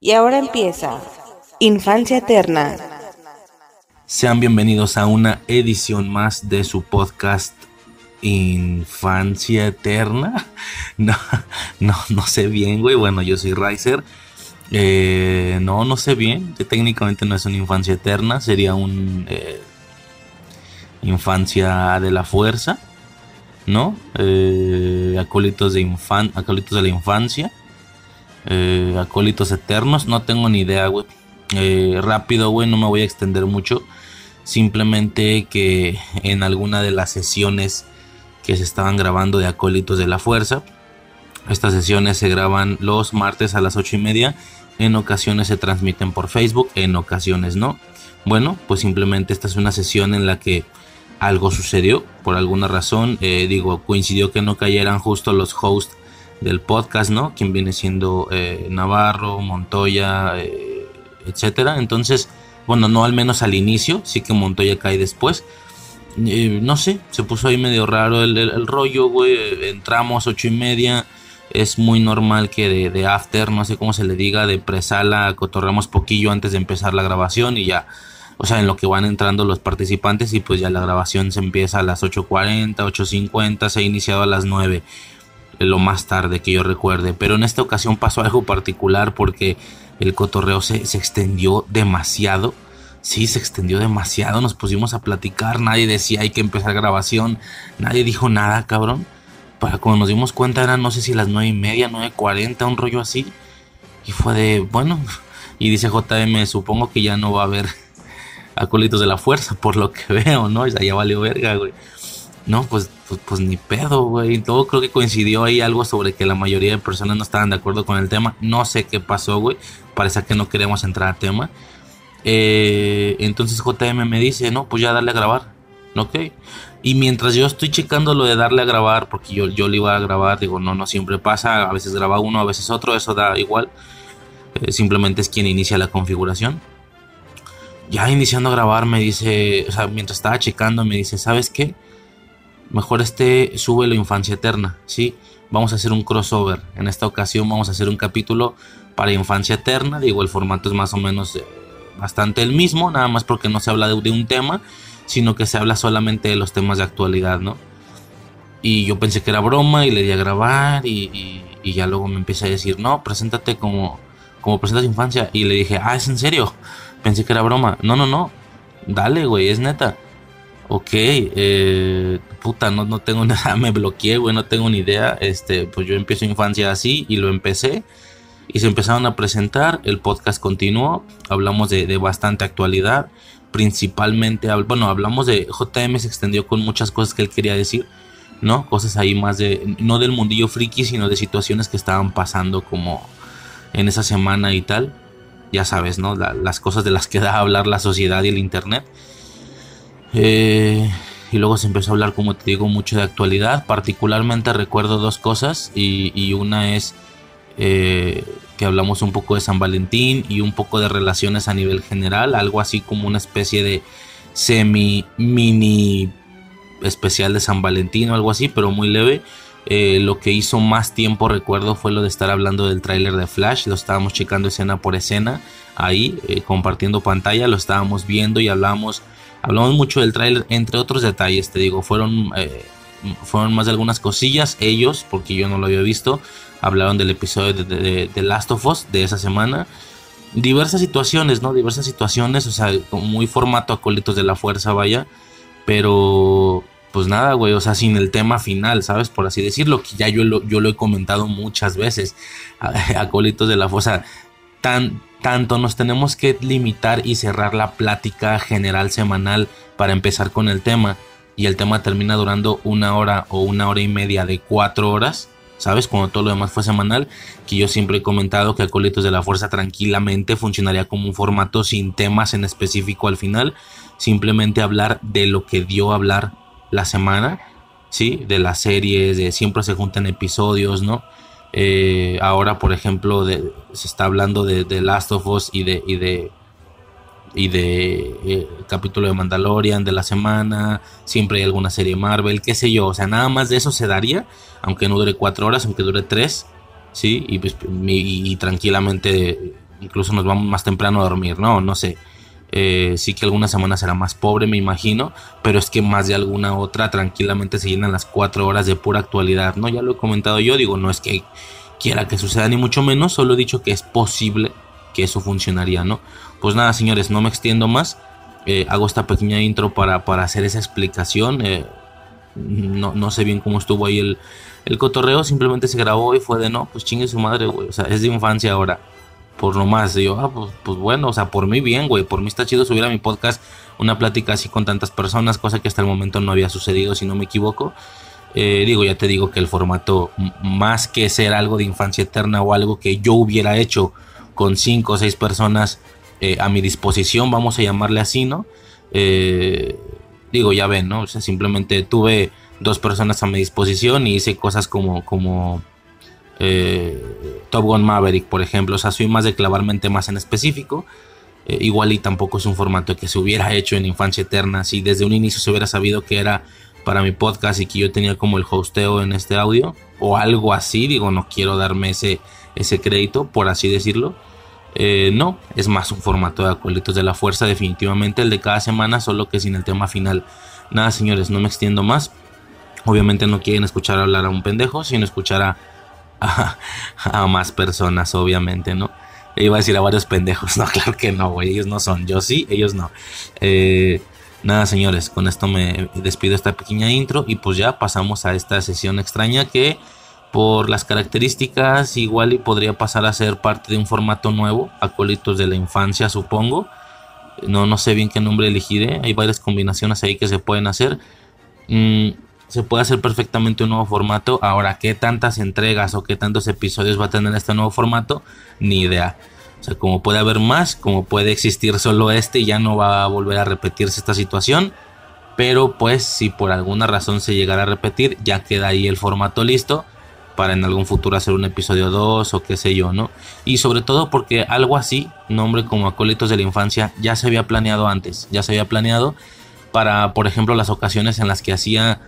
Y ahora empieza Infancia Eterna. Sean bienvenidos a una edición más de su podcast Infancia Eterna. No, no, no sé bien, güey. Bueno, yo soy Riser. Eh, no, no sé bien. Técnicamente no es una infancia eterna. Sería un eh, infancia de la fuerza. ¿No? Eh, acólitos, de acólitos de la infancia. Acólitos eternos. No tengo ni idea, güey. rápido, güey. No me voy a extender mucho. Simplemente que en alguna de las sesiones que se estaban grabando de Acólitos de la Fuerza. Estas sesiones se graban los martes a las 8 y media. En ocasiones se transmiten por Facebook, en ocasiones no. Bueno, pues simplemente esta es una sesión en la que algo sucedió por alguna razón. Eh, digo, coincidió que no cayeran justo los hosts del podcast, ¿no? Quien viene siendo eh, Navarro, Montoya, eh, etcétera. Entonces, bueno, no al menos al inicio, sí que Montoya cae después. Eh, no sé, se puso ahí medio raro el, rollo, güey. Entramos ocho y media. Es muy normal que de, after, no sé cómo se le diga, de presala, cotorremos poquillo antes de empezar la grabación y ya. O sea, en lo que van entrando los participantes y pues ya la grabación se empieza a las 8.40, 8.50, se ha iniciado a las 9, lo más tarde que yo recuerde. Pero en esta ocasión pasó algo particular porque el cotorreo se, se extendió demasiado sí se extendió demasiado, nos pusimos a platicar, nadie decía hay que empezar grabación, nadie dijo nada, cabrón. Para cuando nos dimos cuenta eran no sé si las nueve y media, nueve cuarenta, un rollo así. Y fue de, bueno, y dice JM, supongo que ya no va a haber acólitos de la fuerza, por lo que veo, ¿no? Ya, ya valió verga, güey. No, pues, pues, pues, ni pedo, güey. Todo creo que coincidió ahí algo sobre que la mayoría de personas no estaban de acuerdo con el tema. No sé qué pasó, güey. Parece que no queríamos entrar a tema. Eh, entonces JM me dice, no, pues ya darle a grabar. Ok. Y mientras yo estoy checando lo de darle a grabar, porque yo, yo le iba a grabar, digo, no, no siempre pasa, a veces graba uno, a veces otro, eso da igual. Eh, simplemente es quien inicia la configuración. Ya iniciando a grabar me dice, o sea, mientras estaba checando me dice, ¿sabes qué? Mejor este sube la infancia eterna, ¿sí? Vamos a hacer un crossover. En esta ocasión vamos a hacer un capítulo para infancia eterna. Digo, el formato es más o menos eh, bastante el mismo, nada más porque no se habla de, un tema, sino que se habla solamente de los temas de actualidad, ¿no? Y yo pensé que era broma y le di a grabar y, ya luego me empecé a decir, no, preséntate como, como presentas infancia. Y le dije, ah, ¿es en serio? Pensé que era broma. No, no, no. Dale, güey, es neta. Ok, eh, puta, no, no tengo nada, me bloqueé, güey, no tengo ni idea. Este, pues yo empiezo infancia así y lo empecé y se empezaron a presentar, el podcast continuó, hablamos de, bastante actualidad, principalmente, bueno, hablamos de, JM se extendió con muchas cosas que él quería decir, ¿no? Cosas ahí más de, no del mundillo friki, sino de situaciones que estaban pasando como en esa semana y tal, ya sabes, ¿no? las cosas de las que da a hablar la sociedad y el Internet. Eh, y luego se empezó a hablar, como te digo, mucho de actualidad. Particularmente recuerdo dos cosas y, una es eh, que hablamos un poco de San Valentín y un poco de relaciones a nivel general, algo así como una especie de semi mini especial de San Valentín o algo así, pero muy leve. Eh, lo que hizo más tiempo recuerdo fue lo de estar hablando del tráiler de Flash, lo estábamos checando escena por escena ahí, compartiendo pantalla, lo estábamos viendo y hablamos, hablamos mucho del tráiler, entre otros detalles, te digo, fueron, fueron más de algunas cosillas, ellos, porque yo no lo había visto, hablaron del episodio de, de, Last of Us de esa semana. Diversas situaciones, ¿no? Diversas situaciones, o sea, muy formato acólitos de la fuerza, vaya. Pero, pues nada, güey, o sea, sin el tema final, ¿sabes? Por así decirlo, que ya yo lo, yo lo he comentado muchas veces. Acólitos de la fuerza. Tan, tanto nos tenemos que limitar y cerrar la plática general semanal para empezar con el tema. Y el tema termina durando una hora o una hora y media de cuatro horas ¿sabes? Cuando todo lo demás fue semanal, que yo siempre he comentado que Acólitos de la Fuerza tranquilamente funcionaría como un formato sin temas en específico al final, simplemente hablar de lo que dio a hablar la semana, ¿sí? De las series, de siempre se juntan episodios, ¿no? Eh, ahora, por ejemplo, se está hablando de, de Last of Us y de, y de y de eh, capítulo de Mandalorian de la semana, siempre hay alguna serie Marvel, qué sé yo, o sea, nada más de eso se daría, aunque no dure cuatro horas, aunque dure tres, sí, y, pues, y, tranquilamente incluso nos vamos más temprano a dormir, ¿no? No sé. Eh, sí que alguna semana será más pobre, me imagino, pero es que más de alguna otra tranquilamente se llenan las cuatro horas de pura actualidad, ¿no? Ya lo he comentado yo, digo, no es que quiera que suceda ni mucho menos, solo he dicho que es posible que eso funcionaría, ¿no? Pues nada, señores, no me extiendo más, eh, hago esta pequeña intro para, para hacer esa explicación, eh, no, no, sé bien cómo estuvo ahí el, el cotorreo, simplemente se grabó y fue de, no, pues chingue su madre, güey, o sea, es de infancia ahora por lo más. Y yo, ah, pues, pues, bueno, o sea, por mí bien, güey. Por mí está chido subir a mi podcast una plática así con tantas personas, cosa que hasta el momento no había sucedido, si no me equivoco. Eh, digo, ya te digo que el formato, más que ser algo de infancia eterna o algo que yo hubiera hecho con cinco o seis personas eh, a mi disposición, vamos a llamarle así, ¿no? Eh, digo, ya ven, ¿no? O sea, simplemente tuve dos personas a mi disposición y hice cosas como, como eh, Top Gun Maverick, por ejemplo. O sea, soy más de clavarme temas en específico. Eh, igual y tampoco es un formato que se hubiera hecho en Infancia Eterna. Si desde un inicio se hubiera sabido que era para mi podcast y que yo tenía como el hosteo en este audio o algo así, digo, no quiero darme ese, ese crédito, por así decirlo. Eh, no, es más un formato de Acuelitos de la Fuerza, definitivamente el de cada semana, solo que sin el tema final. Nada, señores, no me extiendo más. Obviamente no quieren escuchar hablar a un pendejo, sino escuchar a a, más personas, obviamente, ¿no? Iba a decir a varios pendejos, no, claro que no, güey, ellos no son, yo sí, ellos no. Eh, nada, señores, con esto me despido esta pequeña intro y pues ya pasamos a esta sesión extraña que por las características igual y podría pasar a ser parte de un formato nuevo, acólitos de la infancia, supongo. No, no sé bien qué nombre elegiré, hay varias combinaciones ahí que se pueden hacer. Mm, se puede hacer perfectamente un nuevo formato. Ahora, ¿qué tantas entregas o qué tantos episodios va a tener este nuevo formato? Ni idea. O sea, como puede haber más, como puede existir solo este y ya no va a volver a repetirse esta situación. Pero pues si por alguna razón se llegara a repetir, ya queda ahí el formato listo para en algún futuro hacer un episodio 2 o qué sé yo, ¿no? Y sobre todo porque algo así, nombre como Acólitos de la Infancia, ya se había planeado antes, ya se había planeado para, por ejemplo, las ocasiones en las que hacía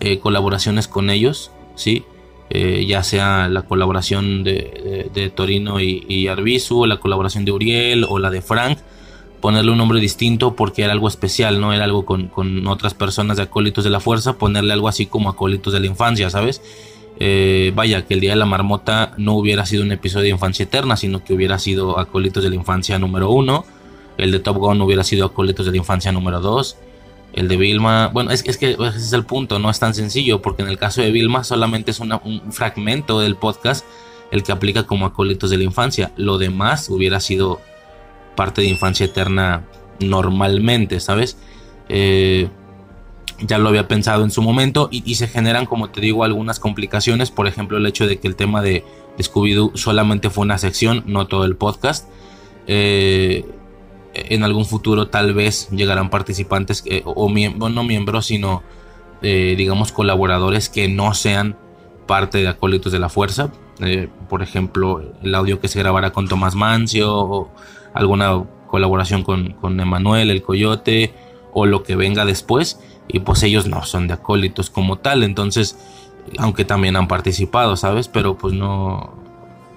eh, colaboraciones con ellos, ¿sí? Eh, ya sea la colaboración de, Torino y, y, la colaboración de Uriel o la de Frank, ponerle un nombre distinto porque era algo especial, no era algo con, otras personas de acólitos de la fuerza, ponerle algo así como acólitos de la infancia, ¿sabes? Eh, vaya, que el Día de la Marmota no hubiera sido un episodio de Infancia Eterna, sino que hubiera sido Acólitos de la Infancia número uno, el de Top Gun hubiera sido Acólitos de la Infancia número 2, el de Vilma, bueno, es, es, que ese es el punto, no es tan sencillo, porque en el caso de Vilma solamente es un fragmento del podcast el que aplica como acólitos de la infancia. Lo demás hubiera sido parte de infancia eterna normalmente, ¿sabes? Eh, ya lo había pensado en su momento y, se generan, como te digo, algunas complicaciones. Por ejemplo, el hecho de que el tema de Scooby-Doo solamente fue una sección, no todo el podcast. Eh, en algún futuro tal vez llegarán participantes o no miembros, sino eh, digamos colaboradores que no sean parte de acólitos de la fuerza. Eh, por ejemplo, el audio que se grabará con Tomás Mancio o alguna colaboración con, con Emanuel, el Coyote o lo que venga después. Y pues ellos no son de acólitos como tal. Entonces, aunque también han participado, ¿sabes? Pero pues no,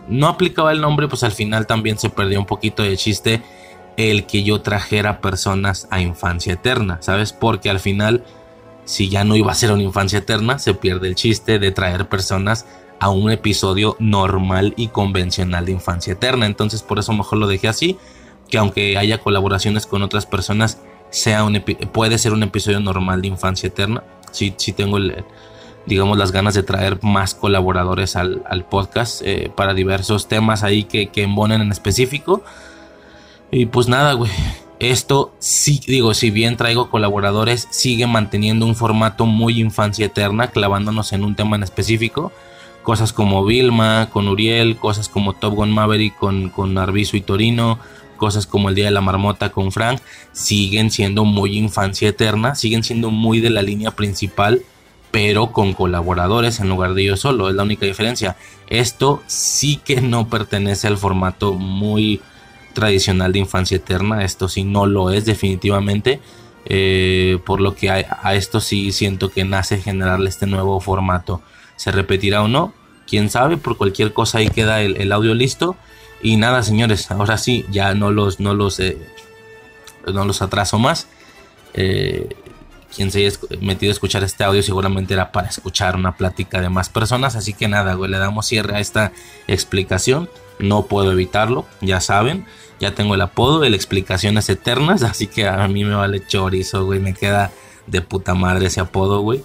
no aplicaba el nombre, pues al final también se perdió un poquito de chiste el que yo trajera personas a infancia eterna, ¿sabes? Porque al final, si ya no iba a ser una infancia eterna, se pierde el chiste de traer personas a un episodio normal y convencional de infancia eterna. Entonces por eso mejor lo dejé así, que aunque haya colaboraciones con otras personas, sea un puede ser un episodio normal de infancia eterna. Si sí, tengo digamos las ganas de traer más colaboradores al, podcast eh, para diversos temas ahí que, que embonen en específico. Y pues nada, güey. Esto sí, digo, si bien traigo colaboradores, sigue manteniendo un formato muy infancia eterna, clavándonos en un tema en específico. Cosas como Vilma con Uriel, cosas como Top Gun Maverick con, con Arbizu y Torino, cosas como el Día de la Marmota con Frank, siguen siendo muy infancia eterna, siguen siendo muy de la línea principal, pero con colaboradores en lugar de yo solo, es la única diferencia. Esto sí que no pertenece al formato muy tradicional de infancia eterna. Esto sí no lo es definitivamente. Eh, por lo que a, esto sí siento que nace generarle este nuevo formato. ¿Se repetirá o no? Quién sabe, por cualquier cosa ahí queda el, audio listo. Y nada, señores, ahora sí, ya no los, no los, eh, no los atraso más. Eh, quien se haya metido a escuchar este audio seguramente era para escuchar una plática de más personas. Así que nada, güey, le damos cierre a esta explicación. No puedo evitarlo, ya saben. Ya tengo el apodo de explicaciones eternas. Así que a mí me vale chorizo, güey. Me queda de puta madre ese apodo, güey.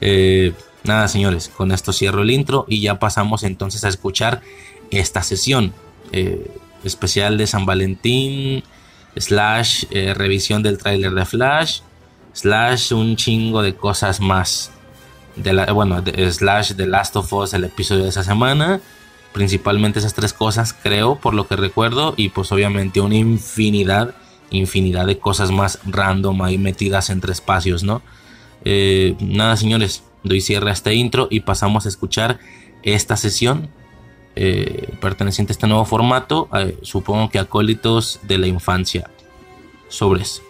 Eh, nada, señores, con esto cierro el intro y ya pasamos entonces a escuchar esta sesión eh, especial de San Valentín, slash eh, revisión del tráiler de Flash, slash un chingo de cosas más. De la, bueno, slash The Last of Us, el episodio de esa semana. Principalmente esas tres cosas, creo, por lo que recuerdo. Y pues obviamente una infinidad, infinidad de cosas más random ahí metidas entre espacios, ¿no? Eh, nada, señores, doy cierre a este intro y pasamos a escuchar esta sesión eh, perteneciente a este nuevo formato, eh, supongo que acólitos de la infancia. Sobres.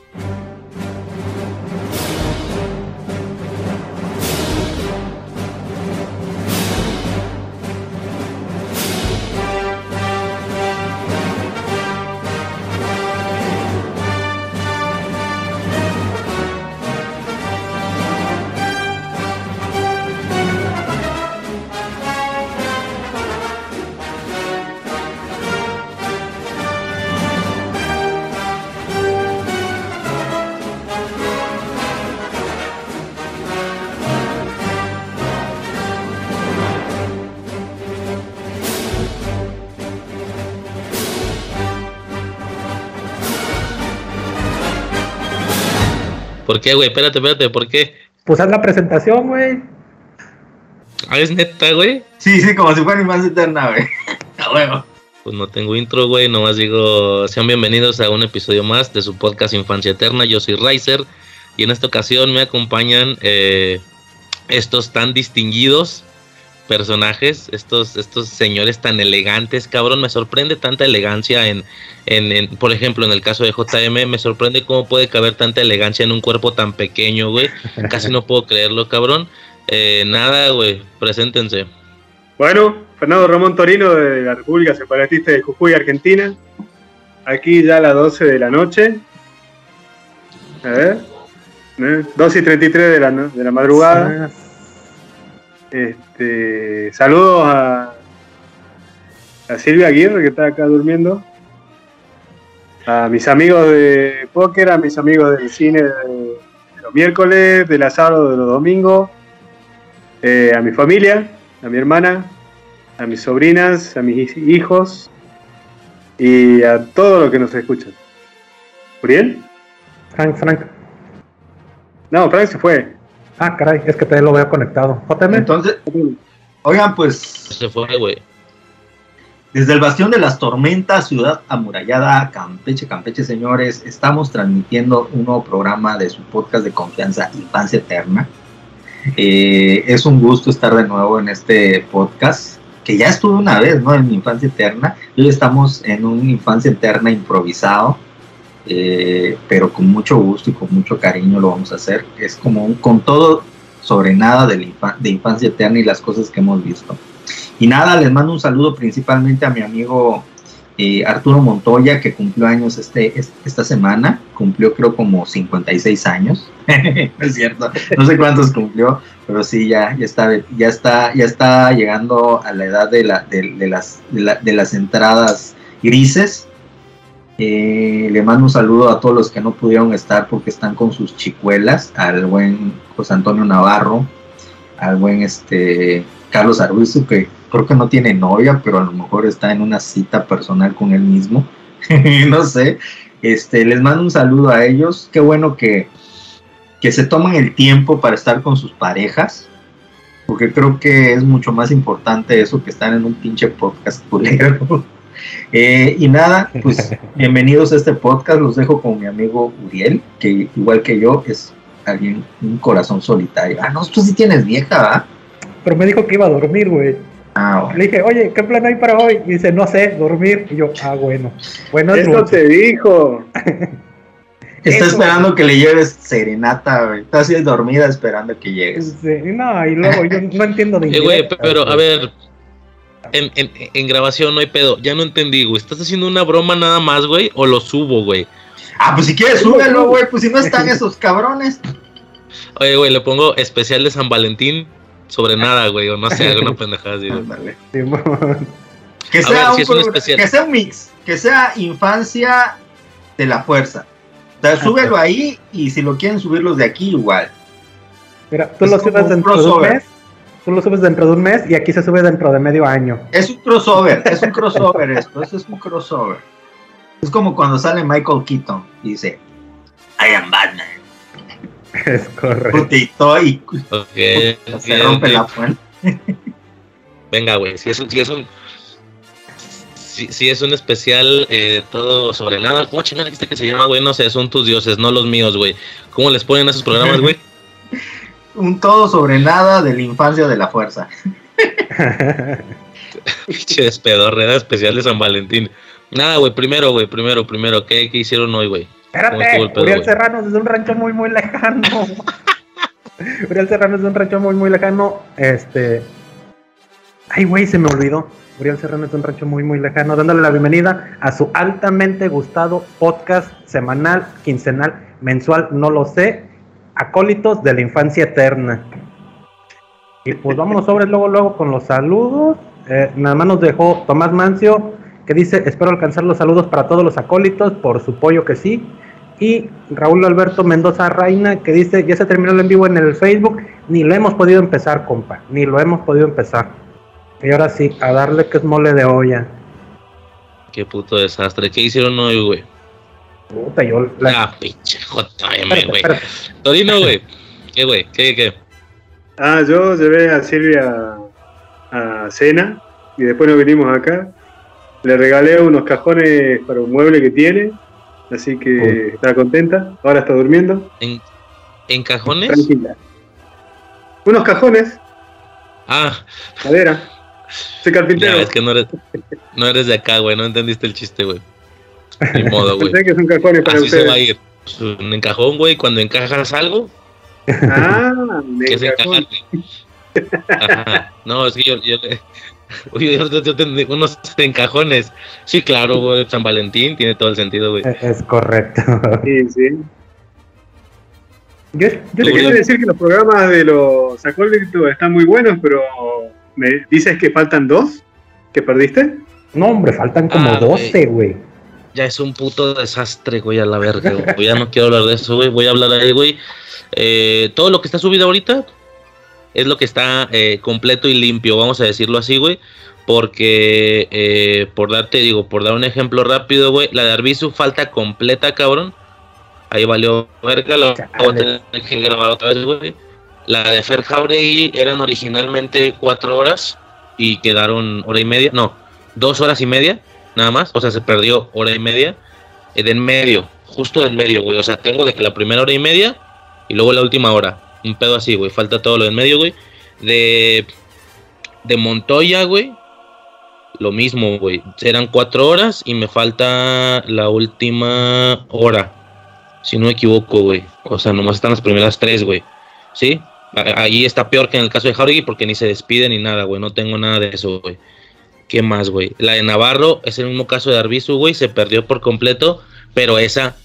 Qué, güey? Espérate, espérate, ¿por qué? Pues haz la presentación, güey. Ah, es neta, güey. Sí, sí, como si fuera más eterna, güey. A huevo. Pues no tengo intro, güey. Nomás digo, sean bienvenidos a un episodio más de su podcast Infancia Eterna. Yo soy Riser y en esta ocasión me acompañan eh, estos tan distinguidos personajes, estos, estos señores tan elegantes, cabrón, me sorprende tanta elegancia en, en, por ejemplo, en el caso de JM, me sorprende cómo puede caber tanta elegancia en un cuerpo tan pequeño, güey, casi no puedo creerlo, cabrón. Eh, nada, güey, preséntense. Bueno, Fernando Ramón Torino de la República Separatista de Jujuy, Argentina. Aquí ya a las 12 de la noche. A ver. 12 ¿eh? y 33 de la, de la madrugada. Este, saludos a, a Silvia Aguirre que está acá durmiendo. A mis amigos de póker, a mis amigos del cine de, los miércoles, del asado de los domingos, eh, a mi familia, a mi hermana, a mis sobrinas, a mis hijos y a todos los que nos escuchan. ¿Uriel? Frank, Frank. No, Frank se fue. Ah, caray, es que te lo veo conectado. JM. Entonces, oigan, pues. Se fue, güey. Desde el Bastión de las Tormentas, ciudad amurallada, Campeche, Campeche, señores, estamos transmitiendo un nuevo programa de su podcast de confianza Infancia Eterna. Eh, es un gusto estar de nuevo en este podcast, que ya estuve una vez, ¿no? En mi Infancia Eterna. Hoy estamos en un Infancia Eterna improvisado eh, pero con mucho gusto y con mucho cariño lo vamos a hacer. Es como un, con todo sobre nada de, de infancia eterna y las cosas que hemos visto. Y nada, les mando un saludo principalmente a mi amigo eh, Arturo Montoya, que cumplió años este, esta semana, cumplió creo como 56 años, es cierto, no sé cuántos cumplió, pero sí, ya, ya, está, ya, está, ya está llegando a la edad de, la, de, las, de las entradas grises, eh, le mando un saludo a todos los que no pudieron estar porque están con sus chicuelas, al buen José Antonio Navarro, al buen este Carlos Arruizo, que creo que no tiene novia, pero a lo mejor está en una cita personal con él mismo. no sé. Este, les mando un saludo a ellos. Qué bueno que, que se toman el tiempo para estar con sus parejas. Porque creo que es mucho más importante eso que estar en un pinche podcast culero. Eh, y nada, pues bienvenidos a este podcast. Los dejo con mi amigo Uriel, que igual que yo es alguien, un corazón solitario. Ah, no, tú sí tienes vieja, ¿verdad? Pero me dijo que iba a dormir, güey. Ah, Le dije, oye, ¿qué plan hay para hoy? Y dice, no sé, dormir. Y yo, ah, bueno. Bueno, Eso te dijo. Está esperando que le lleves serenata, güey. Está así dormida esperando que llegues. Sí, no, y luego yo no entiendo de eh, güey, pero a ver, en, en, en grabación no hay pedo. Ya no entendí, güey. ¿Estás haciendo una broma nada más, güey? ¿O lo subo, güey? Ah, pues si quieres, súbelo, güey. Pues si no están esos cabrones. Oye, güey, le pongo especial de San Valentín sobre nada, güey. O no sé, alguna pendejada así. güey. Que sea, ver, si un es especial. que sea un mix, que sea infancia de la fuerza. O sea, súbelo ahí y si lo quieren subir los de aquí, igual. Mira, tú Es lo subes un dentro de un mes. Tú lo subes dentro de un mes y aquí se sube dentro de medio año. Es un crossover, es un crossover esto, eso es un crossover. Es como cuando sale Michael Keaton y dice, I am Batman. Es correcto. Putito y Ok, se rompe la fuente. Venga, güey. Si es un. Si es un si, si es un especial eh, todo sobre nada, ¿cómo chingada que se llama, güey? No sé, son tus dioses, no los míos, güey. ¿Cómo les ponen a esos programas, güey? Un todo sobre nada de la infancia de la fuerza. Pinche despedorrera especial de San Valentín. Nada, güey, primero, güey, primero, primero. ¿Qué, qué hicieron hoy, güey? ¿Cómo estuvo Espérate, el pedo, Uriel güey? Serrano es de un rancho muy, muy lejano. Uriel Serrano es de un rancho muy, muy lejano. Este. Ay, güey, se me olvidó. Uriel Serrano es de un rancho muy, muy lejano. Dándole la bienvenida a su altamente gustado podcast semanal, quincenal, mensual, no lo sé. Acólitos de la infancia eterna. Y pues vámonos sobre luego, luego con los saludos. Eh, nada más nos dejó Tomás Mancio que dice, espero alcanzar los saludos para todos los acólitos, por su pollo que sí. Y Raúl Alberto Mendoza Reina que dice, ya se terminó el en vivo en el Facebook, ni lo hemos podido empezar, compa, ni lo hemos podido empezar. Y ahora sí, a darle que es mole de olla. Qué puto desastre. ¿Qué hicieron hoy, güey? Puta, yo la... Ah, pinche JM, güey. Torino, güey. ¿Qué, güey? ¿Qué, qué? Ah, yo llevé a Silvia a cena y después nos vinimos acá. Le regalé unos cajones para un mueble que tiene, así que está contenta. Ahora está durmiendo. ¿En, en cajones? Tranquila. Unos cajones, Ah, madera. Soy carpintero. ya, es que no eres, no eres de acá, güey. No entendiste el chiste, güey. Ni modo, güey. Pensé que son cajones para Así se va a ir. Pues, Un encajón, güey. Cuando encajas algo, Ah, me que es encajó. encajar, güey. Ajá. No, es que yo, yo, Oye, yo, yo, yo tengo unos encajones. Sí, claro, güey. San Valentín tiene todo el sentido, güey. Es, es correcto. Sí, sí. Yo, yo Te quería decir que los programas de los acólitos están muy buenos, pero me dices que faltan dos que perdiste. No, hombre, faltan como Ah, 12, güey. Ya es un puto desastre, güey, a la verga, güey. Ya no quiero hablar de eso, güey. Voy a hablar ahí, güey. Eh, todo lo que está subido ahorita es lo que está eh, completo y limpio, vamos a decirlo así, güey. Porque, eh, por darte, digo, por dar un ejemplo rápido, güey, la de Arbizu falta completa, cabrón. Ahí valió verga, la voy a tener que grabar otra vez, güey. La de Fer Jauregui eran originalmente cuatro horas y quedaron hora y media, no, dos horas y media, nada más. O sea, se perdió hora y media eh, de en medio, justo en medio, güey. O sea, tengo de que la primera hora y media y luego la última hora. Un pedo así, güey. Falta todo lo de en medio, güey. De, de Montoya, güey. Lo mismo, güey. Eran cuatro horas y me falta la última hora. Si no me equivoco, güey. O sea, nomás están las primeras tres, güey. ¿Sí? Ahí está peor que en el caso de Jauregui porque ni se despide ni nada, güey. No tengo nada de eso, güey. ¿Qué más, güey? La de Navarro es el mismo caso de Arbizu, güey. Se perdió por completo, pero esa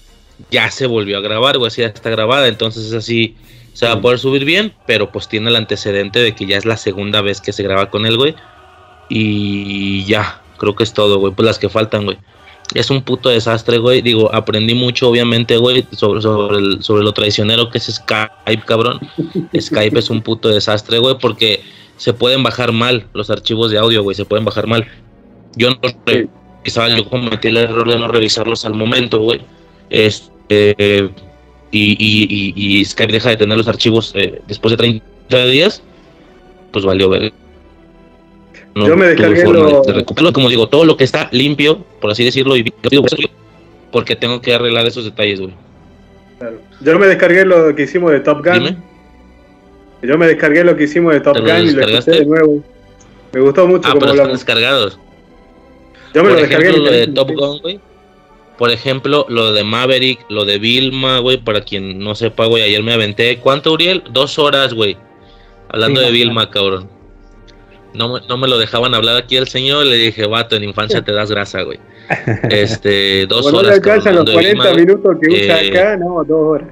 ya se volvió a grabar, güey. Así ya está grabada. Entonces, así se va a poder subir bien, pero pues tiene el antecedente de que ya es la segunda vez que se graba con él, güey. Y ya, creo que es todo, güey. Pues las que faltan, güey. Es un puto desastre, güey. Digo, aprendí mucho, obviamente, güey, sobre, sobre, el- sobre lo traicionero que es Skype, cabrón. Skype es un puto desastre, güey, porque se pueden bajar mal los archivos de audio, güey. Se pueden bajar mal. Yo no revisaba, yo cometí el error de no revisarlos al momento, güey. Este. y, y, y, y Skype deja de tener los archivos eh, después de 30 días, pues valió ver. No Yo me descargué de- lo- de recuperarlo, como digo, todo lo que está limpio, por así decirlo, y porque tengo que arreglar esos detalles, güey. Claro. Yo me descargué lo que hicimos de Top Gun. Dime. Yo me descargué lo que hicimos de Top ¿Te lo Gun y lo escuché de nuevo. Me gustó mucho Ah, como pero están descargados. Yo me Por lo descargué. ejemplo, lo de Top. Gun, güey. Por ejemplo, lo de Maverick, lo de Vilma, güey, para quien no sepa, güey, ayer me aventé. ¿Cuánto, Uriel? Dos horas, güey. Hablando Sí, de Vilma, cabrón. no, me- no me lo dejaban hablar aquí el señor. Le dije, vato, en infancia te das grasa, güey. Este, dos Como no le horas. alcanzan los cabrón, de 40 Vilma, minutos que usa eh, acá, no, dos horas.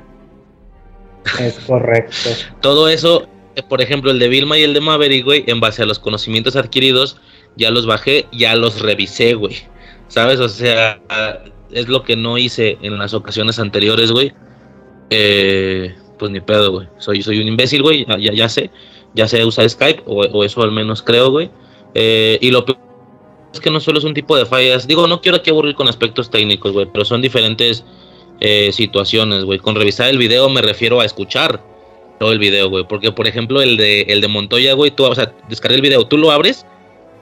Es correcto. Todo eso, eh, por ejemplo, el de Vilma y el de Maverick, güey, en base a los conocimientos adquiridos, ya los bajé, ya los revisé, güey. ¿Sabes? O sea, es lo que no hice en las ocasiones anteriores, güey. Eh, pues ni pedo, güey. Soy, soy un imbécil, güey. Ya, ya, sé. Ya sé usar Skype, o, o eso al menos creo, güey. Eh, y lo peor es que no solo es un tipo de fallas. Digo, no quiero aquí aburrir con aspectos técnicos, güey, pero son diferentes eh, situaciones, güey. Con revisar el video me refiero a escuchar todo el video, güey. Porque, por ejemplo, el de, el de Montoya, güey, tú, o sea, descargué el video, tú lo abres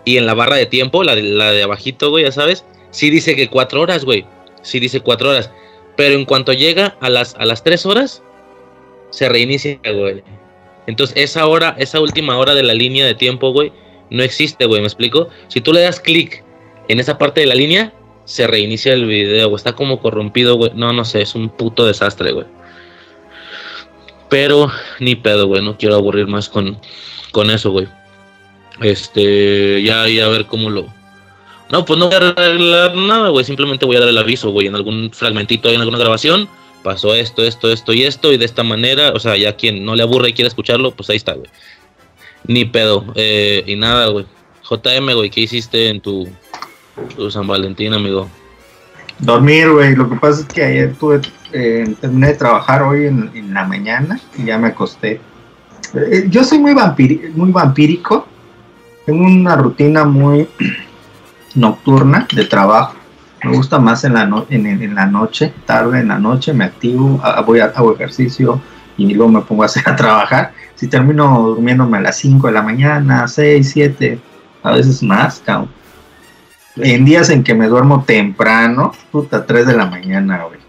y en la barra de tiempo, la de, la de abajito, güey, ya sabes, sí dice que cuatro horas, güey. Sí dice cuatro horas. Pero en cuanto llega a las, a las tres horas, se reinicia, güey. Entonces, esa hora, esa última hora de la línea de tiempo, güey, no existe, güey, ¿me explico? Si tú le das clic en esa parte de la línea, se reinicia el video, güey. Está como corrompido, güey. No, no sé, es un puto desastre, güey. Pero ni pedo, güey. No quiero aburrir más con, con eso, güey. Este, ya, ya a ver cómo lo. No, pues no voy a arreglar nada, güey. Simplemente voy a dar el aviso, güey. En algún fragmentito en alguna grabación. Pasó esto, esto, esto y esto. Y de esta manera, o sea, ya quien no le aburre y quiere escucharlo, pues ahí está, güey. Ni pedo. Eh, y nada, güey. JM, güey, ¿qué hiciste en tu, tu San Valentín, amigo? Dormir, güey. Lo que pasa es que ayer tuve, eh, terminé de trabajar hoy en, la mañana y ya me acosté. Eh, yo soy muy, vampírico. Tengo una rutina muy nocturna de trabajo. Me gusta más en la, noche, tarde en la noche, me activo, voy a, hago ejercicio y luego me pongo a, hacer, a trabajar. Si termino durmiéndome a las 5 de la mañana, 6, 7, a veces más, cabrón. En días en que me duermo temprano, puta, 3 de la mañana, güey.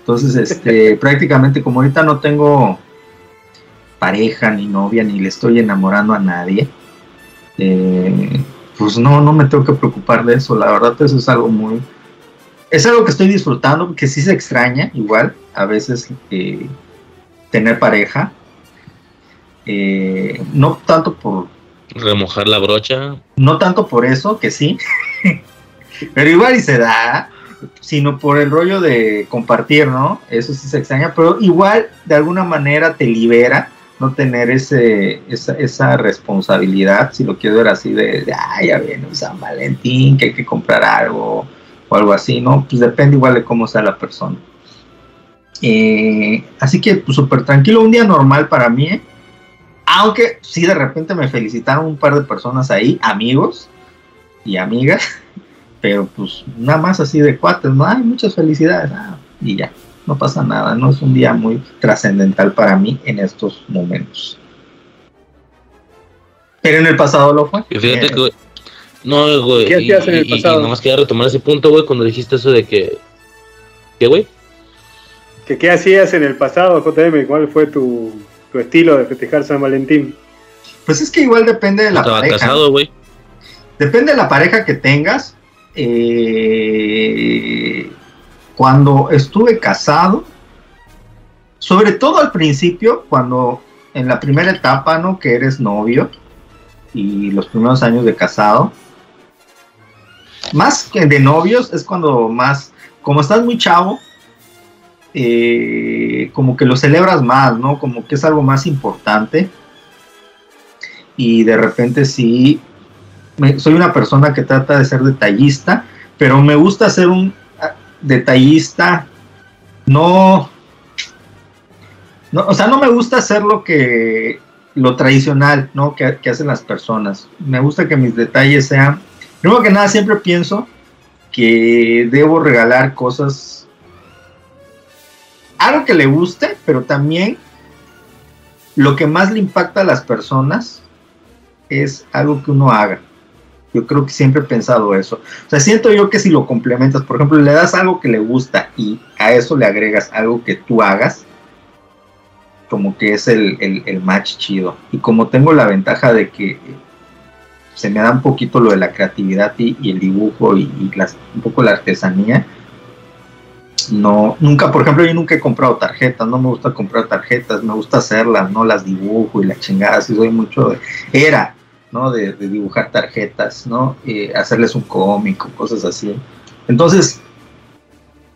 Entonces, este, prácticamente como ahorita no tengo pareja, ni novia, ni le estoy enamorando a nadie, eh, pues no, no me tengo que preocupar de eso. La verdad, eso es algo muy... Es algo que estoy disfrutando, que sí se extraña, igual, a veces eh, tener pareja. Eh, no tanto por Remojar la brocha. no tanto por eso, que sí, pero igual y se da, sino por el rollo de compartir, ¿no? Eso sí se extraña, pero igual de alguna manera te libera no tener ese, esa, responsabilidad, si lo quiero ver así, de, de ay, ya viene San Valentín, que hay que comprar algo o algo así, ¿no? Pues depende igual de cómo sea la persona. Eh, así que, pues tranquilo, un día normal para mí, ¿eh? Aunque sí de repente me felicitaron un par de personas ahí, amigos y amigas, pero pues nada más así de cuates, no hay muchas felicidades, ah, y ya, no pasa nada, no es un día muy trascendental para mí en estos momentos. Pero en el pasado lo fue. Y fíjate Eh, que, güey, no, güey. ¿Qué y, hacías en el y- y pasado? nomás quería retomar ese punto, güey, cuando dijiste eso de que. ¿Qué, güey? ¿Qué, ¿Qué hacías en el pasado, JM? ¿Cuál fue tu, tu estilo de festejar San Valentín? Pues es que igual depende de la Estaba pareja. casado, güey. Depende de la pareja que tengas. Eh, cuando estuve casado, sobre todo al principio, cuando en la primera etapa, ¿no? Que eres novio y los primeros años de casado, más que de novios, es cuando más, como estás muy chavo, eh, como que lo celebras más, ¿no? Como que es algo más importante. Y de repente sí, soy una persona que trata de ser detallista, pero me gusta ser un ah, detallista, no, no, o sea, no me gusta hacer lo que, lo tradicional, ¿no? Que, que hacen las personas. Me gusta que mis detalles sean, primero que nada, siempre pienso que debo regalar cosas, algo que le guste, pero también lo que más le impacta a las personas es algo que uno haga. Yo creo que siempre he pensado eso. O sea, siento yo que si lo complementas, por ejemplo, le das algo que le gusta y a eso le agregas algo que tú hagas, como que es el, el- match chido. Y como tengo la ventaja de que se me da un poquito lo de la creatividad y, el dibujo y, un poco la artesanía, no, nunca, por ejemplo, yo nunca he comprado tarjetas, no me gusta comprar tarjetas, me gusta hacerlas, no las dibujo y la chingada, si soy mucho de, era, ¿no? De, de dibujar tarjetas, ¿no? Eh, hacerles un cómic, cosas así. Entonces,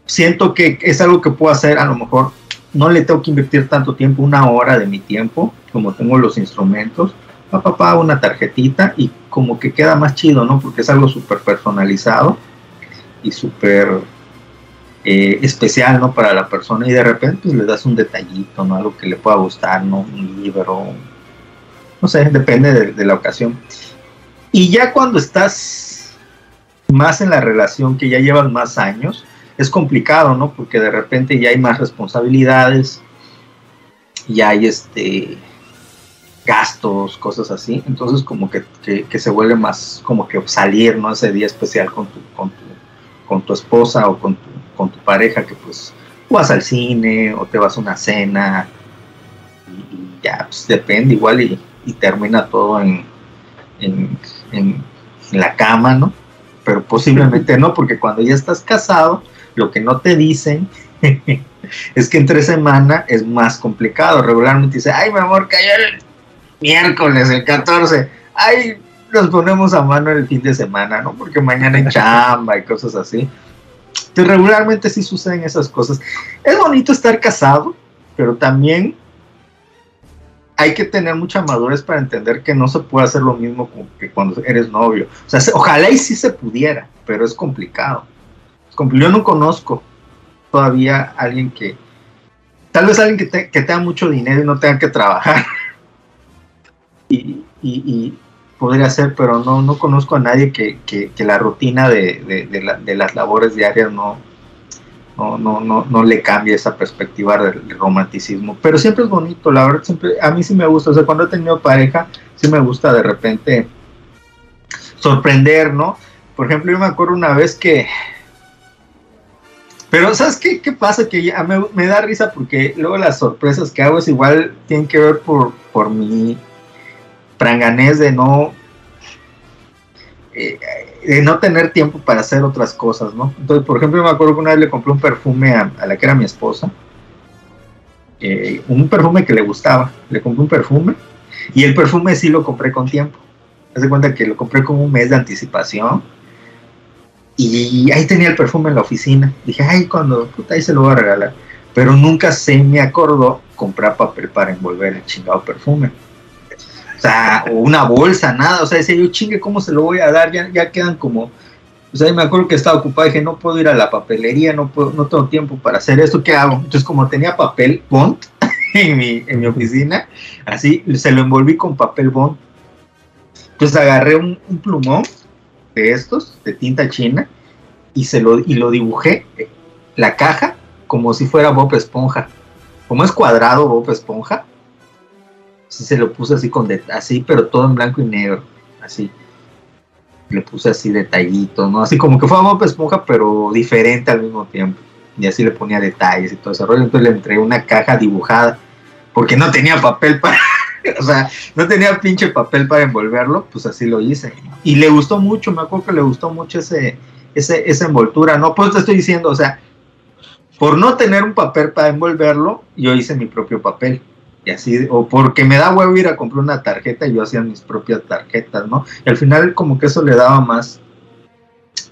siento que es algo que puedo hacer, a lo mejor no le tengo que invertir tanto tiempo, una hora de mi tiempo, como tengo los instrumentos, papá, pa, una tarjetita y como que queda más chido, ¿no? Porque es algo súper personalizado y súper eh, especial, ¿no? Para la persona y de repente pues, le das un detallito, ¿no? Algo que le pueda gustar, ¿no? Un libro, no sé, depende de, la ocasión. Y ya cuando estás más en la relación, que ya llevas más años, es complicado, ¿no? Porque de repente ya hay más responsabilidades, ya hay este gastos, cosas así. Entonces como que, que, que se vuelve más como que salir, ¿no? Ese día especial con tu, con tu, con tu esposa o con tu, con tu pareja, que pues vas al cine o te vas a una cena y, y ya, pues depende igual y, y termina todo en, en, en, en la cama, ¿no? Pero posiblemente no, porque cuando ya estás casado, lo que no te dicen es que entre semana es más complicado. Regularmente dice, ay, mi amor, cayó el miércoles, el 14. Ay, nos ponemos a mano el fin de semana, ¿no? Porque mañana hay chamba y cosas así. Regularmente sí suceden esas cosas. Es bonito estar casado, pero también hay que tener mucha madurez para entender que no se puede hacer lo mismo que cuando eres novio. O sea, ojalá y sí se pudiera, pero es complicado. Yo no conozco todavía alguien que, tal vez alguien que, que tenga mucho dinero y no tenga que trabajar. y, podría ser, pero no, no conozco a nadie que, que, la rutina de, de, de, la, de, las labores diarias no, no, no, no, no le cambie esa perspectiva del, romanticismo. Pero siempre es bonito, la verdad, siempre, a mí sí me gusta. O sea, cuando he tenido pareja, sí me gusta de repente sorprender, ¿no? Por ejemplo, yo me acuerdo una vez que pero, ¿sabes qué, qué pasa? Que ya me, me, da risa porque luego las sorpresas que hago es igual tienen que ver por, por mi pranganés de no eh, de no tener tiempo para hacer otras cosas, ¿no? Entonces, por ejemplo, me acuerdo que una vez le compré un perfume a, la que era mi esposa, eh, un perfume que le gustaba, le compré un perfume y el perfume sí lo compré con tiempo. Haz cuenta que lo compré con un mes de anticipación y ahí tenía el perfume en la oficina. Dije, ay, cuando, puta, ahí se lo voy a regalar. Pero nunca se me acordó comprar papel para envolver el chingado perfume. O sea, o una bolsa, nada. O sea, decía yo, chingue, ¿cómo se lo voy a dar? Ya, ya quedan como. O sea, me acuerdo que estaba ocupado. Dije, no puedo ir a la papelería, no, no tengo tiempo para hacer esto. ¿Qué hago? Entonces, como tenía papel bond en mi, en mi oficina, así se lo envolví con papel bond. Entonces, agarré un, plumón de estos, de tinta china, y, se lo, y lo dibujé, la caja, como si fuera Bob Esponja. Como es cuadrado Bob Esponja, sí se lo puse así, con así, pero todo en blanco y negro, así. Le puse así detallitos, ¿no? Así como que fue Bob Esponja, pero diferente al mismo tiempo. Y así le ponía detalles y todo ese rollo. Entonces le entregué una caja dibujada, porque no tenía papel para o sea, no tenía pinche papel para envolverlo, pues así lo hice. Y le gustó mucho, me acuerdo que le gustó mucho ese, ese, esa envoltura, ¿no? Pues te estoy diciendo, o sea, por no tener un papel para envolverlo, yo hice mi propio papel. Y así, o porque me da huevo ir a comprar una tarjeta y yo hacía mis propias tarjetas, ¿no? Y al final como que eso le daba más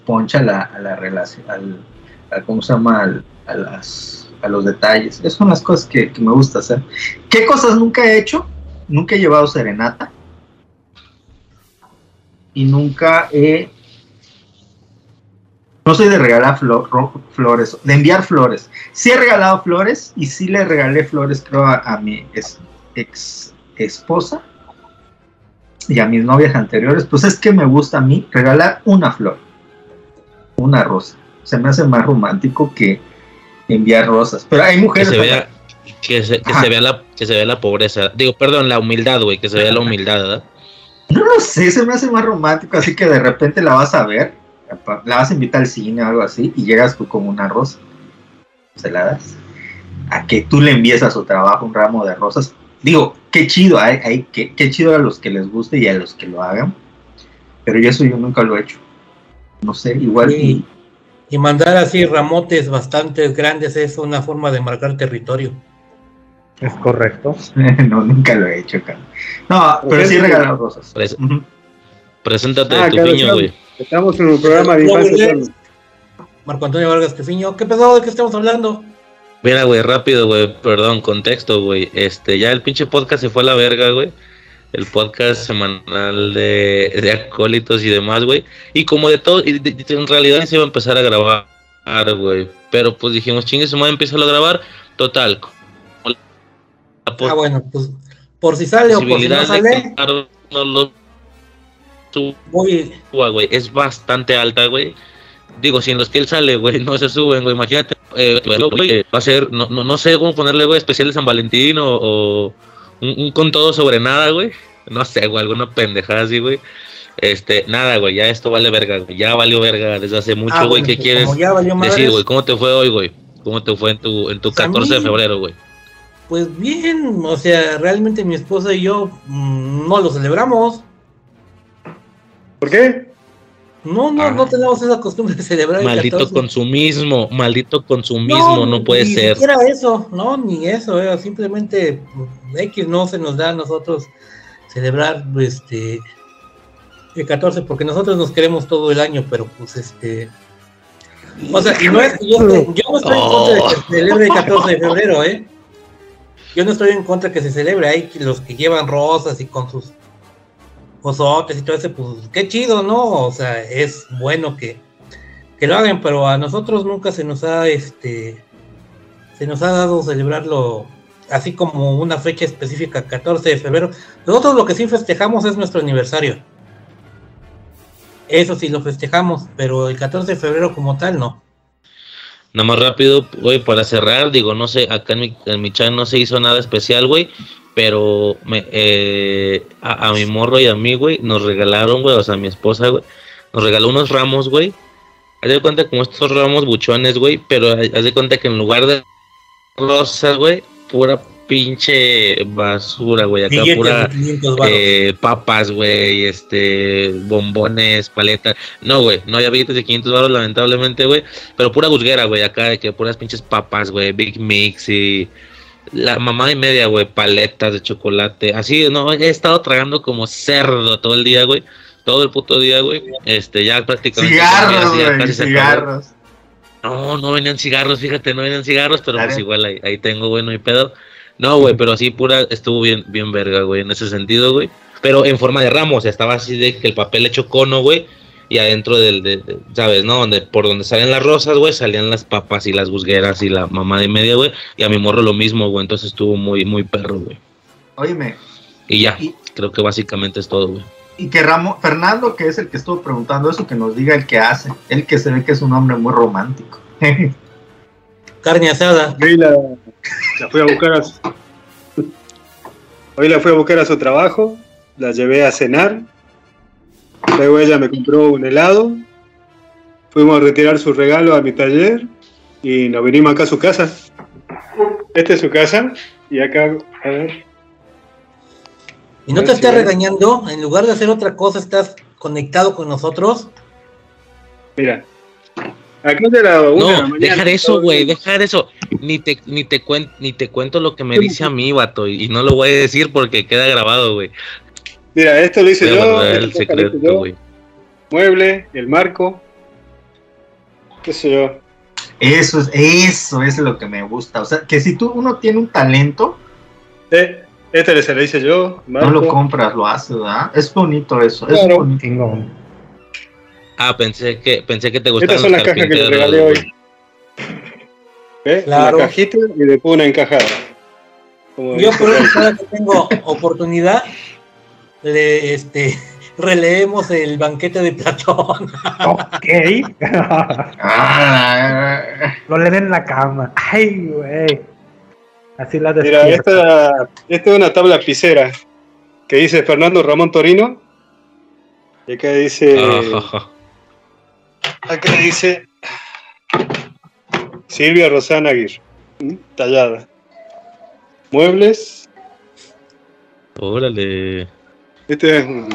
poncha a la, a la relación, al, al, ¿cómo se llama? Al, a, a los detalles. Esas son las cosas que, que me gusta hacer. ¿Qué cosas nunca he hecho? nunca he llevado serenata y nunca he no soy de regalar flor, flores, de enviar flores. Sí he regalado flores y sí le regalé flores, creo, a, a mi ex, ex, esposa y a mis novias anteriores. Pues es que me gusta a mí regalar una flor, una rosa. Se me hace más romántico que enviar rosas. Pero hay mujeres. Que se vea, que se, que se vea, la, que se vea la pobreza. Digo, perdón, la humildad, güey, que se vea la humildad, ¿verdad? No lo sé, se me hace más romántico, así que de repente la vas a ver, la vas a invitar al cine o algo así, y llegas tú como una rosa. Se la das. A que tú le envíes a su trabajo un ramo de rosas. Digo, qué chido, hay, hay, qué, qué chido a los que les guste y a los que lo hagan. Pero yo eso yo nunca lo he hecho. No sé, igual. Y, y mandar así ramotes bastante grandes es una forma de marcar territorio. Es correcto. no, nunca lo he hecho, acá. No, pero sí he regalado rosas. Preséntate Ah, tu claro. güey. Estamos en un programa de infancia. Marco Antonio Vargas Tefiño, ¿qué pesado de qué estamos hablando? Mira, güey, rápido, güey, perdón, contexto, güey. Este, ya el pinche podcast se fue a la verga, güey. El podcast semanal de, de acólitos y demás, güey. Y como de todo, y de- de- en realidad se iba a empezar a grabar, güey. Pero pues dijimos, chingue su madre, empieza a grabar. Total. Ah, bueno, pues por si sale o por si no sale, voy, suba, güey, es bastante alta, güey. Digo, si en los que él sale, güey, no se suben, güey, imagínate, eh, va a ser, no, no, no sé cómo ponerle, güey, especial de San Valentín o, o un, un con todo sobre nada, güey. No sé, güey, alguna pendejada así, güey. Este, nada, güey, ya esto vale verga, güey, ya valió verga desde hace mucho, Ah, güey, bueno, ¿qué pues, quieres decir, güey? ¿Cómo te fue hoy, güey? ¿Cómo te fue en tu, en tu Pues a 14 de febrero, güey? Pues bien, o sea, realmente mi esposa y yo mm, no lo celebramos. ¿Por qué? No, no, Ah. no tenemos esa costumbre de celebrar el Maldito 14. consumismo, maldito consumismo, no, puede ni ser. siquiera eso, no, ni eso, eh, simplemente X no se nos da a nosotros celebrar este el 14 porque nosotros nos queremos todo el año, pero pues este o sea, y no es, yo, yo no estoy en contra de que se celebre el 14 de febrero, eh. Yo no estoy en contra de que se celebre, hay los que llevan rosas y con sus osotes y todo ese, pues qué chido, ¿no? O sea, es bueno que, que lo hagan, pero a nosotros nunca se nos ha este se nos ha dado celebrarlo así como una fecha específica, 14 de febrero. Nosotros lo que sí festejamos es nuestro aniversario. Eso sí lo festejamos, pero el 14 de febrero como tal no. Nada más rápido, güey, para cerrar, digo, no sé, acá en mi, en mi chat no se hizo nada especial, güey, pero me, eh, a, a mi morro y a mí, güey, nos regalaron, güey, o sea, a mi esposa, güey, nos regaló unos ramos, güey. Haz de cuenta como estos ramos buchones, güey, pero haz de cuenta que en lugar de rosas, güey, pura pinche basura, güey, acá Billetes pura... de 500 varos. Eh, papas, güey, este, bombones, paletas. No, güey, no había billetes de 500 baros, lamentablemente, güey. Pero pura gusguera, güey, acá de que puras pinches papas, güey, Big Mix y la mamá y media, güey, paletas de chocolate. Así, no, he estado tragando como cerdo todo el día, güey. Todo el puto día, güey. Este, ya prácticamente. Cigarros, güey, casi se acabó. cigarros. No, no venían cigarros, fíjate, no venían cigarros, pero pues igual ahí, ahí tengo, güey, no hay pedo. No, güey, pero así pura, estuvo bien, bien verga, güey, en ese sentido, güey. Pero en forma de ramos, o sea, estaba así de que el papel hecho cono, güey, y adentro del, de, de- ¿sabes, no? Donde, por donde salen las rosas, güey, salían las papas y las busgueras y la mamá de media, güey, y a mi morro lo mismo, güey, entonces estuvo muy, muy perro, güey. Óyeme, Y ya, Y- creo que básicamente es todo, güey. y que Ramo, Fernando, que es el que estuvo preguntando eso, que nos diga el que hace. El que se ve que es un hombre muy romántico. Carne asada. Hoy la, la fui a buscar a su, Hoy la fui a buscar a su trabajo, la llevé a cenar, luego ella me compró un helado, fuimos a retirar su regalo a mi taller y nos vinimos acá a su casa. Esta es su casa y acá, a ver, Y no te sí. regañando, en lugar de hacer otra cosa, estás conectado con nosotros. mira. Acá de la una la No, mañana, dejar eso, güey, dejar eso. Ni te, ni te cuen- ni te cuento lo que me dice a mí, vato, y, y no lo voy a decir porque queda grabado, güey. Mira, esto lo hice Voy yo, el secreto, yo, mueble, el marco, qué sé yo. Eso es, eso es lo que me gusta. O sea, que si tú uno tiene un talento, Eh, este se lo hice yo, no marco. lo compras, lo haces, ¿verdad? Es bonito eso, es Claro. bonito. Chingón. Ah, pensé que, pensé que te gustaban Estas son las cajas que carpinteros, regalé hoy. ¿Ves? Claro. Una cajita y después una encajada. Como Yo Rafa. eso cada que tengo oportunidad, le, este, releemos el banquete de Platón. Ok. Ah, Lo leen en la cama. Ay, güey. Así la Mira, despierta. esta, esta es una tabla pisera que dice Fernando Ramón Torino. Y acá dice. Acá dice. Silvia Rosana Aguirre. Tallada. Muebles. Órale. Este es un,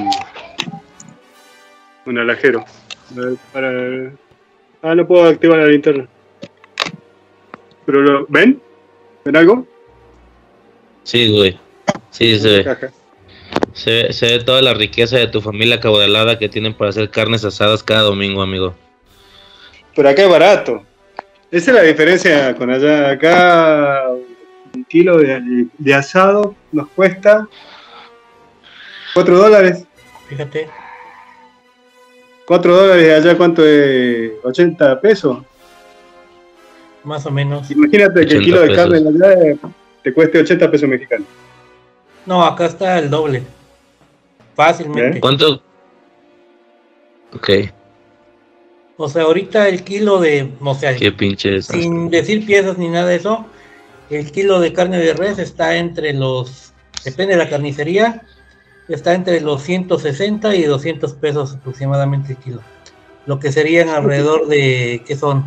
un alajero. Para... Ah, no puedo activar la linterna. Pero lo, ¿ven? ¿Ven algo? Sí, güey. Sí, se ve. Se, ve- se ve toda la riqueza de tu familia caudalada que tienen para hacer carnes asadas cada domingo, amigo. Pero acá es barato. Esa es la diferencia con allá. Acá un kilo de, de asado nos cuesta 4 dólares. Fíjate. 4 dólares allá, ¿cuánto es? 80 pesos. Más o menos. Imagínate que el 80 kilo de pesos. carne allá te cueste 80 pesos mexicanos. No, acá está el doble. Fácilmente. ¿Eh? ¿Cuánto? Ok, O sea, ahorita el kilo de, o sea, qué pinche es. sin decir piezas ni nada de eso, el kilo de carne de res está entre los, depende de la carnicería, está entre los 160 y 200 pesos aproximadamente el kilo. Lo que serían alrededor de, ¿qué son?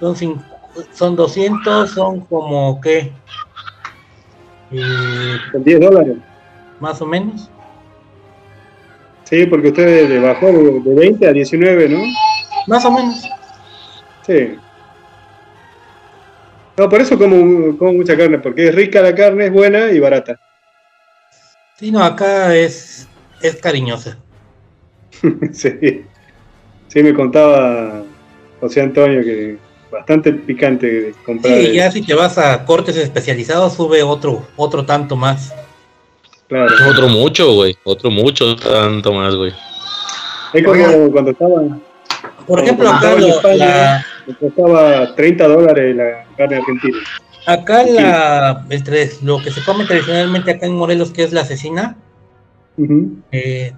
Son, cin- son 200, son como, ¿qué? Eh, Con 10 dólares. más o menos. Sí, porque usted le bajó de, de 20 a 19, ¿no? Más o menos. Sí. No, por eso como, como mucha carne, porque es rica la carne, es buena y barata. Sí, no, acá es, es cariñosa. sí. Sí, me contaba José Antonio que bastante picante comprar. Sí, ya si te vas a cortes especializados sube otro, otro tanto más. Claro. Otro mucho, güey. Otro mucho, tanto más, güey. Es como Oiga. cuando estaba, Por ejemplo, acá, España. la, me costaba 30 dólares la carne argentina. Acá la, entre lo que se come tradicionalmente acá en Morelos, que es la cecina, Ujú. eh,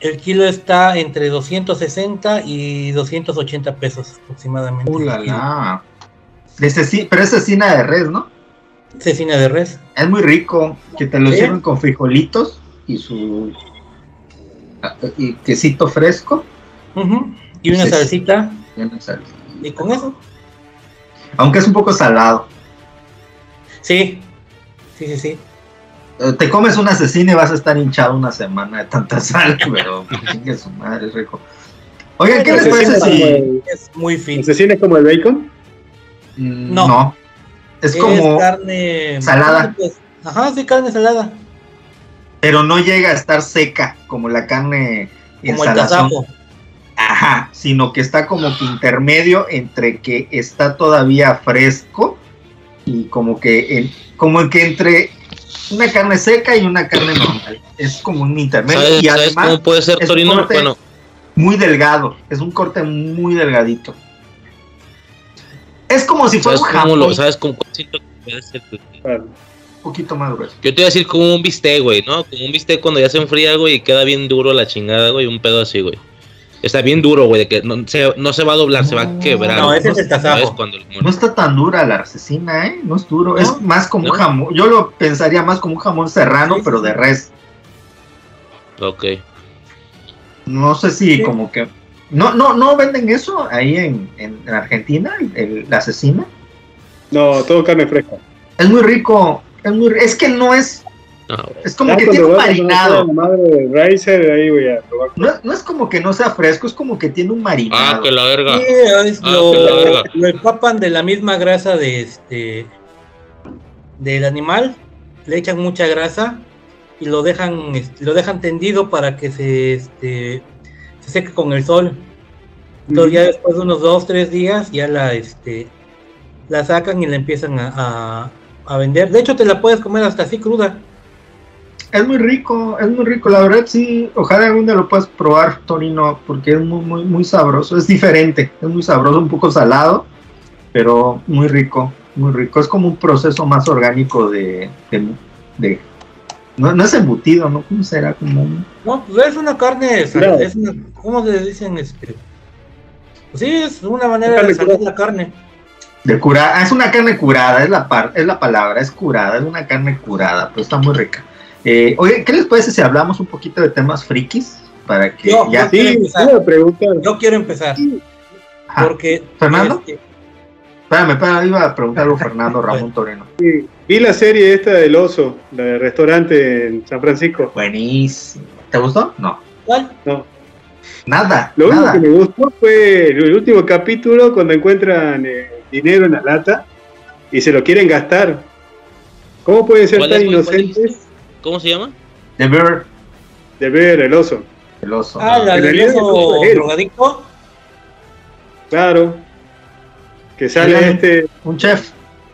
el kilo está entre 260 y 280 pesos aproximadamente. Uh, la, la. De ceci- pero es cecina de res, ¿no? Cecina de res. Es muy rico, que te lo ¿Sí? sirven con frijolitos y su y quesito fresco. Ujú, Y una salsita. y una salsa. Y con eso. Aunque es un poco salado. Sí. Sí, sí, sí. Eh, Te comes una cecina y vas a estar hinchado una semana de tanta sal, pero chingue su madre, es rico. Oigan, ¿qué les parece es si.? el- Es muy ¿La fin. cecina es como el bacon? Mm, No. No. Es como. carne salada. pues, ajá, sí, carne salada. Pero no llega a estar seca como la carne en Como el tasajo. Ajá, sino que está como que intermedio entre que está todavía fresco y como que como que entre una carne seca y una carne normal. Es como un intermedio ¿Sabes, y sabes además cómo puede ser Torino? Bueno, muy delgado. Es un corte muy delgadito. Es como si fuera ¿sabes un jamón lo, sabes cómo siento que puede ser? Claro. un poquito más grueso. Yo te iba a decir como un bistec, güey, ¿no? Como un bistec cuando ya se enfría, güey, y queda bien duro la chingada, güey, un pedo así, güey. Está bien duro, güey, de que no se, no se va a doblar, se va a quebrar. No, ese es el No está tan dura la cecina, ¿eh? No es duro. ¿No? Es más como ¿No? un jamón. Yo lo pensaría más como un jamón serrano, Sí, pero sí. de res. Ok. No sé si Sí. como que... No, no, no venden eso ahí en, en Argentina, el- la cecina. No, todo carne fresca. Es muy rico. Es, muy, es que no es... No, güey. Es como Ya que tiene un marinado. La madre de Riser, ahí voy a. No, es- no es como que no sea fresco, es como que tiene un Ah, marinado. que la verga. Sí, es Ah, lo, que la verga. lo empapan de la misma grasa de este del animal, le echan mucha grasa y lo dejan este, lo dejan tendido para que se este se seque con el sol. Entonces ya después de unos dos tres días ya la este la sacan y la empiezan a, a- a vender. De hecho te la puedes comer hasta así cruda. Es muy rico, es muy rico. La verdad, sí. Ojalá algún día lo puedas probar, Torino, porque es muy, muy, muy sabroso. Es diferente, es muy sabroso, un poco salado, pero muy rico, muy rico. Es como un proceso más orgánico de. de, de- no, no es embutido, ¿no? ¿Cómo será? Como un- No, pues es una carne, Claro. es una, ¿cómo le dicen este? Pues sí, es una manera de salir curada. la carne. de curada. Es una carne curada, es la, par, es la palabra, es curada, es una carne curada, pero está muy rica. Eh, oye, ¿qué les parece si hablamos un poquito de temas frikis? Para que No, ya. no. Quiero Sí, empezar. Yo quiero empezar Ajá. porque ¿Fernando? Espérame, espérame, iba a preguntar algo Fernando Ramón Toreno. Vi la serie esta del oso, la del restaurante en San Francisco. Buenísimo. ¿Te gustó? No. ¿cuál? Nada. Lo único nada. que me gustó fue el último capítulo cuando encuentran eh, dinero en la lata y se lo quieren gastar. ¿Cómo pueden ser ¿Cuál tan inocentes ¿Cómo se llama? The Bear, de ver el oso? el oso. Ah, oso es él. drogadicto. Claro. Que sale este, Un chef.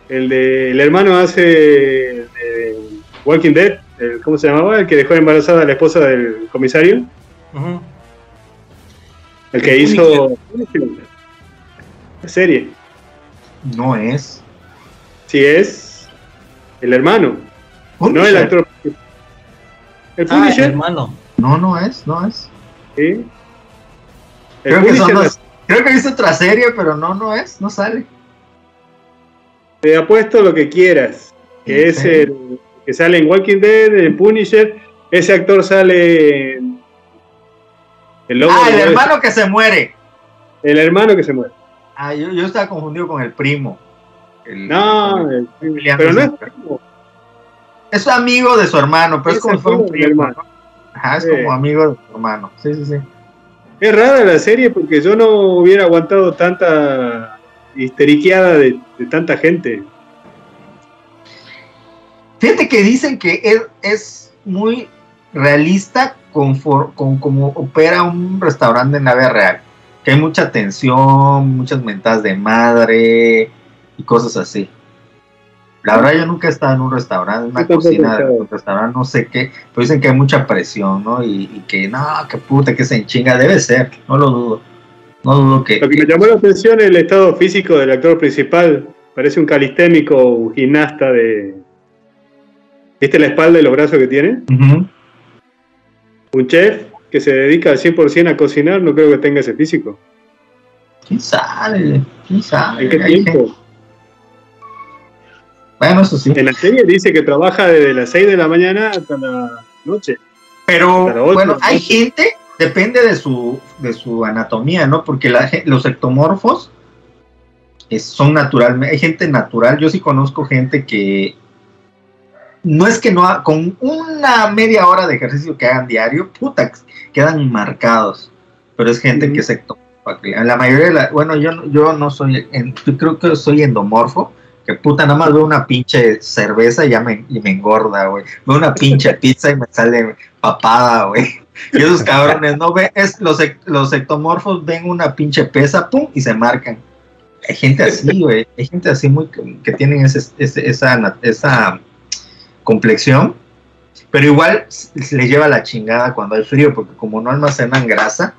el de, el hermano hace el de Walking Dead, el- ¿cómo se llamaba? El que dejó embarazada a la esposa del comisario, Ujú. el que El hizo la serie. No es. Sí es el hermano, no el Punisher. actor. El Ah, Punisher, hermano. No, no es, no es. sí. Creo que, son dos- creo que he visto otra serie, pero no, no es, no sale. te apuesto lo que quieras, que es el que sale en Walking Dead, en Punisher, ese actor sale en el Ah, el hermano que se muere. El hermano que se muere. Ah, yo, yo estaba confundido con el primo. El- No, el- el- pero no es Rosenberg. Es amigo de su hermano, pero es, Es como. Ajá, es Sí. como amigo de su hermano. Sí, sí, sí. Es rara la serie porque yo no hubiera aguantado tanta histeriqueada de, de tanta gente. Fíjate que dicen que es, es muy realista con, for- con cómo opera un restaurante en la vida real. Que hay mucha tensión, muchas mentadas de madre y cosas así. La verdad yo nunca he estado en un restaurante, en una cocina de un restaurante, no sé qué, pero dicen que hay mucha presión, ¿no? Y, y que no, que puta, que se enchinga, debe ser, no lo dudo. No dudo que... Lo que me llamó la atención es el estado físico del actor principal. Parece un calistémico, un gimnasta de... ¿Viste la espalda y los brazos que tiene? Un chef que se dedica al 100% a cocinar, no creo que tenga ese físico. ¿Quién sabe? ¿Quién sabe? ¿En qué tiempo? Gente- Bueno, eso sí. En la serie dice que trabaja desde las 6 de la mañana hasta la noche. Pero bueno, ¿no? hay gente, depende de su, de su anatomía, ¿no? Porque la los ectomorfos es- son naturalmente, hay gente natural, yo sí conozco gente que no es que no, ha- con una media hora de ejercicio que hagan diario, puta, quedan marcados, pero es gente que es ectomorfa. La mayoría de la, bueno, yo, no- yo no soy, yo creo que soy endomorfo, que puta, nada más veo una pinche cerveza y ya me, y me engorda, güey. Veo una pinche pizza y me sale papada, güey. Y esos cabrones, no es los, los ectomorfos ven una pinche pesa, pum, y se marcan. Hay gente así, güey. Hay gente así muy que, tienen ese, ese- esa, esa complexión, pero igual se le lleva la chingada cuando hay frío, porque como no almacenan grasa,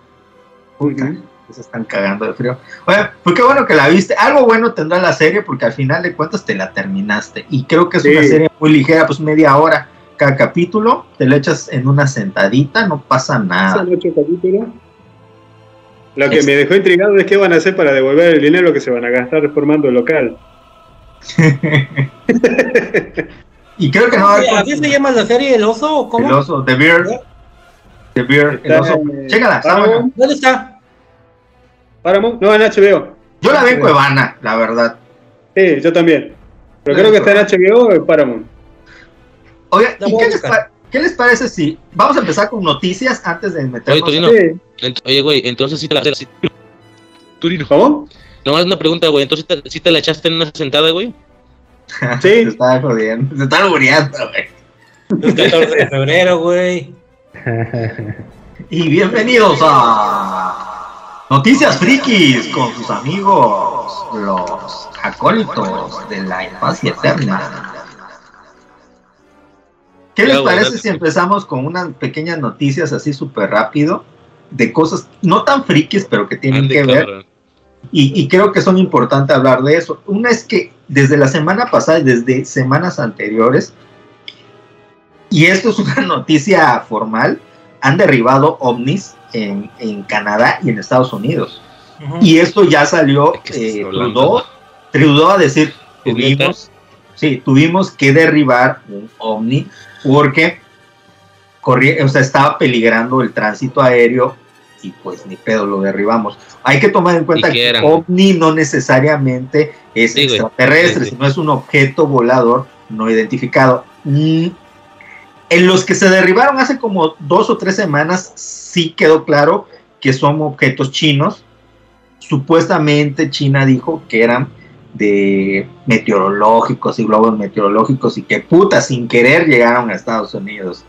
puta, se están cagando de frío. Oye, pues qué bueno que la viste. Algo bueno tendrá la serie, porque al final de cuentas te la terminaste. Y creo que es Sí. una serie muy ligera, pues media hora cada capítulo, te lo echas en una sentadita, no pasa nada. Son ocho capítulos. Lo que Es- me dejó intrigado es qué van a hacer para devolver el dinero que se van a gastar reformando el local. Y creo que no va a haber ¿Así se llama la serie El Oso o cómo? el oso, The Bear. The Bear, el oso. Chécala, ¿Dónde está? Paramount, no, en HBO. Yo la vi en Cuevana, la verdad. Sí, yo también. Pero creo que está en HBO o en Paramount. Oye, La ¿y qué les, qué parece si vamos a empezar con noticias antes de Oye, meternos? Torino, Sí. oye, güey, entonces sí te la... sí- Turino. ¿Cómo? Nomás una pregunta, güey, entonces sí te, sí te la echaste en una sentada, güey. Se Sí. está jodiendo, se está muriendo, güey. El 14 de febrero, güey. Y bienvenidos a Noticias Frikis con sus amigos, los acólitos de la infancia eterna. ¿Qué les parece si empezamos con unas pequeñas noticias así súper rápido de cosas no tan frikis, pero que tienen que ver y, y creo que son importantes hablar de eso. Una es que desde la semana pasada y desde semanas anteriores, y esto es una noticia formal, han derribado ovnis en, en Canadá y en Estados Unidos. Ujú. Y esto ya salió ¿De qué estás eh? Trudeau, Trudeau a decir, tuvimos, sí, tuvimos que derribar un ovni porque corría, o sea, estaba peligrando el tránsito aéreo y pues ni pedo lo derribamos. Hay que tomar en cuenta ¿Y qué que ovni no necesariamente es Sí, extraterrestre, Sí, sí. sino es un objeto volador no identificado. En los que se derribaron hace como dos o tres semanas, sí quedó claro que son objetos chinos. Supuestamente China dijo que eran de meteorológicos y globos meteorológicos y que puta sin querer llegaron a Estados Unidos.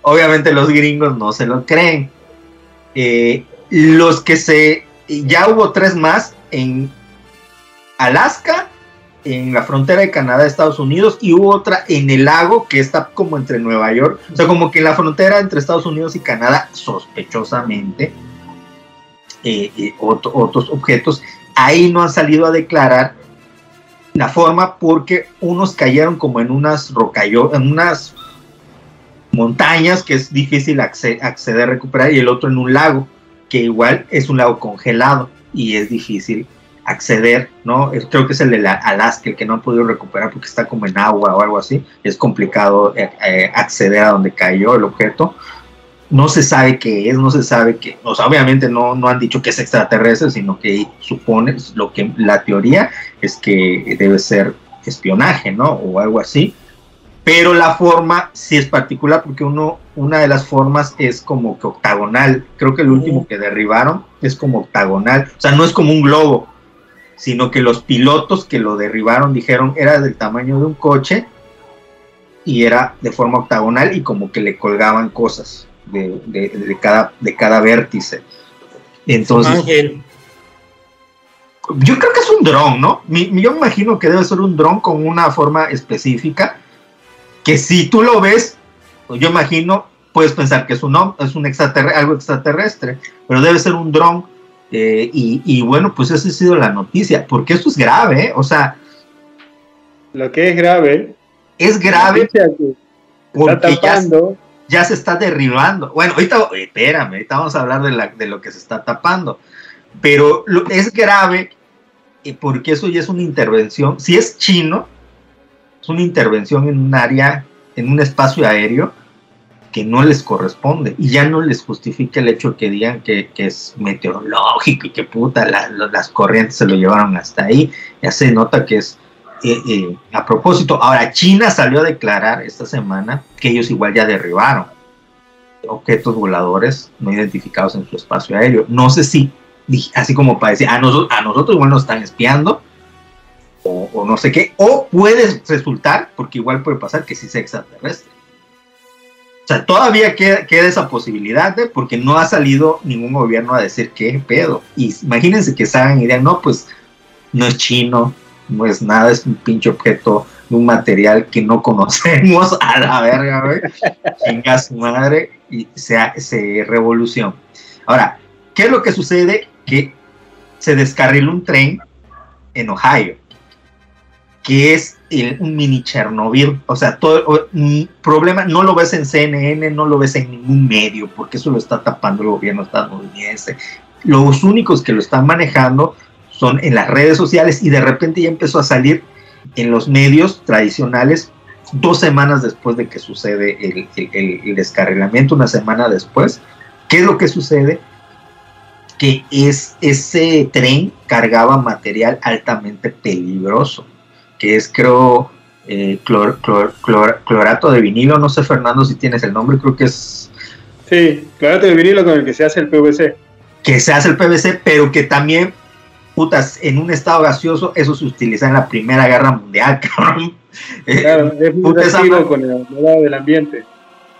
Obviamente los gringos no se lo creen. Eh, los que se... Ya hubo tres más en Alaska, en la frontera de Canadá, Estados Unidos, y hubo otra en el lago que está como entre Nueva York, o sea, como que en la frontera entre Estados Unidos y Canadá, sospechosamente, eh, eh, otros objetos, ahí no han salido a declarar la forma porque unos cayeron como en unas en unas montañas que es difícil acceder a recuperar y el otro en un lago que igual es un lago congelado y es difícil acceder, ¿no? Creo que es el de la Alaska, el que no han podido recuperar porque está como en agua o algo así. Es complicado eh, eh, acceder a donde cayó el objeto. No se sabe qué es, no se sabe qué, o sea, obviamente no, no han dicho que es extraterrestre, sino que supone, lo que la teoría es que debe ser espionaje, ¿no? O algo así. Pero la forma sí es particular porque uno, una de las formas es como que octagonal. Creo que el último que derribaron es como octagonal. O sea, no es como un globo, sino que los pilotos que lo derribaron dijeron era del tamaño de un coche y era de forma octagonal y como que le colgaban cosas de, cada, de cada vértice. Entonces, Ángel, yo creo que es un dron, ¿no? Mi- yo imagino que debe ser un dron con una forma específica que si tú lo ves, pues yo imagino, puedes pensar que es un, es un extraterre- algo extraterrestre, pero debe ser un dron. Eh, y, y bueno, pues esa ha sido la noticia, porque esto es grave, ¿eh? o sea, Lo que es grave, es grave porque ya, se está derribando. Bueno, ahorita, espérame, ahorita vamos a hablar de, la- de lo que se está tapando, pero lo, es grave porque eso ya es una intervención. Si es chino, es una intervención en un área, en un espacio aéreo que no les corresponde y ya no les justifica el hecho que digan que, que es meteorológico y que puta, la- lo- las corrientes se lo llevaron hasta ahí. Ya se nota que es eh, eh, a propósito. Ahora, China salió a declarar esta semana que ellos igual ya derribaron objetos voladores no identificados en su espacio aéreo. No sé si, así como para decir, a, noso- a nosotros igual nos están espiando, o, o no sé qué, o puede resultar, porque igual puede pasar que sí sea extraterrestre. O sea, todavía queda, esa posibilidad, ¿eh? porque no ha salido ningún gobierno a decir qué pedo. Y imagínense que salgan y digan, no, pues no es chino, no es nada, es un pinche objeto de un material que no conocemos a la verga, güey. Chinga su madre y se, se revolución. Ahora, ¿qué es lo que sucede? Que se descarrila un tren en Ohio, que es un mini Chernobyl. O sea, todo un problema, no lo ves en CNN, no lo ves en ningún medio, porque eso lo está tapando el gobierno estadounidense. Los únicos que lo están manejando son en las redes sociales y de repente ya empezó a salir en los medios tradicionales dos semanas después de que sucede el, descarrilamiento, una semana después. ¿Qué es lo que sucede? Que es, ese tren cargaba material altamente peligroso, que es creo eh, clor- clor- clor- clorato de vinilo, no sé Fernando si tienes el nombre, creo que es sí, clorato de vinilo con el que se hace el PVC. que se hace el PVC, pero que también, putas, en un estado gaseoso, eso se utiliza en la Primera Guerra Mundial, cabrón. Claro, es muy esa con humedad del ambiente.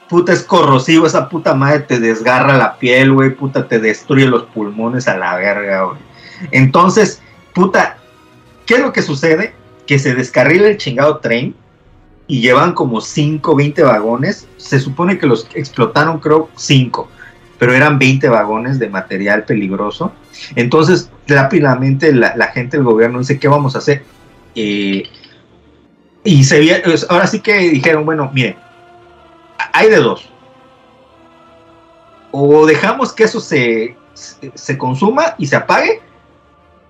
puta, es corrosivo, esa puta madre te desgarra la piel, güey, puta, te destruye los pulmones a la verga, güey. Entonces, puta, ¿qué es lo que sucede? Que se descarrila el chingado tren y llevan como 5, 20 vagones. Se supone que los explotaron, creo, 5, pero eran 20 vagones de material peligroso. Entonces, rápidamente la, gente del gobierno dice, ¿qué vamos a hacer? Eh, y se ahora sí que dijeron, bueno, miren, hay de dos. O dejamos que eso se, se consuma y se apague,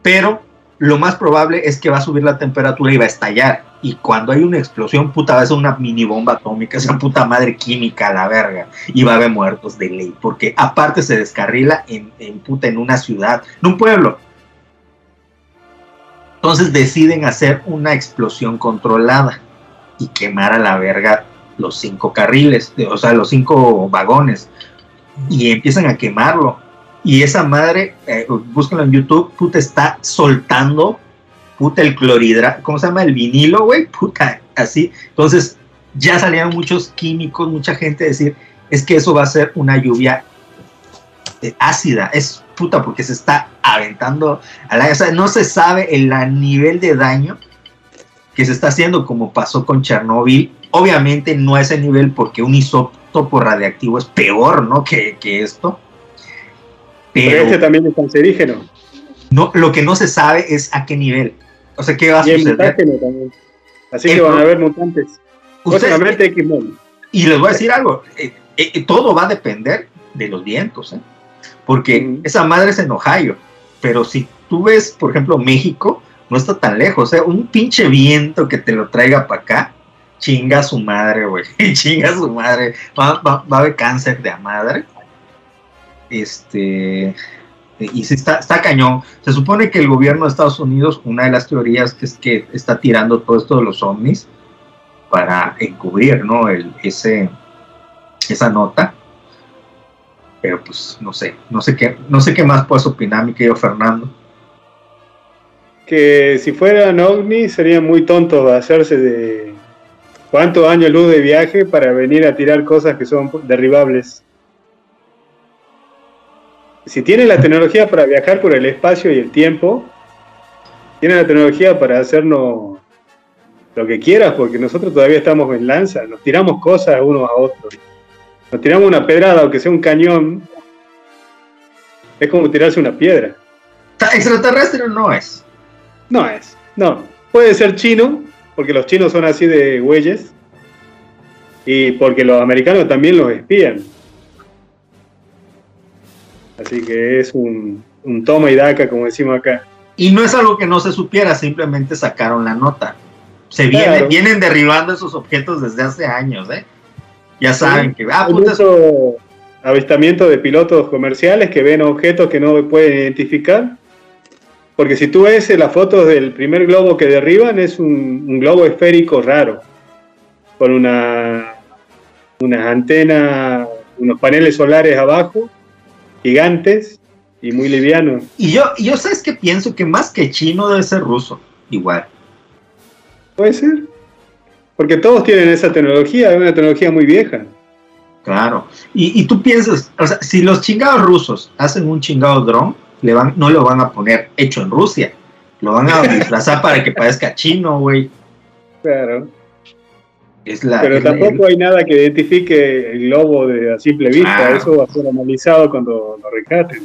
pero lo más probable es que va a subir la temperatura y va a estallar. Y cuando hay una explosión, puta, va a ser una mini bomba atómica, esa puta madre química a la verga. Y va a haber muertos de ley, porque aparte se descarrila en, en puta en una ciudad, en un pueblo. Entonces deciden hacer una explosión controlada y quemar a la verga los cinco carriles, o sea, los cinco vagones. Y empiezan a quemarlo. Y esa madre, eh, búsquenlo en YouTube, puta, está soltando puta, el clorhidrato, ¿cómo se llama? El vinilo, güey, puta, así. Entonces, ya salían muchos químicos, mucha gente decir, es que eso va a ser una lluvia eh, ácida, es puta, porque se está aventando a o sea, no se sabe el nivel de daño que se está haciendo, como pasó con Chernobyl. Obviamente no a ese nivel, porque un isótopo radiactivo es peor, ¿no? Que, que esto. Pero, este también es cancerígeno. No, lo que no se sabe es a qué nivel. O sea, ¿qué va a y suceder? También. Así que van a haber mutantes. Ustedes, y les voy a decir algo, eh, eh, todo va a depender de los vientos, ¿eh? porque esa madre es en Ohio, pero si tú ves, por ejemplo, México, no está tan lejos, ¿eh? un pinche viento que te lo traiga para acá, chinga su madre, güey, chinga su madre, va, va, a haber cáncer de a madre, este, y si está, está cañón. Se supone que el gobierno de Estados Unidos, una de las teorías es que está tirando todo esto de los ovnis para encubrir, ¿no? El, ese, esa nota. Pero pues no sé, no sé qué, no sé qué más puedes opinar, mi querido Fernando. Que si fueran ovnis sería muy tonto hacerse de cuántos años luz de viaje para venir a tirar cosas que son derribables si tiene la tecnología para viajar por el espacio y el tiempo, tiene la tecnología para hacernos lo que quieras, porque nosotros todavía estamos en lanza, nos tiramos cosas unos a otros. Nos tiramos una pedrada, aunque sea un cañón, es como tirarse una piedra. Extraterrestre no es. No es, no. Puede ser chino, porque los chinos son así de güeyes, y porque los americanos también los espían. Así que es un, toma y daca, como decimos acá. Y no es algo que no se supiera, simplemente sacaron la nota. Se vienen, vienen derribando esos objetos desde hace años, ¿eh? Ya saben que... Ah, puta, avistamiento de pilotos comerciales que ven objetos que no pueden identificar. Porque si tú ves las fotos del primer globo que derriban, es un, globo esférico raro, con una, unas antenas, unos paneles solares abajo gigantes y muy livianos. Y yo, yo sabes que pienso que más que chino debe ser ruso, igual. Puede ser. Porque todos tienen esa tecnología, es una tecnología muy vieja. Claro. Y, tú piensas, o sea, si los chingados rusos hacen un chingado dron, le van, no lo van a poner hecho en Rusia. Lo van a disfrazar para que parezca chino, güey. Claro. Pero tampoco hay nada que identifique el globo de a simple vista. Eso va a ser analizado cuando lo rescaten.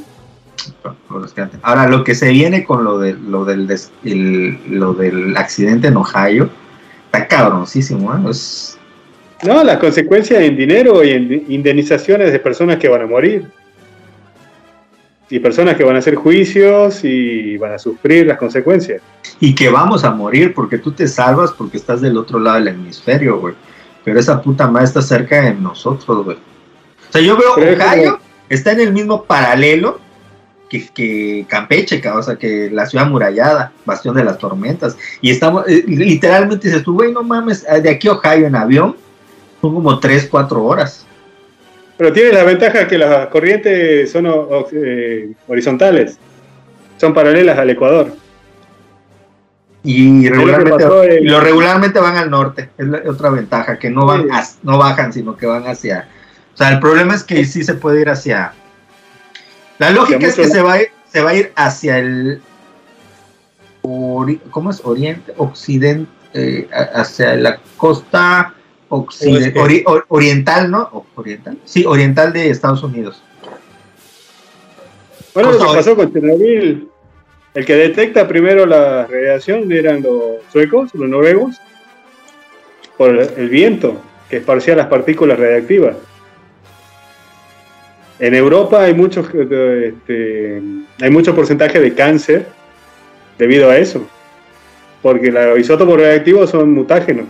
Ahora, lo que se viene con lo, de, lo, del, lo del accidente en Ohio, está cabroncísimo. ¿eh? No, las consecuencias en dinero y en indemnizaciones de personas que van a morir. Y personas que van a hacer juicios y van a sufrir las consecuencias y que vamos a morir porque tú te salvas porque estás del otro lado del hemisferio, güey. Pero esa puta madre está cerca de nosotros, güey. O sea, yo veo Ohio está en el mismo paralelo que, que, Campeche, o sea, que la ciudad murallada, bastión de las tormentas. Y estamos, eh, literalmente dices tú, güey, no mames, de aquí a Ohio en avión son como 3, 4 horas. Pero tiene la ventaja que las corrientes son eh, horizontales, son paralelas al Ecuador. Y regularmente, lo regularmente van al norte, es otra ventaja, que no van no bajan, sino que van hacia. O sea, el problema es que sí se puede ir hacia. La lógica es que se va, a ir, se va a ir hacia el. ¿Cómo es? Oriente, occidente, eh, hacia la costa oriental, ¿no? ¿Oriental? Sí, oriental de Estados Unidos. Bueno, lo que pasó con Chernobyl el que detecta primero la radiación eran los suecos, los noruegos, por el viento que esparcía las partículas radiactivas. En Europa hay muchos, este, hay mucho porcentaje de cáncer debido a eso, porque los isótopos radiactivos son mutágenos.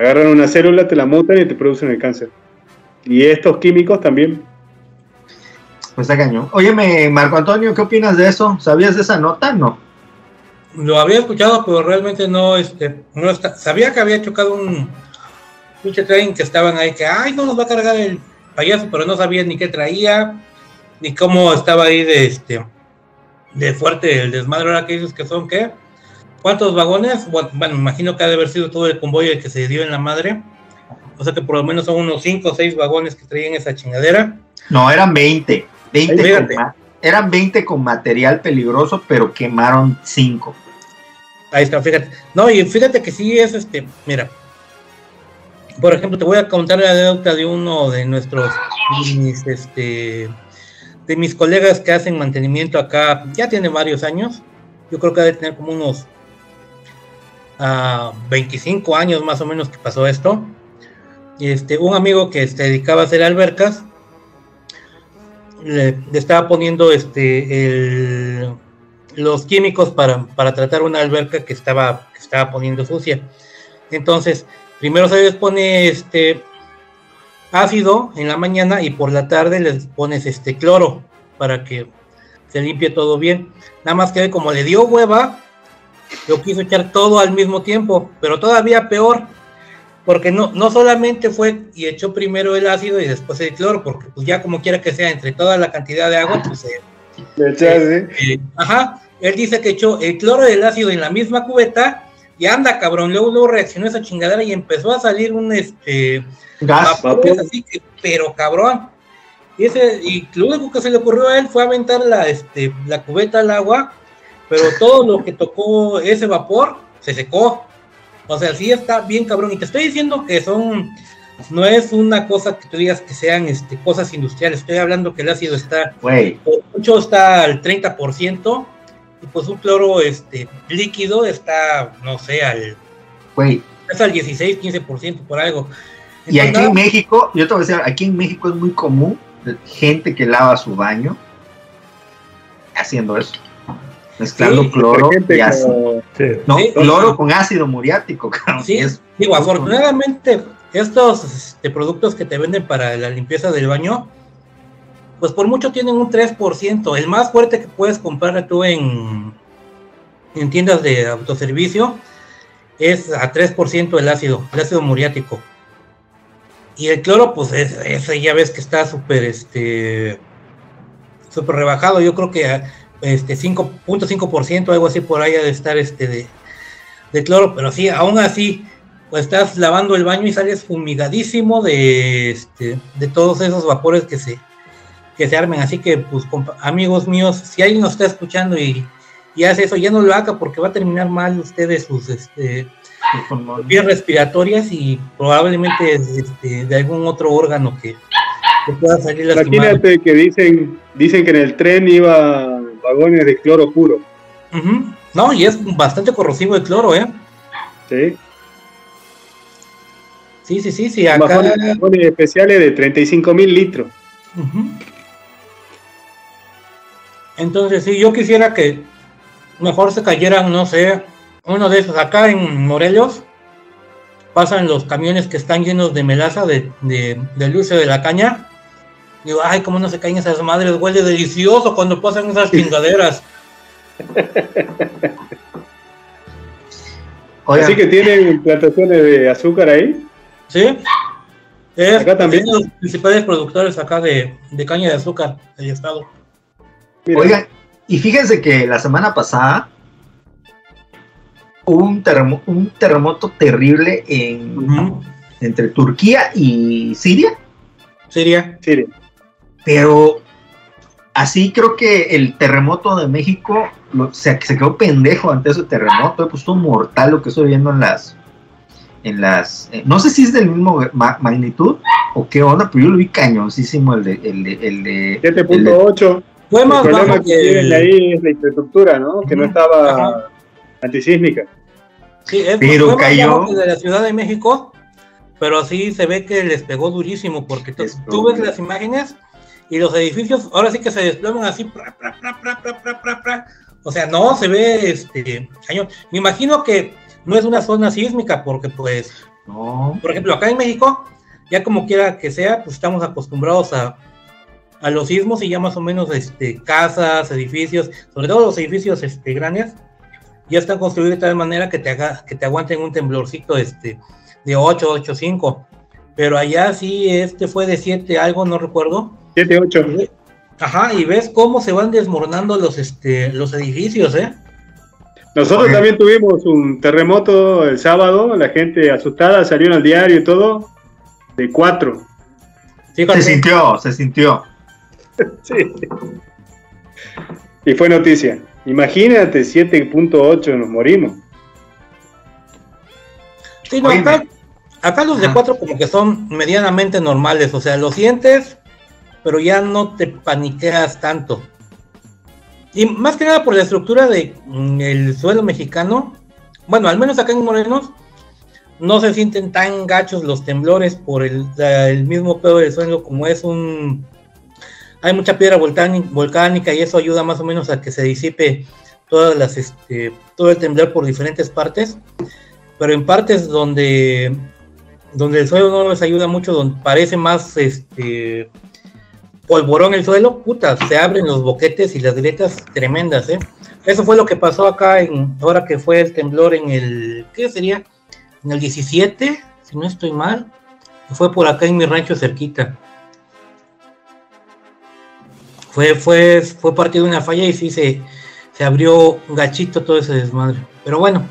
Agarran una célula, te la mutan y te producen el cáncer. Y estos químicos también pues está cañón. Óyeme, Marco Antonio, ¿qué opinas de eso? ¿Sabías de esa nota? No. Lo había escuchado, pero realmente no, este, no sabía que había chocado un pinche tren que estaban ahí, que, ay, no nos va a cargar el payaso, pero no sabía ni qué traía, ni cómo estaba ahí de, este, de fuerte el desmadre ahora que dices que son, ¿qué? ¿Cuántos vagones? Bueno, me imagino que ha de haber sido todo el convoy el que se dio en la madre. O sea que por lo menos son unos 5 o 6 vagones que traían esa chingadera. No, eran 20. 20 Fíjate. con eran 20 con material peligroso, pero quemaron 5. Ahí está, fíjate. No, y fíjate que sí es este, mira. Por ejemplo, te voy a contar la anécdota de uno de nuestros, de mis, este, de mis colegas que hacen mantenimiento acá, ya tiene varios años. Yo creo que debe tener como unos ah, 25 años más o menos que pasó esto. Este, un amigo que se dedicaba a hacer albercas, le, estaba poniendo este los químicos para, para tratar una alberca que estaba, estaba poniendo sucia. Entonces, primero se les pone este ácido en la mañana y por la tarde les pones este cloro para que se limpie todo bien. Nada más que como le dio hueva, lo quiso echar todo al mismo tiempo, pero todavía peor, porque no, no solamente fue y echó primero el ácido y después el cloro, porque pues ya como quiera que sea, entre toda la cantidad de agua, pues echas, ¿eh? eh, ajá, él dice que echó el cloro y el ácido en la misma cubeta y anda, cabrón, luego, luego reaccionó esa chingadera y empezó a salir un este Gas. así que, pero cabrón. Y ese, y lo único que se le ocurrió a él fue aventar la, este, la cubeta al agua, pero todo lo que tocó ese vapor se secó. O sea, sí está bien cabrón. Y te estoy diciendo que son, no es una cosa que tú digas que sean este, cosas industriales. Estoy hablando que el ácido está Güey, por mucho está al 30% y pues un cloro este líquido está, no sé, al, güey. es al 16, 15% por algo. Y aquí nada en México, yo te voy a decir, aquí en México es muy común gente que lava su baño haciendo eso. Mezclando Sí, cloro Gente y ácido. como- Sí. No, Sí. cloro con ácido muriático, cabrón. Sí, es- digo, afortunadamente, estos este, productos que te venden para la limpieza del baño, pues por mucho tienen un 3%. El más fuerte que puedes comprar tú en, en tiendas de autoservicio es a 3% el ácido, el ácido muriático. Y el cloro, pues es- ese ya ves que está súper este súper rebajado. Yo creo que este 5.5%, algo así por ahí ha de estar este de, de cloro, pero sí, aún así, pues estás lavando el baño y sales fumigadísimo de, este, de todos esos vapores que se, que se armen. Así que, pues, compa- amigos míos, si alguien nos está escuchando y, y hace eso, ya no lo haga porque va a terminar mal ustedes sus este, vías respiratorias y probablemente este, de algún otro órgano que, que pueda salir lastimado. Imagínate que dicen, dicen que en el tren iba vagones de cloro puro. No, y es bastante corrosivo el cloro, ¿eh? ¿sí? Sí, sí, sí, sí, acá... Vagones, vagones especiales de 35 mil litros. Entonces, sí, yo quisiera que mejor se cayeran, no sé, uno de esos. Acá en Morelos pasan los camiones que están llenos de melaza, de, de, de dulce de la caña. Digo, ay, cómo no se caen esas madres, huele delicioso cuando pasan esas chingaderas. Oigan, Así que tienen plantaciones de azúcar ahí. ¿Sí? Es, Acá también. es de los principales productores acá de, de caña de azúcar del estado. Mira, Oigan, y fíjense que la semana pasada hubo un, terremo- un terremoto terrible en, entre Turquía y Siria, Siria. Siria. Pero así creo que el terremoto de México lo- se, se quedó pendejo ante ese terremoto, pues estuvo mortal lo que estoy viendo en las en las eh, no sé si es del mismo ma- magnitud o qué onda, pero yo lo vi cañoncísimo el de el de, el de, el de- 7.8. Fue El más problema bajo que tienen que... ahí es la infraestructura, ¿no? Que no estaba Ajá. antisísmica. Sí, es Pero fue más cayó- bajo que de la Ciudad de México, pero sí se ve que les pegó durísimo, porque tú, ves las imágenes y los edificios ahora sí que se desploman así, pra, o sea, no se ve este cañón. Me imagino que no es una zona sísmica, porque pues, no. por ejemplo, acá en México, ya como quiera que sea, pues estamos acostumbrados a, a los sismos y ya más o menos este, casas, edificios, sobre todo los edificios este, grandes, ya están construidos de tal manera que te, haga, que te aguanten un temblorcito este, de 8, 8, 5. Pero allá sí, este fue de 7 algo, no recuerdo. 7.8. Ajá, y ves cómo se van desmoronando los, este, los edificios, ¿eh? Nosotros también tuvimos un terremoto el sábado, la gente asustada salió al diario y todo, de cuatro. Fíjate. Se sintió, se sintió. Sí. Y fue noticia. Imagínate, 7.8 nos morimos. Sí, no, acá, acá los de Ajá. cuatro como que son medianamente normales, o sea, lo sientes, pero ya no te paniqueas tanto. Y más que nada por la estructura de mm, el suelo mexicano, bueno, al menos acá en Morenos, no se sienten tan gachos los temblores por el, el mismo pedo del suelo, como es un... Hay mucha piedra volcánica y eso ayuda más o menos a que se disipe todas las, este, todo el temblor por diferentes partes pero en partes donde donde el suelo no les ayuda mucho, donde parece más este polvorón el suelo, puta, se abren los boquetes y las grietas tremendas, ¿eh? Eso fue lo que pasó acá en ahora que fue el temblor en el ¿qué sería? En el 17, si no estoy mal. Fue por acá en mi rancho cerquita. Fue fue fue partido de una falla y sí se se abrió gachito todo ese desmadre. Pero bueno,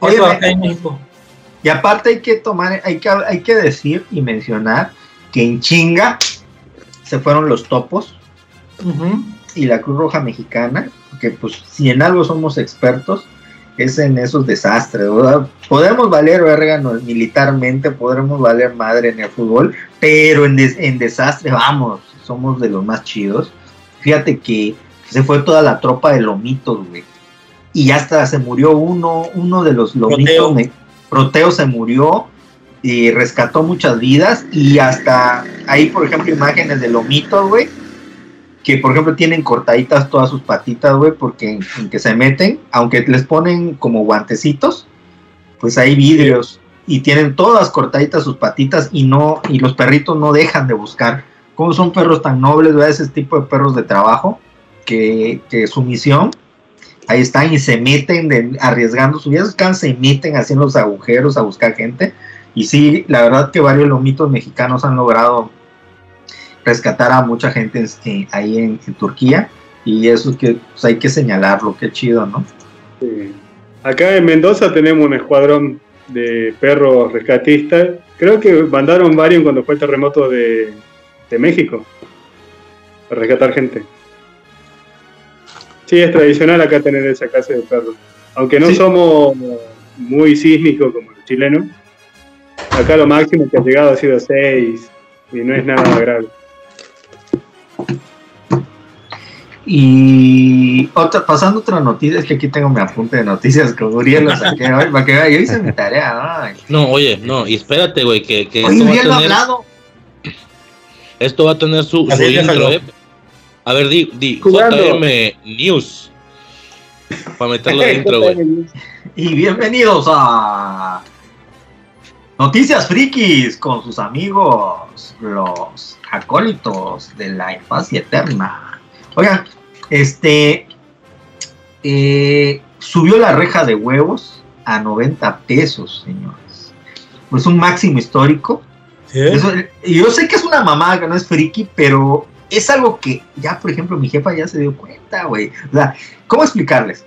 Oye, eso acá en México. Y aparte hay que tomar, hay que, hay que decir y mencionar que en chinga se fueron los topos y la Cruz Roja Mexicana, porque pues si en algo somos expertos es en esos desastres, ¿verdad? Podemos valer verga militarmente, podremos valer madre en el fútbol, pero en, des- en desastre, vamos, somos de los más chidos. Fíjate que se fue toda la tropa de lomitos, güey. Y hasta se murió uno, uno de los lomitos. Proteo. me- Proteo se murió y rescató muchas vidas. Y hasta hay, por ejemplo, imágenes de lomitos, güey. Que, por ejemplo, tienen cortaditas todas sus patitas, güey, porque en, que se meten, aunque les ponen como guantecitos, pues hay vidrios y tienen todas cortaditas sus patitas y no y los perritos no dejan de buscar. ¿Cómo son perros tan nobles, ¿verdad? ese tipo de perros de trabajo? Que, su misión ahí están y se meten arriesgando su vida, se meten así en los agujeros a buscar gente. Y sí, la verdad que varios lomitos mexicanos han logrado rescatar a mucha gente este, ahí en, en Turquía. Y eso es que pues, hay que señalarlo, qué chido, ¿no? Sí. Acá en Mendoza tenemos un escuadrón de perros rescatistas. Creo que mandaron varios cuando fue el terremoto de, de México. Para rescatar gente. Sí, es tradicional acá tener esa clase de perros. Aunque no Sí. somos muy sísmicos como los chilenos. Acá lo máximo que ha llegado ha sido 6 y no es nada grave. Y otra, pasando otra noticia, es que aquí tengo mi apunte de noticias con Uriel, lo saqué hoy, para que vea, yo hice mi tarea. ay. No, oye, no, y espérate, güey, que, que Oye, esto, va Uriel no a ha tener, hablado. esto va a tener su, su intro, eh. A ver, di, di. JM News. Para meterlo dentro, güey. Y bienvenidos a Noticias Frikis con sus amigos, los acólitos de la infancia eterna. Oigan, este eh, subió la reja de huevos a 90 pesos, señores. Pues un máximo histórico. ¿Sí? Eso- y yo sé que es una mamada, que no es friki, pero es algo que ya, por ejemplo, mi jefa ya se dio cuenta, güey. O sea, ¿cómo explicarles?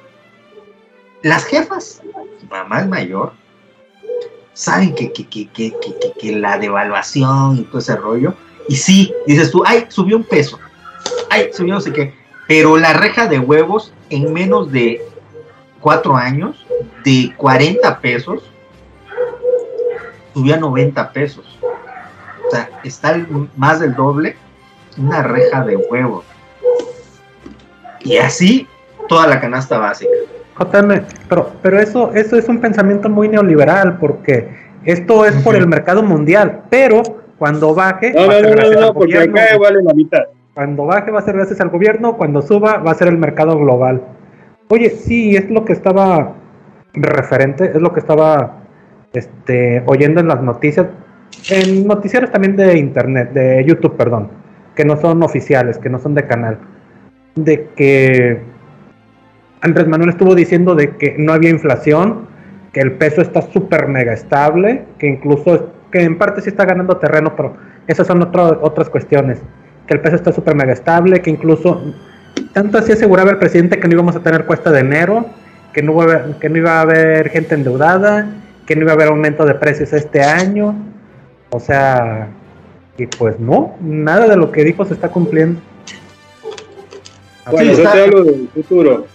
Las jefas, mamá es mayor, saben que, que, que, que, la devaluación y todo ese rollo. Y sí, dices tú, ay, subió un peso. Ay, subió no sé qué. Pero la reja de huevos en menos de cuatro años, de 40 pesos, subió a 90 pesos. O sea, está más del doble una reja de huevos. Y así toda la canasta básica. JM, pero, pero eso, eso es un pensamiento muy neoliberal, porque esto es por el mercado mundial, pero cuando baje, No, va a no, ser no, gracias no, al no, porque gobierno. acá vale la mitad. Cuando baje va a ser gracias al gobierno, cuando suba va a ser el mercado global. Oye, sí, es lo que estaba referente, es lo que estaba este, oyendo en las noticias, en noticieros también de internet, de YouTube, perdón, que no son oficiales, que no son de canal, de que Andrés Manuel estuvo diciendo de que no había inflación, que el peso está súper mega estable, que incluso, que en parte sí está ganando terreno, pero esas son otro- otras cuestiones que el peso está súper mega estable, que incluso tanto así aseguraba el presidente que no íbamos a tener cuesta de enero, que no, iba a haber, que no iba a haber gente endeudada, que no iba a haber aumento de precios este año. O sea, y pues no, nada de lo que dijo se está cumpliendo. Bueno, yo te hablo del futuro.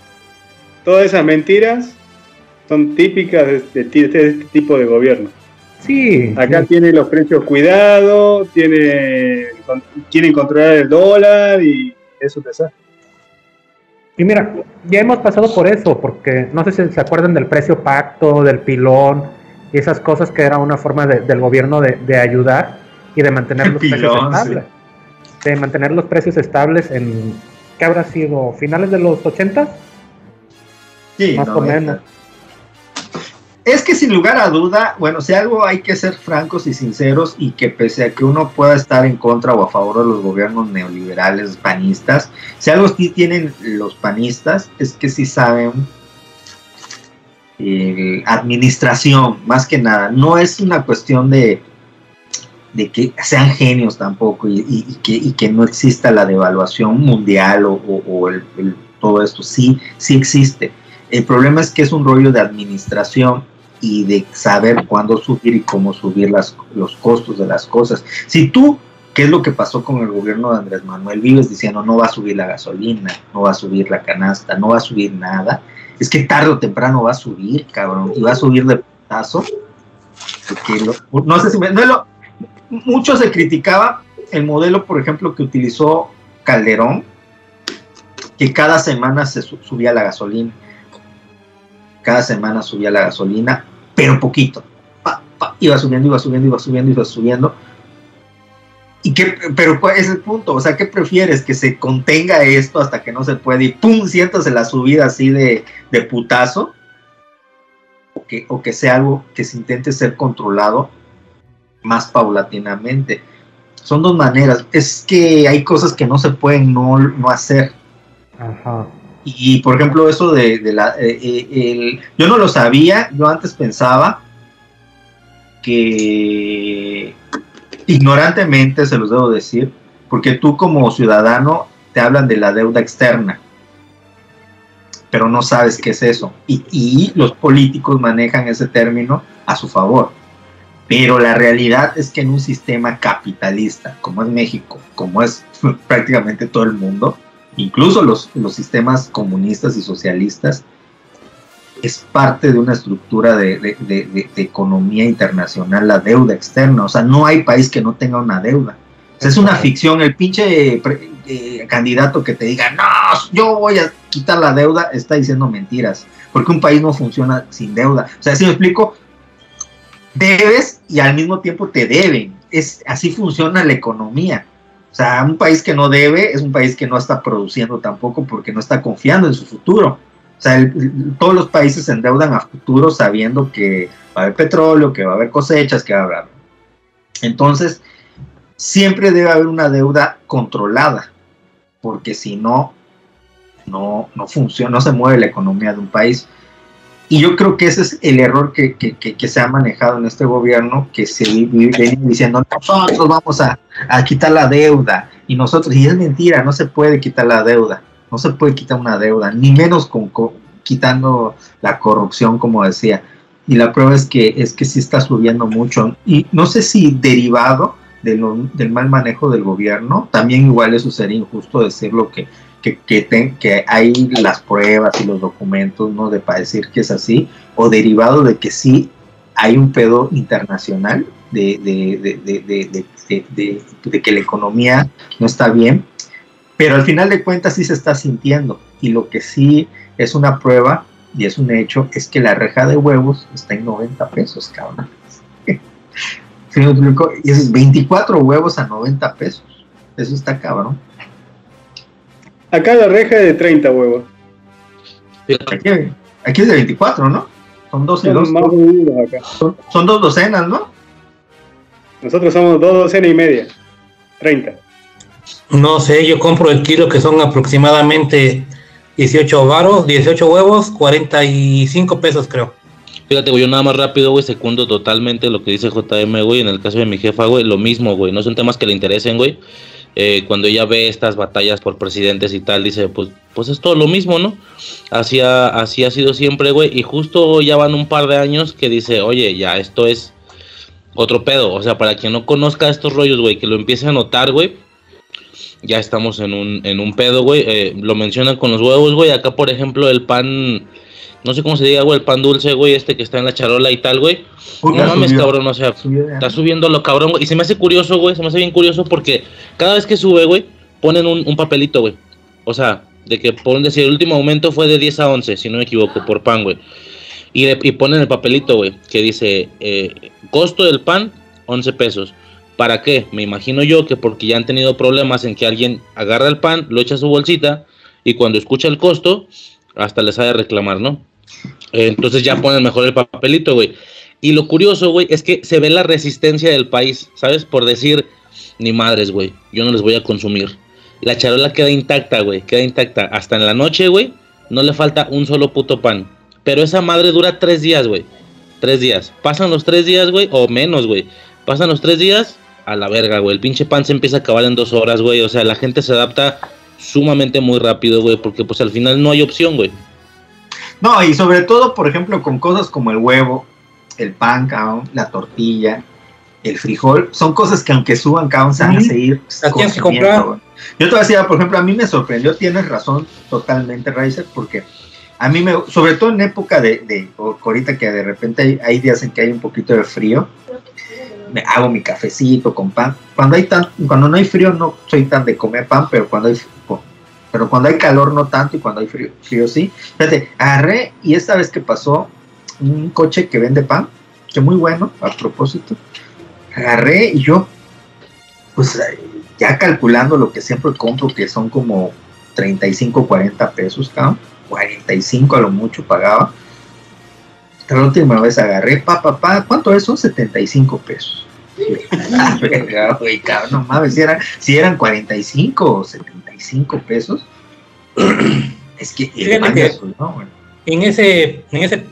Todas esas mentiras son típicas de, de- de este tipo de gobierno. Sí, Acá sí. tiene los precios cuidados, tiene, con- quieren controlar el dólar y eso te sabe. Y mira, ya hemos pasado por eso, porque no sé si se acuerdan del precio pacto, del pilón y esas cosas que era una forma de- del gobierno de, de ayudar y de mantener los precios sí. estables. De mantener los precios estables en, ¿qué habrá sido? ¿Finales de los 80? Sí, Más o 90. menos. Es que sin lugar a duda, bueno, si algo hay que ser francos y sinceros y que pese a que uno pueda estar en contra o a favor de los gobiernos neoliberales panistas, si algo sí tienen los panistas es que sí saben eh, administración, más que nada. No es una cuestión de, de que sean genios tampoco y, y- y que, y que no exista la devaluación mundial o, o- o el- el- todo esto. Sí, sí existe. El problema es que es un rollo de administración y de saber cuándo subir y cómo subir las, los costos de las cosas. Si tú, ¿qué es lo que pasó con el gobierno de Andrés Manuel? Vives diciendo no va a subir la gasolina, no va a subir la canasta, no va a subir nada. Es que tarde o temprano va a subir, cabrón, y va a subir de putazo. No sé si me, no lo- mucho se criticaba el modelo, por ejemplo, que utilizó Calderón, que cada semana se su- subía la gasolina cada semana subía la gasolina, pero poquito. Iba subiendo, iba subiendo, iba subiendo, iba subiendo. ¿Y qué, pero cuál es el punto? O sea, ¿qué prefieres? ¿Que se contenga esto hasta que no se puede y pum, siéntase la subida así de, de putazo? O que, o que sea algo que se intente ser controlado más paulatinamente. Son dos maneras. Es que hay cosas que no se pueden no, no hacer. Ajá. Y por ejemplo, eso de, la. eh, eh, el- yo no lo sabía, yo antes pensaba que. Ignorantemente se los debo decir, porque tú como ciudadano te hablan de la deuda externa, pero no sabes qué es eso. Y, y los políticos manejan ese término a su favor. Pero la realidad es que en un sistema capitalista, como es México, como es prácticamente todo el mundo, incluso los, los sistemas comunistas y socialistas, es parte de una estructura de, de- de- de- de economía internacional, la deuda externa. O sea, no hay país que no tenga una deuda. O sea, es una ficción. El pinche pre- eh, candidato que te diga, no, yo voy a quitar la deuda, está diciendo mentiras. Porque un país no funciona sin deuda. O sea, si me explico, debes y al mismo tiempo te deben. Es, así funciona la economía. O sea, un país que no debe es un país que no está produciendo tampoco porque no está confiando en su futuro. O sea, todos los países se endeudan a futuro sabiendo que va a haber petróleo, que va a haber cosechas, que va a haber... Entonces, siempre debe haber una deuda controlada, porque si no, no, no funciona, no se mueve la economía de un país. Y yo creo que ese es el error que, que- que- que se ha manejado en este gobierno, que se vi- vi- viene diciendo, nosotros vamos a, quitar la deuda, y nosotros, y es mentira, no se puede quitar la deuda, no se puede quitar una deuda, ni menos con, co- quitando la corrupción, como decía. Y la prueba es que, es que sí está subiendo mucho, y no sé si derivado de lo- del mal manejo del gobierno, también igual eso sería injusto decirlo que que, que, hay las pruebas y los documentos, ¿no? De para decir que es así, o derivado de que sí hay un pedo internacional de, de, de, de, que la economía no está bien, pero al final de cuentas sí se está sintiendo, y lo que sí es una prueba y es un hecho es que la reja de huevos está en 90 pesos, cabrón. Y esos 24 huevos a 90 pesos. Eso está cabrón. Acá la reja es de 30 huevos. Aquí, aquí es de 24, ¿no? Son dos y dos. Son más duros acá. Son, son dos docenas, ¿no? Nosotros somos dos docenas y media. 30. No sé, yo compro el kilo que son aproximadamente 18 varos, 18 huevos, 45 pesos creo. Fíjate, güey, yo nada más rápido, güey, secundo totalmente lo que dice JM, güey. En el caso de mi jefa, güey, lo mismo, güey. No son temas que le interesen, güey. Eh, cuando ella ve estas batallas por presidentes y tal, dice, pues, pues es todo lo mismo, ¿no? Así ha, sido siempre, güey. Y justo ya van un par de años que dice, oye, ya esto es otro pedo. O sea, para quien no conozca estos rollos, güey, que lo empiece a notar, güey. Ya estamos en un, en un pedo, güey. Eh, lo mencionan con los huevos, güey. Acá, por ejemplo, el pan no sé cómo se diga, güey, el pan dulce, güey, este que está en la charola y tal, güey. No mames, cabrón, o sea, está subiendo lo cabrón, güey. Y se me hace curioso, güey, se me hace bien curioso porque cada vez que sube, güey, ponen un, papelito, güey. O sea, de que ponen decir, el último aumento fue de 10 a 11, si no me equivoco, por pan, güey. Y, y, ponen el papelito, güey, que dice, eh, costo del pan, 11 pesos. ¿Para qué? Me imagino yo que porque ya han tenido problemas en que alguien agarra el pan, lo echa a su bolsita y cuando escucha el costo, hasta les ha de reclamar, ¿no? Entonces ya ponen mejor el papelito, güey. Y lo curioso, güey, es que se ve la resistencia del país, ¿sabes? Por decir, ni madres, güey, yo no les voy a consumir. La charola queda intacta, güey, queda intacta. Hasta en la noche, güey, no le falta un solo puto pan. Pero esa madre dura tres días, güey. Tres días. Pasan los tres días, güey, o menos, güey. Pasan los tres días, a la verga, güey. El pinche pan se empieza a acabar en dos horas, güey. O sea, la gente se adapta sumamente muy rápido, güey, porque pues al final no hay opción, güey. No, y sobre todo, por ejemplo, con cosas como el huevo, el pan, cabrón, la tortilla, el frijol, son cosas que aunque suban, cabrón, se van a seguir comprar. Yo te voy a decir, por ejemplo, a mí me sorprendió, tienes razón totalmente, Riser, porque a mí me, sobre todo en época de, de ahorita que de repente hay, días en que hay un poquito de frío, me hago mi cafecito con pan. Cuando hay tan, cuando no hay frío no soy tan de comer pan, pero cuando hay pero cuando hay calor no tanto y cuando hay frío, frío sí. Fíjate, agarré y esta vez que pasó un coche que vende pan, que muy bueno, a propósito, agarré y yo, pues ya calculando lo que siempre compro, que son como 35, 40 pesos, cabrón, 45 a lo mucho pagaba. La última vez agarré, pa, pa, pa, ¿cuánto es? Son 75 pesos. no mames, si eran, si eran 45 o 75 pesos, es que, en ese, en ese,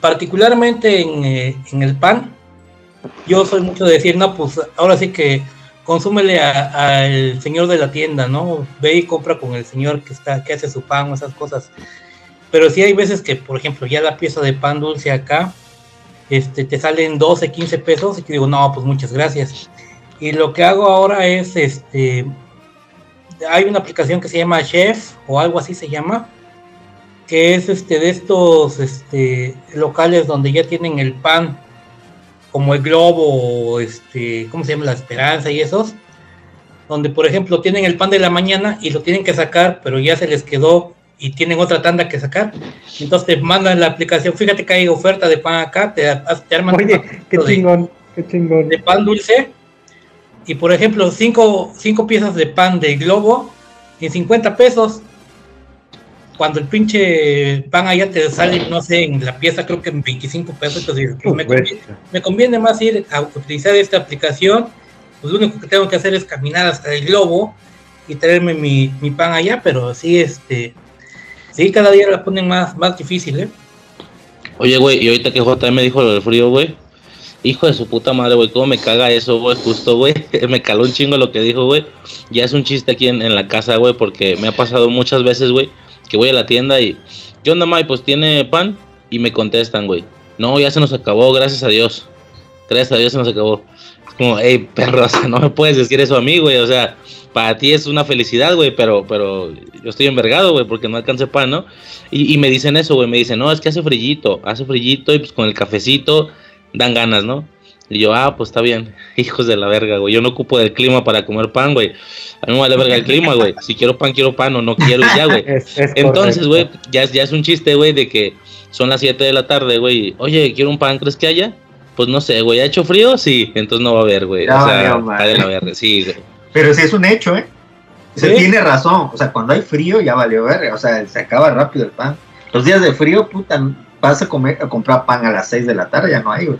particularmente en, eh, en, el pan, yo soy mucho de decir, no, pues ahora sí que consúmele al señor de la tienda, ¿no? Ve y compra con el señor que está, que hace su pan o esas cosas. Pero sí hay veces que, por ejemplo, ya la pieza de pan dulce acá, este, te salen 12, 15 pesos y te digo, no, pues muchas gracias. Y lo que hago ahora es, este, hay una aplicación que se llama Chef o algo así se llama, que es este de estos este, locales donde ya tienen el pan, como el Globo, este, ¿cómo se llama? La Esperanza y esos, donde por ejemplo tienen el pan de la mañana y lo tienen que sacar, pero ya se les quedó y tienen otra tanda que sacar. Entonces te mandan la aplicación, fíjate que hay oferta de pan acá, te, arman Oye, qué chingón, qué chingón. De pan dulce. Y por ejemplo, cinco, cinco piezas de pan de globo en 50 pesos. Cuando el pinche pan allá te sale, no sé, en la pieza creo que en 25 pesos, entonces pues me, conviene, me conviene más ir a utilizar esta aplicación. Pues lo único que tengo que hacer es caminar hasta el globo y traerme mi, mi pan allá, pero sí, este, Sí, cada día la ponen más, más difícil, ¿eh? Oye, güey, y ahorita que JM me dijo lo del frío, güey. Hijo de su puta madre, güey, cómo me caga eso, güey, justo, güey. me caló un chingo lo que dijo, güey. Ya es un chiste aquí en, la casa, güey, porque me ha pasado muchas veces, güey, que voy a la tienda y... ¿Qué onda, May? Pues tiene pan y me contestan, güey. No, ya se nos acabó, gracias a Dios. Gracias a Dios se nos acabó. Es como, hey, perro, o sea, no me puedes decir eso a mí, güey. O sea, para ti es una felicidad, güey, pero, pero yo estoy envergado, güey, porque no alcancé pan, ¿no? Y, me dicen eso, güey, me dicen, no, es que hace frillito, hace frillito y pues con el cafecito dan ganas, ¿no? Y yo, ah, pues está bien, hijos de la verga, güey, yo no ocupo del clima para comer pan, güey. A mí me vale verga el clima, güey. Si quiero pan, quiero pan o no quiero ya, güey. Entonces, güey, ya, ya es un chiste, güey, de que son las 7 de la tarde, güey. Oye, quiero un pan, ¿crees que haya? Pues no sé, güey, ¿ha hecho frío? Sí, entonces no va a haber, güey. o sea, va la verga, sí, güey. Pero sí es un hecho, ¿eh? Se tiene razón. O sea, cuando hay frío ya valió ver. O sea, se acaba rápido el pan. Los días de frío, puta, vas a, comer, a comprar pan a las 6 de la tarde, ya no hay, güey.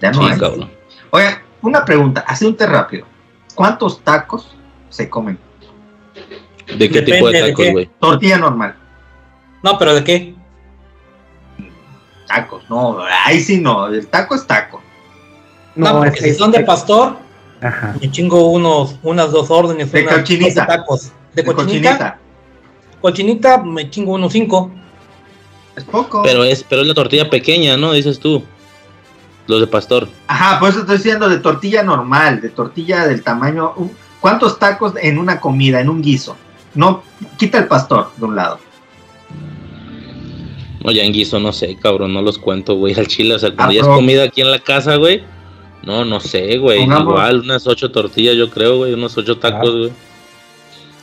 Ya no hay. Oye, una pregunta, hace un té rápido. ¿Cuántos tacos se comen? ¿De qué tipo de tacos, güey? Tortilla normal. No, pero ¿de qué? Tacos, no, ahí sí no, el taco es taco. No, porque si son de pastor, Ajá. Me chingo unos, unas dos órdenes, De unas cochinita. 12 tacos. De De cochinita, cochinita. cochinita me chingo unos cinco. Es poco. Pero es, pero es la tortilla pequeña, ¿no? Dices tú. Los de pastor. Ajá, por eso estoy diciendo de tortilla normal, de tortilla del tamaño. ¿Cuántos tacos en una comida, en un guiso? No, quita el pastor de un lado. No, ya en guiso, no sé, cabrón, no los cuento, güey, al chile. O sea, cuando Ah, ya es comida aquí en la casa, güey. No, no sé, güey. Pongamos- Igual, unas ocho tortillas, yo creo, güey. Unos ocho tacos, Ah.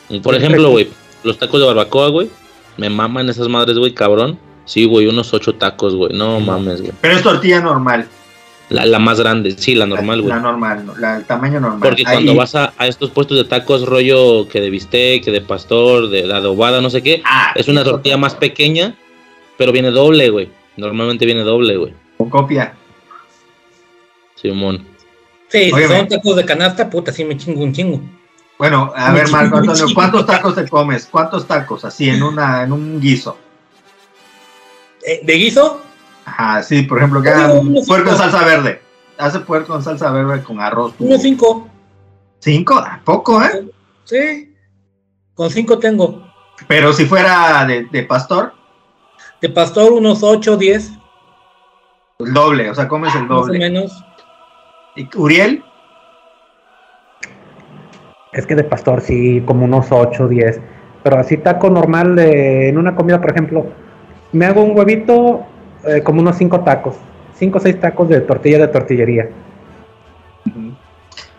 güey. Por ejemplo, güey, los tacos de barbacoa, güey. Me maman esas madres, güey, cabrón. Sí, güey, unos ocho tacos, güey. No mames, güey. Pero es tortilla normal. La, la más grande, sí, la normal, güey. La normal, no, la, el tamaño normal. Porque Ahí- cuando vas a, a estos puestos de tacos, rollo que de bistec, que de pastor, de, de adobada, no sé qué, Ah, es una tortilla más pequeña, pero viene doble, güey. Normalmente viene doble, güey. Con copia. Simón. Sí, si son tacos de canasta, puta, sí me chingo un chingo. Bueno, a Me ver, Marco Antonio. ¿cuántos tacos te comes? ¿Cuántos tacos? Así, en una, en un guiso. Eh, ¿De guiso? Ajá, sí, por ejemplo, que hagan puerco en salsa verde. Hace puerco en salsa verde con arroz. Unos cinco. ¿Cinco? ¿A poco, eh? Sí. Con cinco tengo. Pero si fuera de, de pastor, De pastor, unos ocho, diez. el doble, o sea, comes el Más o doble. menos. ¿Y Uriel? Es que de pastor sí, como unos 8, 10. Pero así taco normal de, en una comida, por ejemplo, me hago un huevito eh, como unos 5 tacos. 5 o 6 tacos de tortilla de tortillería.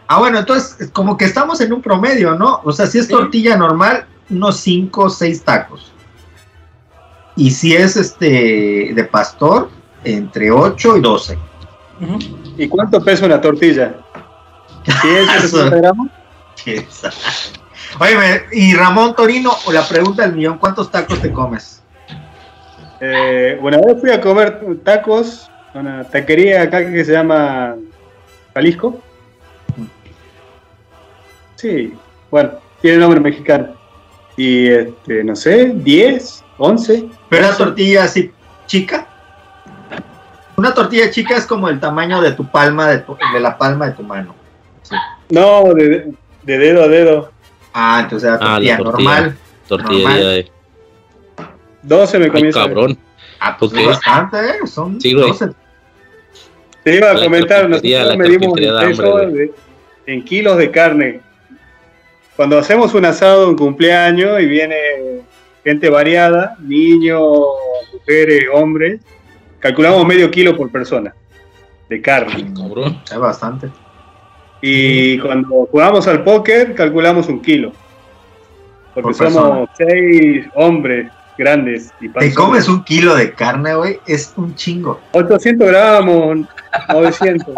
Ah, bueno, entonces como que estamos en un promedio, ¿no? O sea, si es Sí. tortilla normal, unos 5 o 6 tacos. Y si es este de pastor, entre 8 y 12. Ujú. ¿Y cuánto pesa una tortilla? ¿10, Eso. 60 gramos? Oye, y Ramón Torino, la pregunta del millón, ¿cuántos tacos te comes? Eh, una vez fui a comer tacos a una taquería acá que se llama Jalisco. Sí, bueno, tiene nombre mexicano. Y este, no sé, 10, 11. ¿Pero una tortilla así chica? Una tortilla chica es como el tamaño de tu palma, de, tu- de la palma de tu mano. Sí. No, de, de dedo a dedo. Ah, entonces la Ah, la tortilla tortilla. normal. Tortillería Normal. de. 12 me Ay, vez. cabrón. Ah, pues Ok. es bastante, ¿eh? Son Sí, güey. 12. Te iba a La comentar, nosotros medimos el peso hambre, de- en kilos de carne. Cuando hacemos un asado, un cumpleaños y viene gente variada, niños, mujeres, hombres, calculamos medio kilo por persona de carne. Cabrón. Es bastante. Y cuando jugamos al póker, calculamos un kilo. Porque Por somos seis hombres grandes y Te comes un kilo de carne, güey, es un chingo. 800 gramos, 900.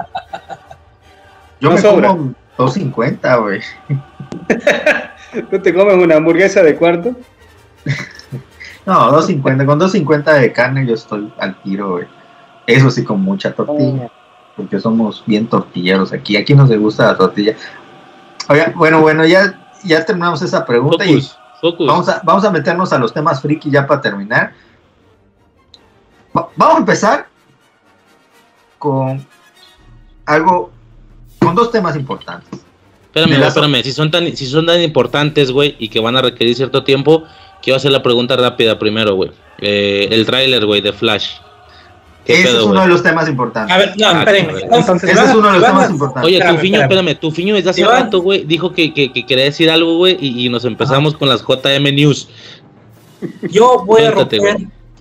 Yo No me sobra. como 250, güey. ¿Tú te comes una hamburguesa de cuarto? No, 250. Con 250 de carne yo estoy al tiro, güey. Eso sí, con mucha tortilla. Porque somos bien tortilleros aquí. Aquí nos gusta la tortilla. Oiga, bueno, bueno, ya, ya terminamos esa pregunta y Focus. Vamos a, vamos a meternos a los temas friki ya para terminar. Va- vamos a empezar con algo, con dos temas importantes. Espérame, güey, espérame. Si son tan, si son tan importantes, güey, y que van a requerir cierto tiempo, quiero hacer la pregunta rápida primero, güey. Eh, el tráiler, güey, de Flash. ¿Qué Ese pedo, es uno de los temas importantes. A ver, no, Ah, espérenme. Entonces, Ese es uno de los temas importantes. Oye, Espérame, tu fiño, espérame. espérame, tu fiño desde hace rato, güey, dijo que, que, que quería decir algo, güey, y, y nos empezamos con las JM News. Yo voy a romper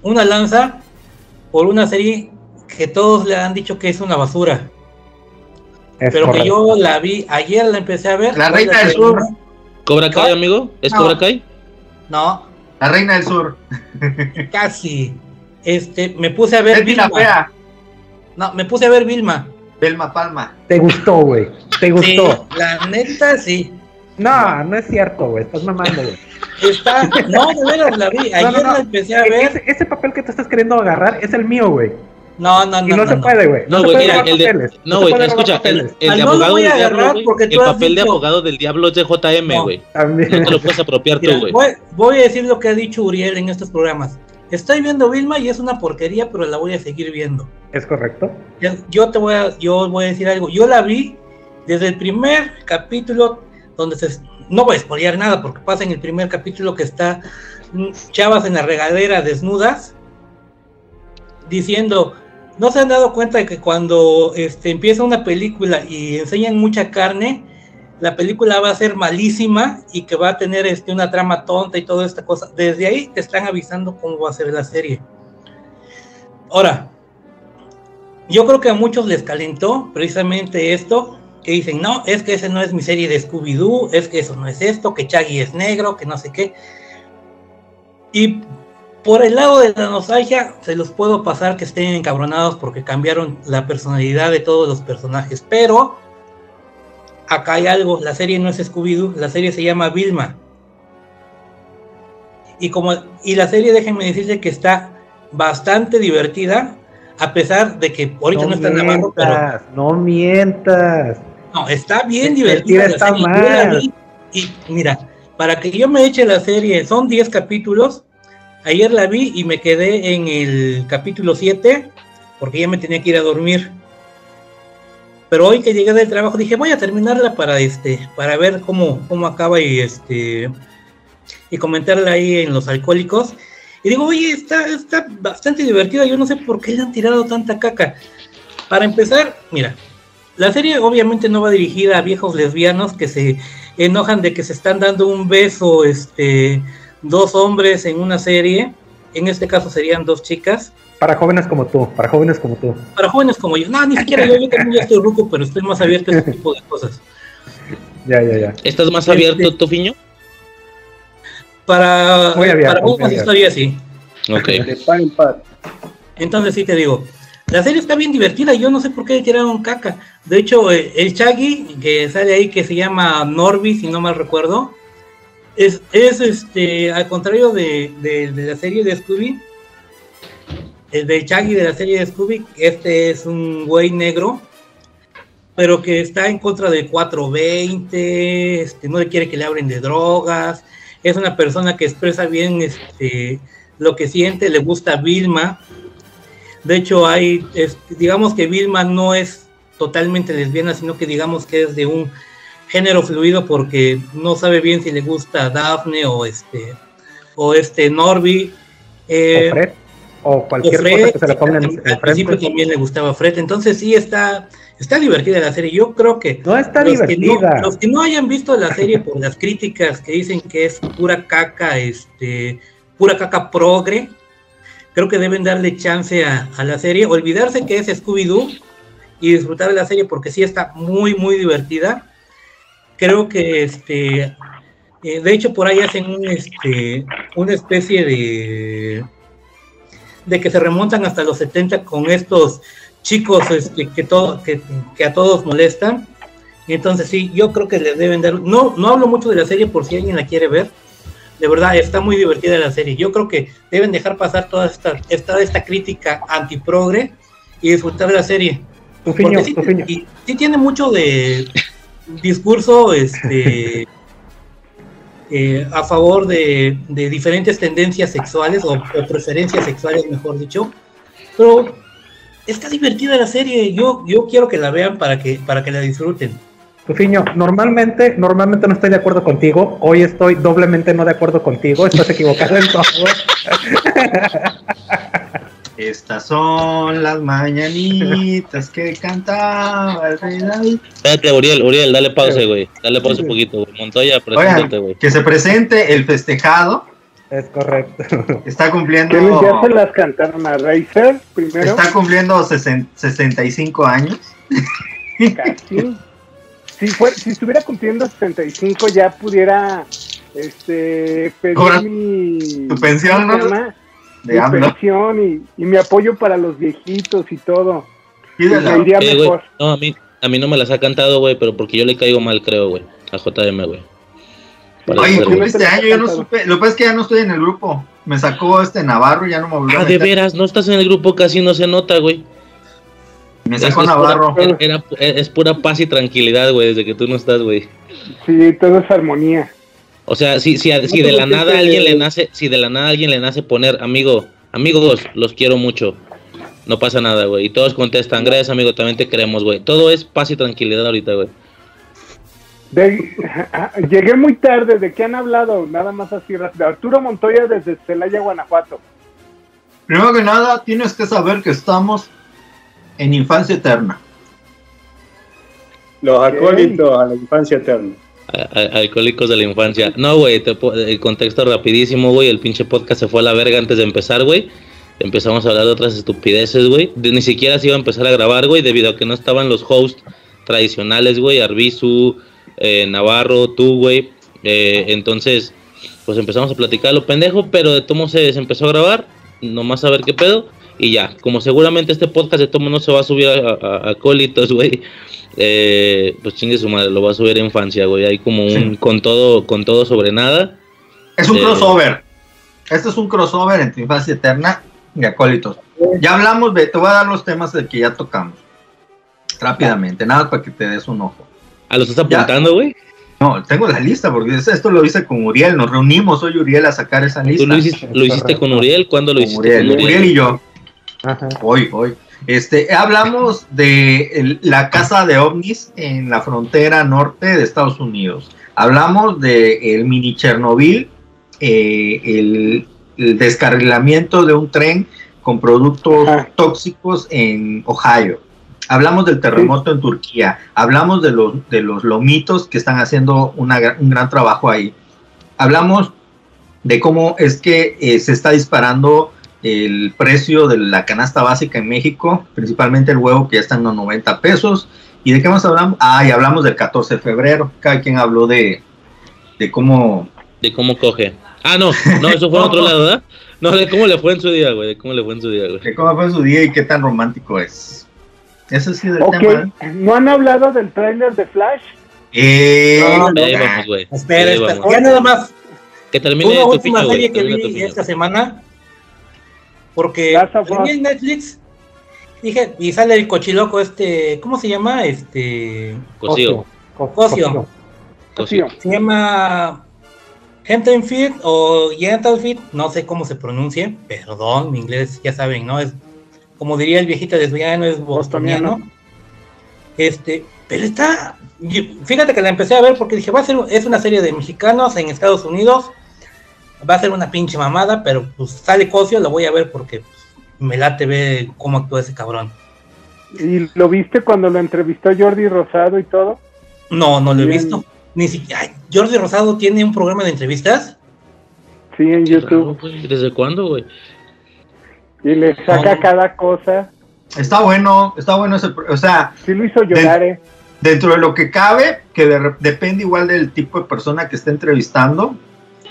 una lanza por una serie que todos le han dicho que es una basura. Es pero que yo la vi, ayer la empecé a ver. La Reina del. Sur. ¿Cobra Kai, amigo? ¿Es No. Cobra Kai? No, La Reina del Sur. casi. Este, me puse a ver Betty la Vilma. fea. No, me puse a ver Vilma. Belma Palma. Te gustó, güey. Te Sí, gustó. la neta sí. No, no es cierto, güey. Estás mamando, güey. Está, no, de veras la vi. Ayer No, no, no. la empecé a ver. Ese, ese papel que tú estás queriendo agarrar es el mío, güey. No, no, no. Y no, se puede, güey. No, güey, mira, el de. papeles. No, güey, escucha, el, papeles. el Ah, de no lo abogado del diablo, El papel de abogado del diablo es de JM, güey. También. No te lo puedes apropiar Mira, tú, güey. voy, voy a decir lo que ha dicho Uriel en estos programas. Estoy viendo Vilma y es una porquería, pero la voy a seguir viendo. Es correcto. Yo te voy a, yo voy a decir algo. Yo la vi desde el primer capítulo, donde se, no voy a spoilear nada porque pasa en el primer capítulo que está mm, chavas en la regadera desnudas, diciendo, ¿no se han dado cuenta de que cuando este, empieza una película y enseñan mucha carne, la película va a ser malísima y que va a tener este, una trama tonta y toda esta cosa? Desde ahí te están avisando cómo va a ser la serie. Ahora, yo creo que a muchos les calentó precisamente esto, que dicen, no, es que esa no es mi serie de Scooby-Doo, es que eso no es esto, que Chaggy es negro, que no sé qué. Y por el lado de la nostalgia, se los puedo pasar que estén encabronados porque cambiaron la personalidad de todos los personajes, pero acá hay algo, la serie no es Scooby-Doo, la serie se llama Vilma. Y, como, y la serie, déjenme decirle que está bastante divertida, a pesar de que ahorita no, está en abajo, pero... No mientas. No, está bien divertida. Está mal. Y mira, para que yo me eche la serie, son 10 capítulos. Ayer la vi y me quedé en el capítulo 7 porque ya me tenía que ir a dormir. Pero hoy que llegué del trabajo dije, voy a terminarla para este para ver cómo, cómo acaba y este y comentarla ahí en los alcohólicos. Y digo, oye, está, está bastante divertida, yo no sé por qué le han tirado tanta caca. Para empezar, mira, la serie obviamente no va dirigida a viejos lesbianos que se enojan de que se están dando un beso, este, dos hombres en una serie. En este caso serían dos chicas. Para jóvenes como tú, para jóvenes como tú. Para jóvenes como yo. No, ni siquiera yo, yo también ya estoy ruco, pero estoy más abierto a este tipo de cosas. Ya, ya, ya. ¿Estás más abierto, Tofiño? Para, Muy abierto, para muy historias sí. Ok. Entonces sí te digo, la serie está bien divertida, yo no sé por qué le tiraron caca. De hecho, eh, el Chaggy, que sale ahí, que se llama Norby, si no mal recuerdo, es, es este, al contrario de, de- de la serie de Scooby, el del Chaggy de la serie de Scooby, este es un güey negro, pero que está en contra del 420, este, no le quiere que le abren de drogas, es una persona que expresa bien este, lo que siente, le gusta Vilma. De hecho, hay, es- digamos que Vilma no es totalmente lesbiana, sino que digamos que es de un género fluido porque no sabe bien si le gusta Daphne o este o este Norby. Eh, o cualquier Fred, cosa que se le ponga en, al- al principio también le gustaba Fred, entonces sí está, está divertida la serie. Yo creo que No está los que, no, divertida. los que no hayan visto la serie por las críticas que dicen que es pura caca, este, pura caca progre, creo que deben darle chance a, a la serie, olvidarse que es Scooby-Doo y disfrutar de la serie porque sí está muy, muy divertida. Creo que este, eh, de hecho por ahí hacen un, este, una especie de de que se remontan hasta los 70 con estos chicos este, que, todo, que, que a todos molestan. Entonces sí, yo creo que les deben dar... No, no hablo mucho de la serie por si alguien la quiere ver. De verdad, está muy divertida la serie. Yo creo que deben dejar pasar toda esta, esta, esta crítica antiprogre y disfrutar de la serie. Porque sí, y- sí tiene mucho de discurso este, eh, a favor de, de diferentes tendencias sexuales o, o preferencias sexuales, mejor dicho. Pero está divertida la serie. Yo, yo quiero que la vean para que, para que la disfruten. Tufiño, normalmente, normalmente no estoy de acuerdo contigo. Hoy estoy doblemente no de acuerdo contigo. Estás equivocado en todo. Estas son las mañanitas que cantaba el rey David. Espérate, Uriel, Uriel, dale pausa, güey. Dale pausa un poquito, güey. Montoya, preséntate, güey. que se presente el festejado. Es correcto. Está cumpliendo, ¿Quiénes ya se las cantaron a Razer primero? está cumpliendo sesen- 65 años. Casi. Si, fuera- si estuviera cumpliendo 65 ya pudiera este, pedir mi, tu pensión, ¿cómo se ¿no? De Mi AMLO. pensión y, y mi apoyo para los viejitos y todo. Pídela. Me iría Eh, mejor. no, a mí, a mí no me las ha cantado, güey, pero porque yo le caigo mal, creo, güey. A JM, güey. Oye, este año, yo no supe. Lo que pasa es que ya no estoy en el grupo. Me sacó este Navarro y ya no me volvió a Ah, de veras, no estás en el grupo, casi no se nota, güey. Me Es, sacó es Navarro. pura, era- es pura paz y tranquilidad, güey, desde que tú no estás, güey. Sí, todo es armonía. O sea, si, si, si de la nada a alguien le nace, si de la nada alguien le nace poner, amigo, amigos, los quiero mucho. No pasa nada, güey. Y todos contestan, gracias, amigo, también te queremos, güey. Todo es paz y tranquilidad ahorita, güey. De- llegué muy tarde, ¿de qué han hablado? Nada más así rápido. Arturo Montoya desde Celaya, Guanajuato. Primero que nada, tienes que saber que estamos en infancia eterna. Los acólitos a la infancia eterna. Alcohólicos de la infancia. No, güey, el contexto rapidísimo, güey. El pinche podcast se fue a la verga antes de empezar, güey. Empezamos a hablar de otras estupideces, güey. Ni siquiera se iba a empezar a grabar, güey, debido a que no estaban los hosts tradicionales, güey. Arbizu, eh, Navarro, tú, güey. Eh, entonces, pues empezamos a platicar lo pendejo, pero de tomo se, empezó a grabar. Nomás a ver qué pedo. Y ya, como seguramente este podcast de tomo no se va a subir a, a- a güey. Eh, pues chingue su madre, lo va a subir a infancia, güey. Hay como un Sí. con todo, con todo sobre nada. Es un Eh, crossover. Este es un crossover entre infancia eterna y acólitos. Ya hablamos, de, te voy a dar los temas de que ya tocamos. Rápidamente, nada para que te des un ojo. Ah, ¿lo estás apuntando, güey? No, tengo la lista porque es- esto lo hice con Uriel. Nos reunimos hoy, Uriel, a sacar esa lista. ¿Tú lo hiciste, lo hiciste con Uriel? ¿Cuándo lo Con hiciste Uriel, con Uriel? Uriel y yo. Ajá. Hoy, hoy. Este, hablamos de el- la casa de ovnis en la frontera norte de Estados Unidos. Hablamos de el mini Chernobyl, eh, el, el descarrilamiento de un tren con productos Ajá. tóxicos en Ohio. Hablamos del terremoto en Turquía. Hablamos de los, de los lomitos que están haciendo una un gran trabajo ahí. Hablamos de cómo es que eh, se está disparando el precio de la canasta básica en México, principalmente el huevo que ya está en los 90 pesos. ¿Y de qué más hablamos? Ah, y hablamos del 14 de febrero. Cada quien habló de, de cómo... De cómo coge. Ah, no, no, eso fue en otro lado, ¿verdad? No, de cómo le fue en su día, güey. De cómo le fue en su día, güey. de cómo fue su día y qué tan romántico es. Ese sí del Ok, tema. ¿no han hablado del tráiler de Flash? Eh, No, Ya ahí ah, vamos, güey. Espera, espera. Ya nada más. Que termine Una última serie que vi esta semana. Porque en Netflix. Dije, y sale el cochiloco este. ¿Cómo se llama? Este. Cosío. Cosío. Se llama. Hentenfield o Gentlefield, no sé cómo se pronuncie, perdón, mi inglés ya saben, ¿no? Es como diría el viejito lesbiano, es bostoniano. Este, pero está, fíjate que la empecé a ver porque dije, va a ser, es una serie de mexicanos en Estados Unidos, va a ser una pinche mamada, pero pues sale Cosio, lo voy a ver porque pues, me late ver cómo actúa ese cabrón. ¿Y lo viste cuando lo entrevistó Jordi Rosado y todo? No, no lo he Bien. visto. Ni siquiera, ay, Jordi Rosado tiene un programa de entrevistas. Sí, en YouTube. güey. ¿Desde cuándo, güey? Y le saca No. cada cosa. está bueno, está bueno ese... pro- O sea, Sí lo hizo llorar, eh. dentro de lo que cabe, que de depende igual del tipo de persona que esté entrevistando,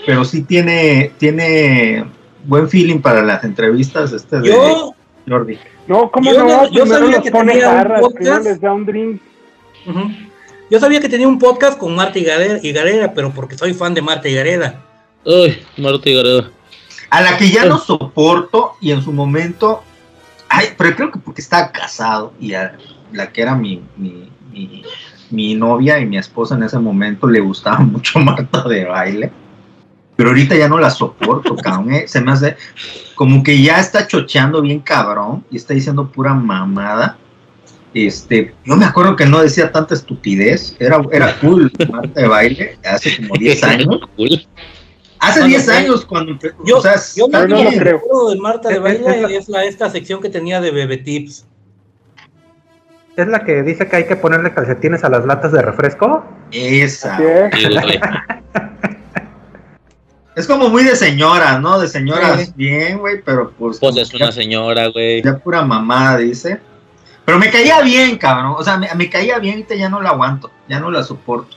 pero sí tiene, tiene buen feeling para las entrevistas este de Yo, Jordi. No, ¿cómo Yo no? no- yo sabía que tenía un podcast. les da un drink. Ujú. Yo sabía que tenía un podcast con Marta Higareda, Higareda, pero porque soy fan de Marta Higareda. Uy, Marta Gareda. A la que ya no soporto y en su momento, ay, pero creo que porque estaba casado y a la que era mi, mi, mi, mi novia y mi esposa en ese momento le gustaba mucho Marta de baile. Pero ahorita ya no la soporto, cabrón. eh. Se me hace como que ya está chocheando bien cabrón y está diciendo pura mamada. Este, yo me acuerdo que no decía tanta estupidez. Era, era cool Marta de baile hace como 10 años. Cool. Hace No, no 10 sé. años cuando Yo, o sea, yo no lo creo. de Marta de Es- baile es- es la, esta sección que tenía de Bebe Tips. ¿Es la que dice que hay que ponerle calcetines a las latas de refresco? Esa. Es. Como muy de señora, ¿no? De señoras Sí. bien, güey, pero pues. Pues es una señora, güey. Ya pura mamada, dice. Pero me caía bien, cabrón. O sea, me, me caía bien, ahorita ya no la aguanto, ya no la soporto.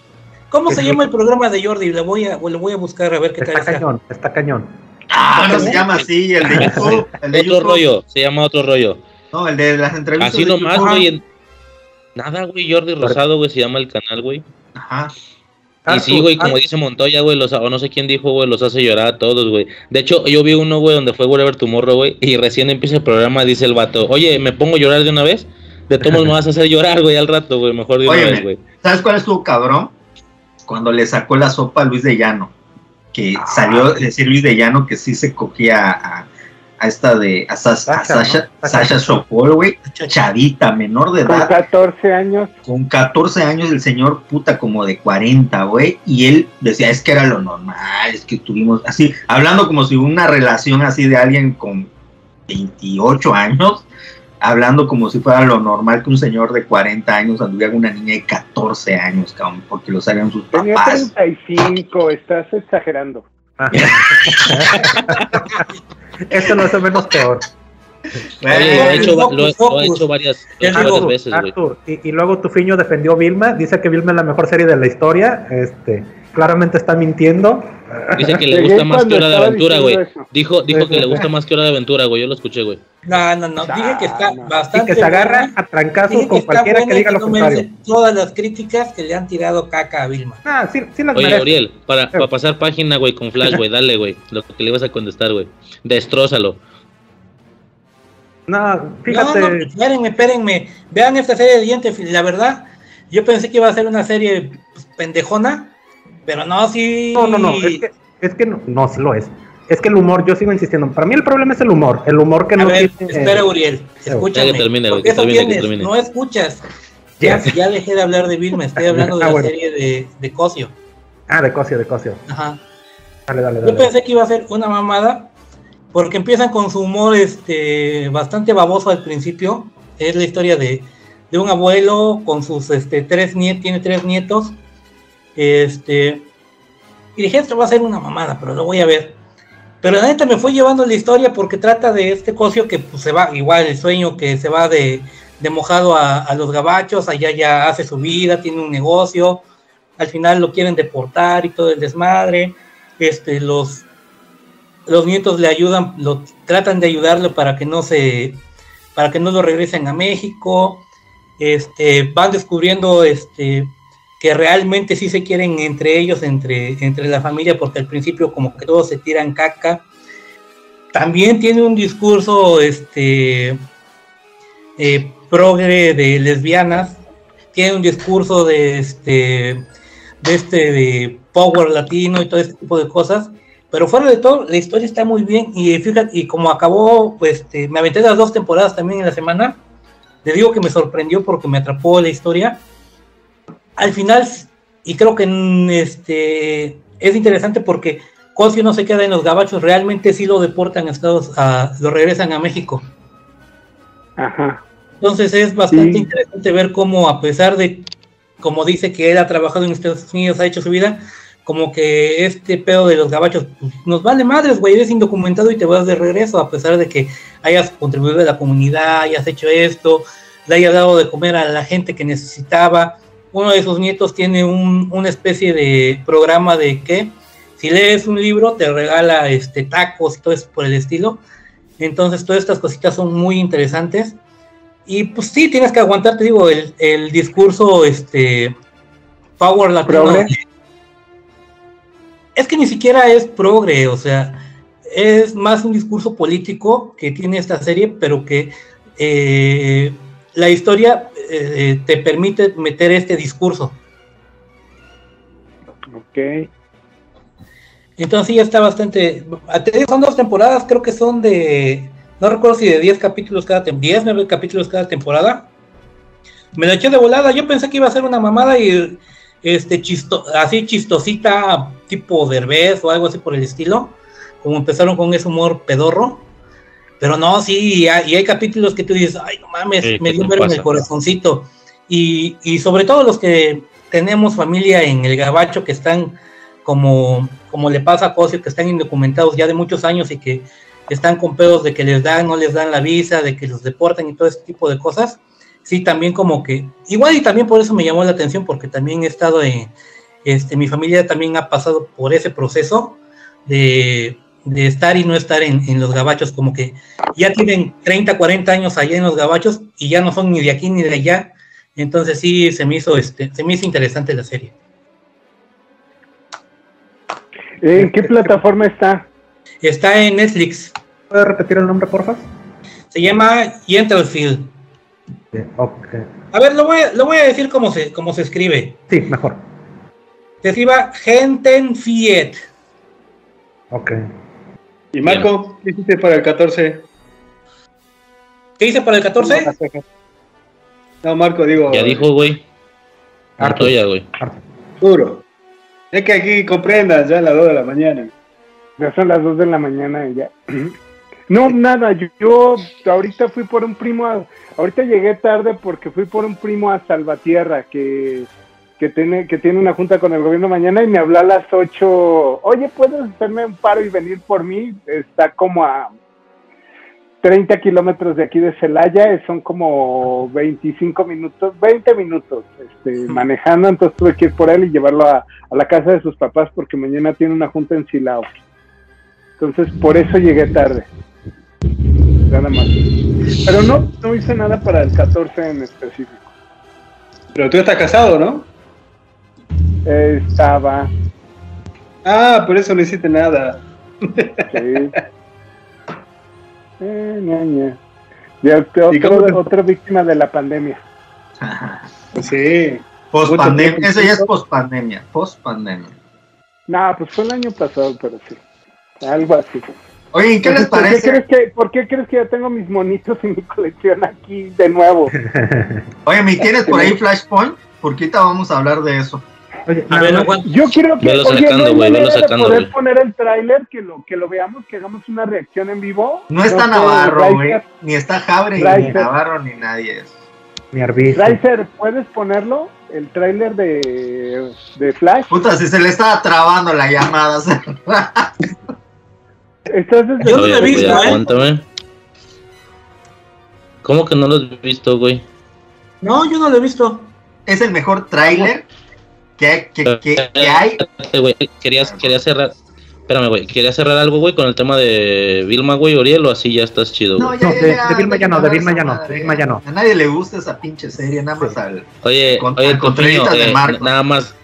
¿Cómo se llama el programa de Jordi? Le voy a, le voy a buscar a ver qué tal Está está. cañón, está cañón. Ah, no se llama así, el de YouTube. El de Otro YouTube. rollo, se llama otro rollo. No, el de las entrevistas. Así nomás, güey. en- Nada, güey, Jordi Rosado, güey, se llama el canal, güey. Ajá. Y sí, güey, como dice Montoya, güey, los, o no sé quién dijo, güey, los hace llorar a todos, güey. De hecho, yo vi uno, güey, donde fue Whatever Tomorrow, güey, y recién empieza el programa, dice el vato, oye, ¿me pongo a llorar de una vez? De todos me vas a hacer llorar, güey, al rato, güey, mejor de una Óyeme. vez, güey. ¿Sabes cuál estuvo cabrón? Cuando le sacó la sopa a Luis de Llano. Que Ah, salió a decir Luis de Llano que sí se cogía a, a esta de a, Sas- a Sasha, Sasha, ¿no? Sasha Sokol, güey, chavita, menor de Con edad, 14 años. con 14 años el señor puta como de 40, güey, y él decía, es que era lo normal, es que tuvimos así, hablando como si una relación así de alguien con 28 años, hablando como si fuera lo normal que un señor de 40 años anduviera con una niña de 14 años, cabrón, porque lo sabían sus Tenía papás. 35, estás exagerando. Esto no es el menos peor. Oye, lo ha Eh, hecho, Focus, lo, lo hecho varias, Ya varias digo, veces, güey. Arthur, y, y luego Tufiño defendió Vilma, dice que Vilma es la mejor serie de la historia, este, claramente está mintiendo. Dice que le gusta más que Hora de Aventura, güey. Dijo, dijo que le gusta más que Hora de Aventura, güey. Yo lo escuché, güey. No, no, no. Dije que está no. Y bastante. que se agarra buena. a trancazos con cualquiera que diga lo no contrario. Todas las críticas que le han tirado caca a Vilma. Ah, sí, sí las Oye, merece. Uriel, para, para pasar página, güey, con Flash, güey, dale, güey. Lo que le ibas a contestar, güey. Destrózalo. No, fíjate. No, no, espérenme, espérenme. Vean esta serie de dientes. La verdad, yo pensé que iba a ser una serie pues, pendejona, pero no, sí. No, no, no, es que, es que no, no sí lo es. Es que el humor, yo sigo insistiendo, para mí el problema es el humor, el humor que A no ver, tiene... espera, Uriel, escúchame. que termine, porque que eso termine, que tienes, termine. no escuchas. Ya, Yes. ya dejé de hablar de Vilma, estoy hablando de Ah, la bueno. serie de, de Cosio. Ah, de Cosio, de Cosio. Ajá. Dale, dale, Yo dale. pensé que iba a ser una mamada, porque empiezan con su humor este, bastante baboso al principio. Es la historia de, de un abuelo con sus este, tres nietos, tiene tres nietos. Este, y dije, esto va a ser una mamada, pero lo voy a ver. Pero la neta me fue llevando la historia porque trata de este cosio que pues, se va, igual el sueño que se va de, de mojado a, a los gabachos, allá ya hace su vida, tiene un negocio, al final lo quieren deportar y todo el desmadre este, los, los nietos le ayudan, lo tratan de ayudarlo para que no se, para que no lo regresen a México, este, van descubriendo este, que realmente sí se quieren entre ellos, entre, entre la familia, porque al principio como que todos se tiran caca. También tiene un discurso este, eh, progre de lesbianas, tiene un discurso de este de este de power latino y todo este tipo de cosas. Pero fuera de todo, la historia está muy bien. Y fíjate, y como acabó, pues este, me aventé las dos temporadas también en la semana. Le digo que me sorprendió porque me atrapó la historia. Al final, y creo que mm, este es interesante porque Cosio no se queda en los gabachos, realmente sí lo deportan a Estados, a, lo regresan a México. Ajá. Entonces es bastante Sí. interesante ver cómo a pesar de, como dice que él ha trabajado en Estados Unidos, ha hecho su vida, como que este pedo de los gabachos pues, nos vale madres, güey, eres indocumentado y te vas de regreso, a pesar de que hayas contribuido a la comunidad, hayas hecho esto, le hayas dado de comer a la gente que necesitaba. Uno de sus nietos tiene un- una especie de programa de que si lees un libro te regala este tacos y todo eso por el estilo. Entonces todas estas cositas son muy interesantes. Y pues sí, tienes que aguantar, te digo, el, el discurso este power latino. ¿Progre? Es que ni siquiera es progre, o sea, es más un discurso político que tiene esta serie, pero que eh, la historia eh, te permite meter este discurso. Ok. Entonces sí está bastante. Son dos temporadas, creo que son de. No recuerdo si de 10 capítulos cada temporada. 10, 9 capítulos cada temporada. Me la eché de volada. Yo pensé que iba a ser una mamada y este chisto, así chistosita, tipo Derbez o algo así por el estilo. Como empezaron con ese humor pedorro. Pero no, sí, y hay, y hay capítulos que tú dices, ay, no mames, Sí, me ¿qué dio pasa? el corazoncito. Y, y sobre todo los que tenemos familia en el gabacho que están como, como le pasa a Cosio, que están indocumentados ya de muchos años y que están con pedos de que les dan, no les dan la visa, de que los deportan y todo ese tipo de cosas. Sí, también como que, igual y también por eso me llamó la atención, porque también he estado en, este, mi familia también ha pasado por ese proceso de, de estar y no estar en, en los gabachos, como que ya tienen 30, 40 años allá en los gabachos y ya no son ni de aquí ni de allá. Entonces sí se me hizo este, se me hizo interesante la serie. ¿En qué plataforma está? Está en Netflix. ¿Puedes repetir el nombre, porfa? Se llama Gentlefield. Sí, ok. A ver, lo voy a, lo voy a decir cómo se, cómo se escribe. Sí, mejor. Se escriba Gentenfied. Ok. ¿Y Marco? ¿Qué hiciste para el 14? ¿Qué hice para el 14? No, Marco, digo. Ya dijo, güey. Harto. Montoya, güey. Duro. Es que aquí comprendas ya a las 2 de la mañana. Ya son las 2 de la mañana y ya. No, nada, yo, yo ahorita fui por un primo, a- ahorita llegué tarde porque fui por un primo a Salvatierra que, que, tiene, que tiene una junta con el gobierno mañana y me habló a las 8, oye, ¿puedes hacerme un paro y venir por mí? Está como a 30 kilómetros de aquí de Celaya, eh, son como 25 minutos, 20 minutos este, manejando, entonces tuve que ir por él y llevarlo a, a la casa de sus papás porque mañana tiene una junta en Silao. Entonces, por eso llegué tarde. Nada más. Pero no, no hice nada para el 14 en específico. Pero tú estás casado, ¿no? Eh, estaba, Ah, por eso no hiciste nada. sí. Eh, ña, ña. De otro, ¿Y cómo te- otra víctima de la pandemia. Sí. Post pandemia. Eso ya es post pandemia. Post pandemia. No, pues fue el año pasado, pero sí. Algo así. Oye, ¿y qué les ¿por parece? crees que, ¿Por qué crees que ya tengo mis monitos y mi colección aquí de nuevo? Oye, ¿me tienes por ahí Flashpoint? Porque ahorita vamos a hablar de eso. Oye, A ver. Yo quiero que, Velo oye, sacando, ¿no hay güey, velo manera de sacando, poder poner el tráiler, que lo, que lo veamos, que hagamos una reacción en vivo. No está Navarro, güey. Ni está Jabre, ni. Navarro, ni nadie. mi Arbizu. Riser, ¿puedes ponerlo? El tráiler de, de Flash. Puta, si se le estaba trabando la llamada. Yo no lo he visto, güey, ¿eh? aguántame. ¿Cómo que no lo has visto, güey? No, yo no lo he visto. es el mejor tráiler que, que, que, que hay. Eh, güey, querías, quería cerrar. Espérame, güey. Quería cerrar algo, güey, con el tema de Vilma, güey, Oriel, o así ya estás chido, No, güey. ya, No, ya, de- ya, de Vilma ya no, de Vilma ya no, de Vilma ya no. A nadie le gusta esa pinche serie, nada más al. Oye, Con- oye, al contrarista de eh, Marco. nada más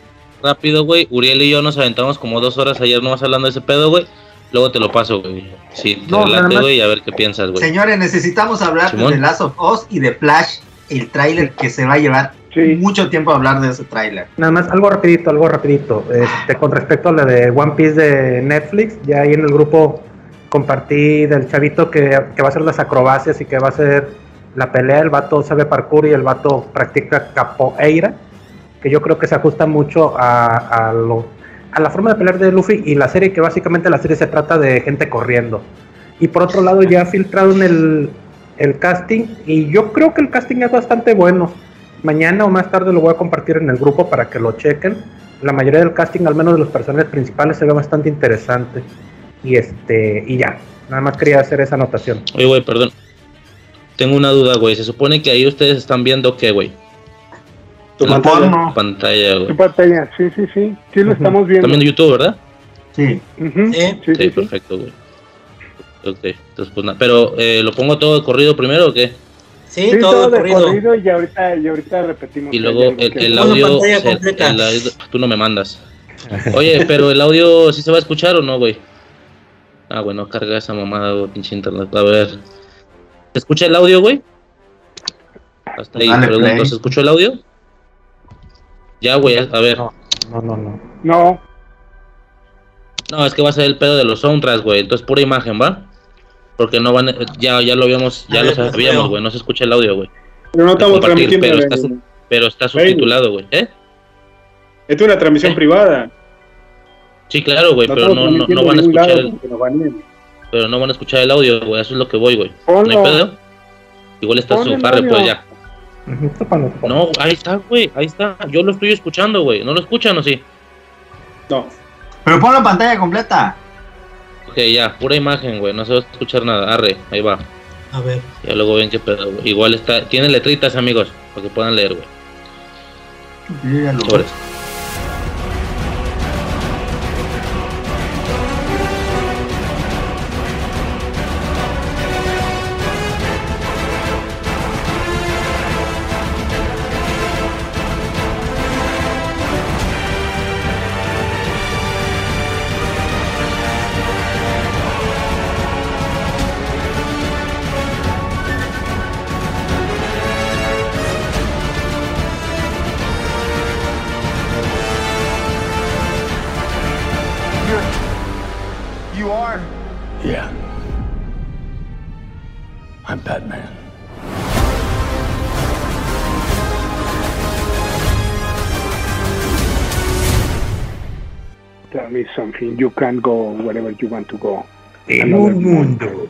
rápido, güey. Uriel y yo nos aventamos como dos horas ayer nomás hablando de ese pedo, güey. Luego te lo paso, güey. Sí, te No, relate, güey, y a ver qué piensas, güey. Señores, necesitamos hablar Simón. de Last of Us y de Flash, el tráiler que se va a llevar Sí. mucho tiempo hablar de ese tráiler. Nada más, algo rapidito, algo rapidito. Este, con respecto a la de One Piece de Netflix, ya ahí en el grupo compartí del chavito que, que va a hacer las acrobacias y que va a hacer la pelea. El vato sabe parkour y el vato practica capoeira, que yo creo que se ajusta mucho a, a lo, a la forma de pelear de Luffy y la serie, que básicamente la serie se trata de gente corriendo. Y por otro lado, ya filtraron el, el casting y yo creo que el casting es bastante bueno. Mañana o más tarde lo voy a compartir en el grupo para que lo chequen. La mayoría del casting, al menos de los personajes principales, se ve bastante interesante. Y este, y ya. Nada más quería hacer esa anotación. Oye, güey, perdón. Tengo una duda, güey. Se supone que ahí ustedes están viendo qué, güey. Tu El pantalla. Pantalla, Tu güey. pantalla, sí, sí, sí. Sí lo estamos viendo. Están viendo YouTube, ¿verdad? Sí. Sí. sí, Sí, sí, sí. perfecto, güey. Ok, entonces pues nada. Pero, eh, ¿lo pongo todo de corrido primero o qué? Sí, Sí, todo, de corrido. corrido y ahorita, y ahorita repetimos. Y luego el, audio, pantalla se- completa. el audio- Tú no me mandas. Oye, pero el audio sí se va a escuchar o no, güey. Ah, bueno, carga esa mamada, güey, pinche internet. A ver. ¿Se escucha el audio, güey? Hasta ahí Dale pregunto, play. ¿se escuchó el audio? Ya, güey, a ver. No, no, no. no. No, No, es que va a ser el pedo de los soundtracks, güey. Entonces, pura imagen, ¿va? Porque no van. Ya, ya lo habíamos, ya lo sabíamos, güey. No se escucha el audio, güey. Pero no estamos transmitiendo. pero está Pero está subtitulado, güey. ¿Eh? Esto es una transmisión ¿Eh? privada. Sí, claro, güey, No pero no, no, no van a escuchar el, pero no van a escuchar el audio, güey. Eso es lo que voy, güey. ¿No hay pedo? Igual está Pon su el arre, audio. pues ya. No, ahí está, güey. Ahí está. Yo lo estoy escuchando, güey. ¿No lo escuchan o sí? No. Pero pon la pantalla completa. Ok, ya, pura imagen, güey. No se va a escuchar nada. Arre, ahí va. A ver. Ya luego ven qué pedo, güey. Igual está. Tiene letritas, amigos, para que puedan leer, güey. Yo you can go wherever you want to go. En un mundo.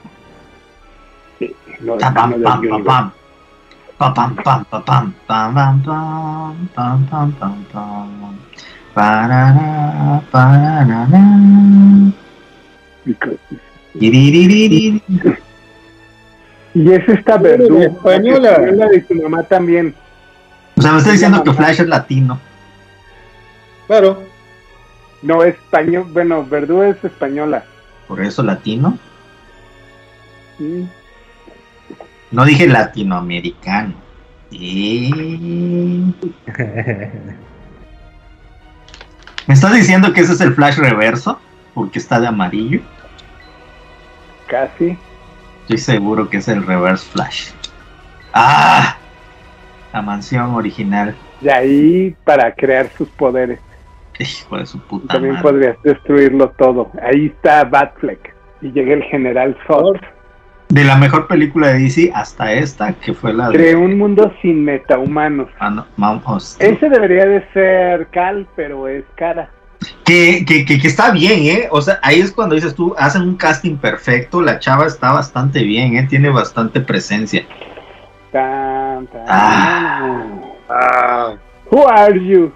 Y es esta verduga española. La de su mamá también. O sea, me está diciendo que Flash es latino. Claro. No, español. Bueno, verdú es española. Por eso latino. No dije latinoamericano. Eh. ¿Me estás diciendo que ese es el Flash reverso? Porque está de amarillo. Casi. Estoy seguro que es el Reverse Flash. ¡Ah! La mansión original. De ahí para crear sus poderes. Hijo de su Y puta también madre. podrías destruirlo todo. Ahí está Batfleck. Y llega el general Zod. De la mejor película de DC hasta esta, que fue la de. Creó un mundo sin metahumanos. Ah, no, vamos. Ese debería de ser Cal, pero es cara. Que, que, que, que está bien, ¿eh? O sea, ahí es cuando dices tú, hacen un casting perfecto. La chava está bastante bien, ¿eh? Tiene bastante presencia. Tan, tan. Ah. Ah, Who are you?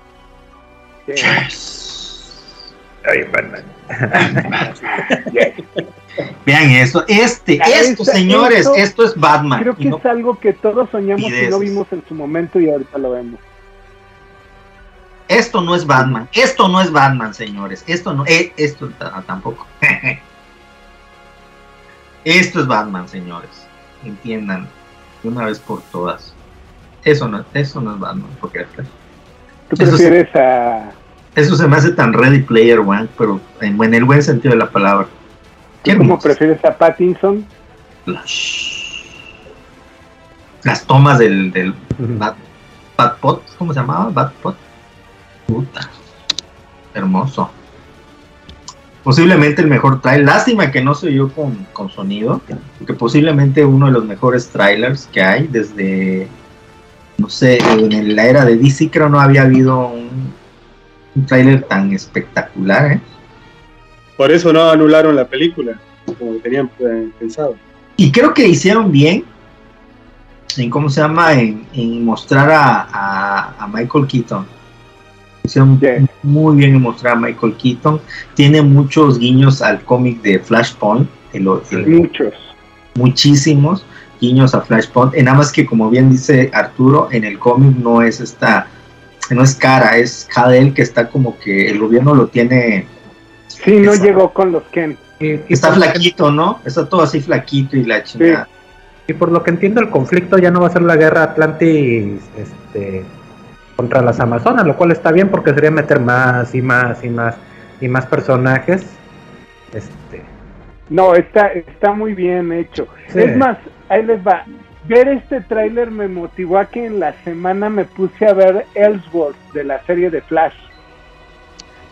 Yes. Ay, Batman. Vean eso. Este, esto, esta- señores, esto- esto es Batman. Creo que no- es algo que todos soñamos y no vimos en su momento y ahorita lo vemos. Esto no es Batman. Esto no es Batman, señores. Esto no. eh, esto tampoco. esto es Batman, señores. Entiendan de una vez por todas. Eso no, eso no es Batman, porque ¿Tú Eso prefieres a... eso se me hace tan Ready Player One, pero en, en el buen sentido de la palabra. ¿Tú cómo prefieres a Pattinson? Flash. Las tomas del, del Bat, Batpot, ¿cómo se llamaba? Batpot. Puta. Hermoso. Posiblemente el mejor trailer. Lástima que no soy yo con, con sonido. Porque posiblemente uno de los mejores trailers que hay desde. No sé, en la era de DC creo no había habido un, un trailer tan espectacular, ¿eh? por eso no anularon la película, como tenían eh, pensado. Y creo que hicieron bien en cómo se llama en, en mostrar a, a- a Michael Keaton. Hicieron muy bien en mostrar a Michael Keaton. Tiene muchos guiños al cómic de Flashpoint, el- el- Muchos. muchísimos guiños a Flashpoint. Y nada más que como bien dice Arturo, en el cómic no es esta, no es cara, es Jadel que está como que el gobierno lo tiene, Sí, no llegó con los Ken. Está flaquito, ¿no? Está todo así flaquito y la chingada. y por lo que entiendo, el conflicto ya no va a ser la guerra Atlantis este, contra las Amazonas, lo cual está bien porque sería meter más y más y más y más personajes. Este, No, está, está muy bien hecho. Sí. Es más, ahí les va. Ver este tráiler me motivó a que en la semana me puse a ver Ellsworth de la serie de Flash.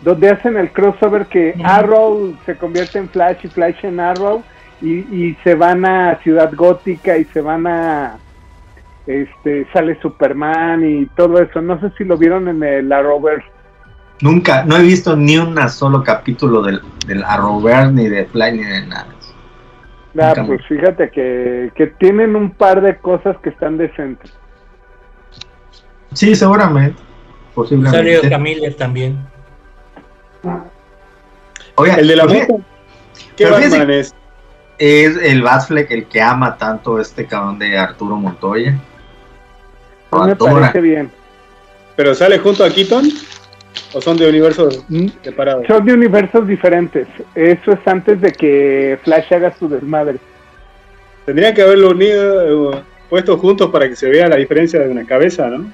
Donde hacen el crossover que Arrow se convierte en Flash y Flash en Arrow y, y se van a Ciudad Gótica y se van a este sale Superman y todo eso. No sé si lo vieron en el Arrowverse. Nunca, no he visto ni un solo capítulo del, del Arrowverse, ni de Fly, ni de nada. Ah, Nunca. pues fíjate que, que tienen un par de cosas que están decentes. Sí, seguramente. Salió Posiblemente. Camille también. Oiga, El de la moto. ¿Qué Batman es? es el Batfleck el que ama tanto este cabrón de Arturo Montoya. No me parece bien. ¿Pero sale junto a Keaton? ¿O son de universos Mm, separados? Son de universos diferentes. Eso es antes de que Flash haga su desmadre. Tendrían que haberlo unido, eh, puesto juntos para que se vea la diferencia de una cabeza, ¿no?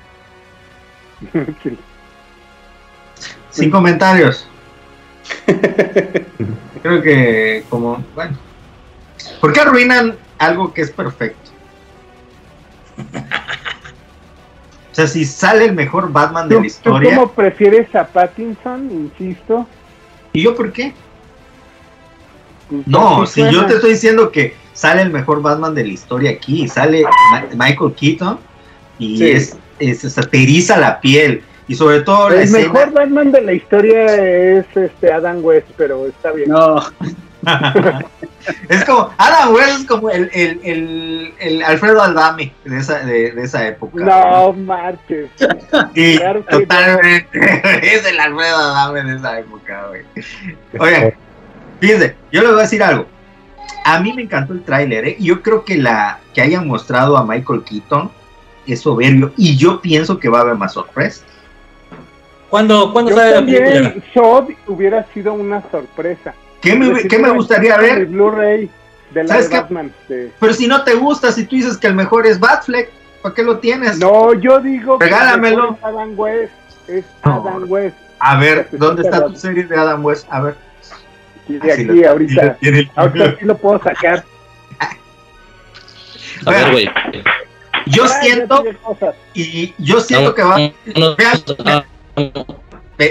Sí. Sin comentarios. Creo que como, bueno. ¿Por qué arruinan algo que es perfecto? O sea, si sale el mejor Batman de ¿Tú, la tú historia, cómo prefieres a Pattinson? Insisto. ¿y yo por qué? Pues, No, si yo te estoy diciendo que sale el mejor Batman de la historia aquí, sale Ma- Michael Keaton y Sí. es, es, satiriza la piel Y sobre todo la El escena. mejor Batman de la historia es este Adam West, pero está bien. No, es como, Adam West es como el, el, el, el Alfredo Aldame de esa, de, de esa época. No marches. Sí, Claro totalmente. es el Alfredo Adame de esa época, güey. Oigan, fíjense, yo les voy a decir algo. A mí me encantó el tráiler, ¿eh? Y yo creo que la que hayan mostrado a Michael Keaton es soberbio. Y yo pienso que va a haber más sorpresas. ¿Cuándo, ¿cuándo Yo sale la película? también, hubiera sido una sorpresa. ¿Qué me, qué me gustaría El ver? Blu-ray de. Batman. de- Pero si no te gusta, si tú dices que el mejor es Batfleck, ¿para qué lo tienes? No, yo digo que Regálamelo. es Adam West. Es No. Adam West. A ver, ¿dónde está tu serie de Adam West? A ver. Y de Así aquí lo- ahorita. Ahorita sí lo puedo sacar. A ver, güey. Yo Ah, siento, y yo siento que va, me,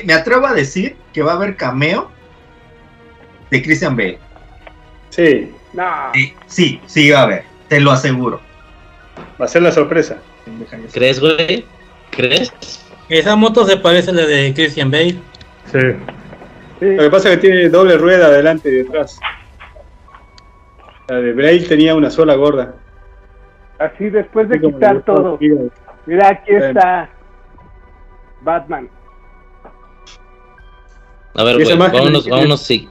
me atrevo a decir que va a haber cameo de Christian Bale. sí, No. Sí, sí, sí va a haber, te lo aseguro. va a ser la sorpresa. ¿Crees, güey? ¿Crees? Esa moto se parece a la de Christian Bale. Sí. Sí. Lo que pasa es que tiene doble rueda adelante y detrás. La de Braille tenía una sola gorda. Así después de quitar todo. Mira, aquí Bien. está Batman. A ver, güey, vámonos, vámonos, si.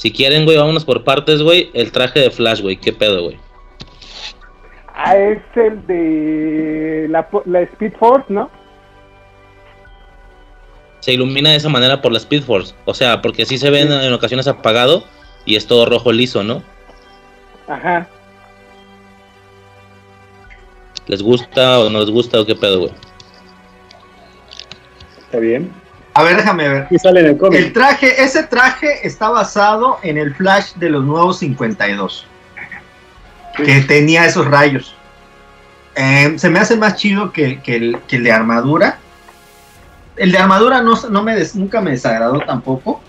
Si quieren, güey, vámonos por partes, güey. El traje de Flash, güey, qué pedo, güey. Ah, es el de la, la Speed Force, ¿no? Se ilumina de esa manera por la Speed Force. O sea, porque sí se ve en, en ocasiones apagado y es todo rojo liso, ¿no? Ajá. ¿Les gusta o no les gusta o qué pedo, güey? Está bien. A ver, déjame ver. Y sale en el traje, ese traje está basado en el Flash de los nuevos 52. Que tenía esos rayos. Eh, se me hace más chido que, que el, que el de armadura. El de armadura no, no me des- nunca me desagradó tampoco.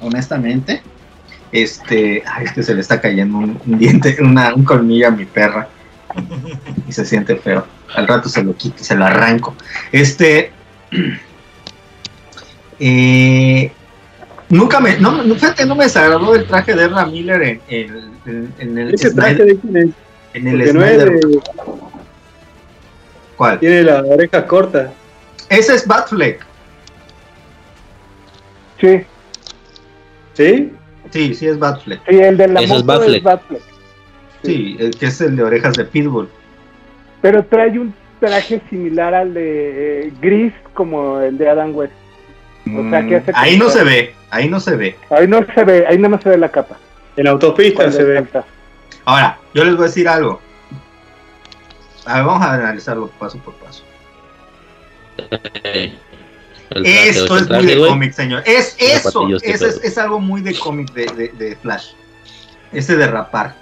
Honestamente. Este. Ay, es que se le está cayendo un, un diente, una, un colmillo a mi perra. Y se siente feo. Al rato se lo quito, se lo arranco. Este. Eh, nunca me, no, no, fíjate, no me desagradó el traje de Ezra Miller en, en- en- en el Ese traje de quién es? en el Porque no es Snyder. de- ¿Cuál? tiene la oreja corta. Ese es Batfleck. Sí, ¿Sí? Sí, sí es Batfleck. sí, el de la es Batfleck. es Batfleck. Sí, el que es el de orejas de Pitbull. Pero trae un traje similar al de eh, gris como el de Adam West. O sea, que hace Mm, ahí no se ve, ahí no se ve. Ahí no se ve, ahí nada más se ve la capa. En autopista se ve. Ahora, yo les voy a decir algo. A ver, vamos a analizarlo paso por paso. Esto es muy de cómic, señor. Es eso, es, pedo. es algo muy de cómic de, de, de Flash. Ese de rapar.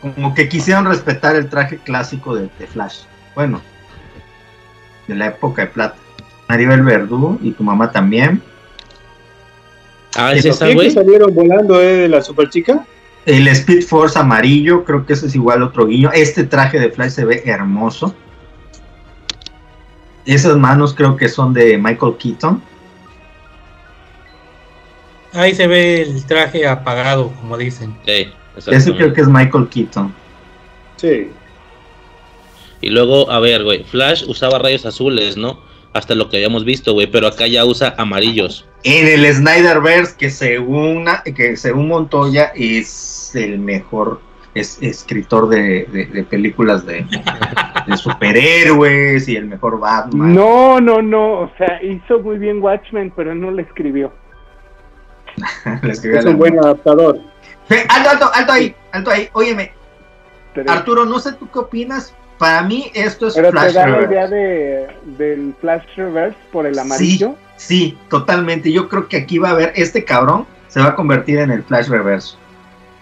Como que quisieron respetar el traje clásico de, de Flash. Bueno, de la época de plata. Maribel Verdú y tu mamá también. Ah, es esa, ¿Quién que güey. salieron volando eh, de la super chica? El Speed Force amarillo, creo que ese es igual otro guiño. Este traje de Flash se ve hermoso. Esas manos creo que son de Michael Keaton. Ahí se ve el traje apagado, como dicen. Sí, Ese creo que es Michael Keaton. Sí. Y luego, a ver, güey, Flash usaba rayos azules, ¿no? Hasta lo que habíamos visto, güey, pero acá ya usa amarillos. En el Snyderverse, que según, que según Montoya es el mejor es, escritor de, de- de películas de, de superhéroes y el mejor Batman. No, no, no. O sea, hizo muy bien Watchmen, pero no le escribió. Le Es un buen adaptador. Alto, alto, alto ahí, alto ahí. Óyeme, Arturo, no sé tú qué opinas. Para mí esto es pero te Flash da la Reverse. idea de, del Flash Reverse por el amarillo. Sí, totalmente. Yo creo que aquí va a haber este cabrón se va a convertir en el Flash Reverso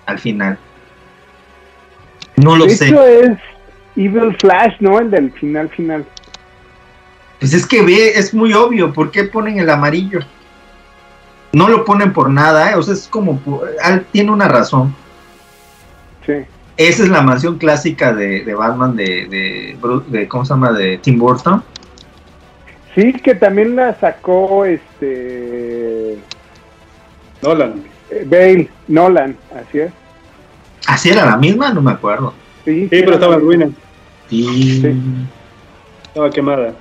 al final. No lo de sé. hecho, es Evil Flash, ¿no? El del final, final. Pues es que ve, es muy obvio. ¿Por qué ponen el amarillo? No lo ponen por nada, ¿eh? O sea, es como. tiene una razón. Sí. Esa es la mansión clásica de, de Batman de, de, ¿cómo se llama? De Tim Burton. Sí, que también la sacó este Nolan. eh, Bale, Nolan, así es. ¿Así era la misma? No me acuerdo. Sí, Sí, pero estaba en ruina. Y... Sí. Estaba quemada.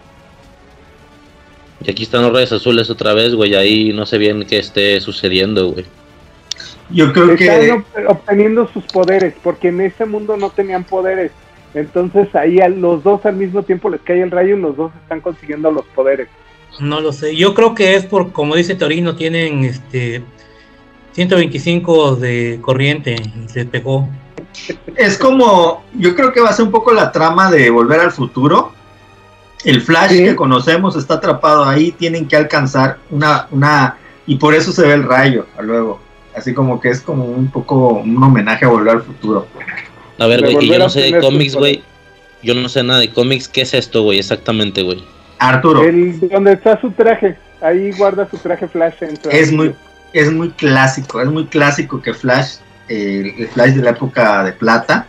Y aquí están los rayos azules otra vez, güey. Ahí no sé bien qué esté sucediendo, güey. Yo creo Están que... ob- obteniendo sus poderes, porque en ese mundo no tenían poderes. Entonces ahí a los dos al mismo tiempo les cae el rayo y los dos están consiguiendo los poderes. No lo sé. Yo creo que es por, como dice Torino, tienen este 125 de corriente y se pegó. Es como, yo creo que va a ser un poco la trama de Volver al Futuro. El Flash Sí. que conocemos está atrapado ahí, tienen que alcanzar una, una, y por eso se ve el rayo luego. Así como que es como un poco un homenaje a Volver al Futuro. A ver, De güey, que yo no sé de cómics, güey. Yo no sé nada de cómics. ¿Qué es esto, güey? Exactamente, güey. Arturo, El, donde está su traje, ahí guarda su traje Flash es muy, es muy clásico, es muy clásico que Flash, eh, el Flash de la época de plata,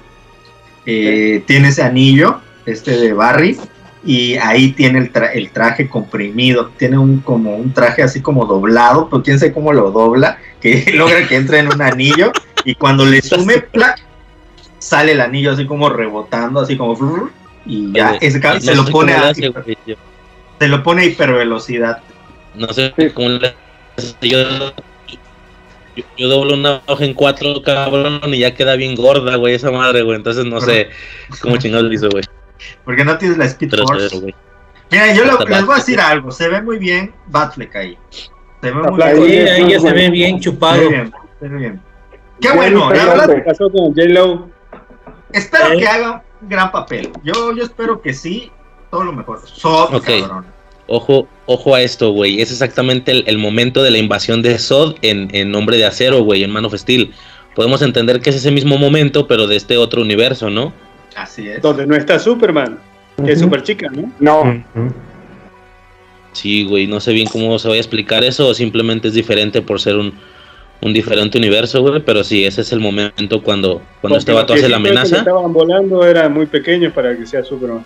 eh, tiene ese anillo, este de Barry, y ahí tiene el, tra- el traje comprimido, tiene un como un traje así como doblado, pero quién sabe cómo lo dobla, que logra que entre en un anillo, y cuando le sume, ¡plac! sale el anillo así como rebotando, así como y ya Oye, ese ca- no se lo pone a, se lo pone a hipervelocidad. No sé cómo le hace. Yo, yo, yo doblo una hoja en cuatro, cabrón, y ya queda bien gorda, güey, esa madre, güey. Entonces no sé cómo chingados lo hizo, güey. Porque no tienes la Speed Pero Force. Mira, yo les voy a decir algo. Se ve muy bien Batfleck ahí. Se ve muy bien. es ahí muy ya se ve bien Se chupado. ve bien. Se ve bien. Qué bueno. La verdad, golpe. ¿Qué pasó con J-Lo? espero ¿Eh? que haga un gran papel. Yo, yo espero que sí. Todo lo mejor. Sod, Ok. cabrón. Ojo, ojo a esto, güey. Es exactamente el, el momento de la invasión de Zod en, en Nombre de Acero, güey, en Man of Steel. Podemos entender que es ese mismo momento, pero de este otro universo, ¿no? Así es. Donde no está Superman, que es super chica, ¿no? No. Sí, güey, no sé bien cómo se va a explicar eso, o simplemente es diferente por ser un, un diferente universo, güey, pero sí, ese es el momento cuando, cuando este vato hace la viejitos que amenaza. estaban volando era muy pequeño para que sea Superman.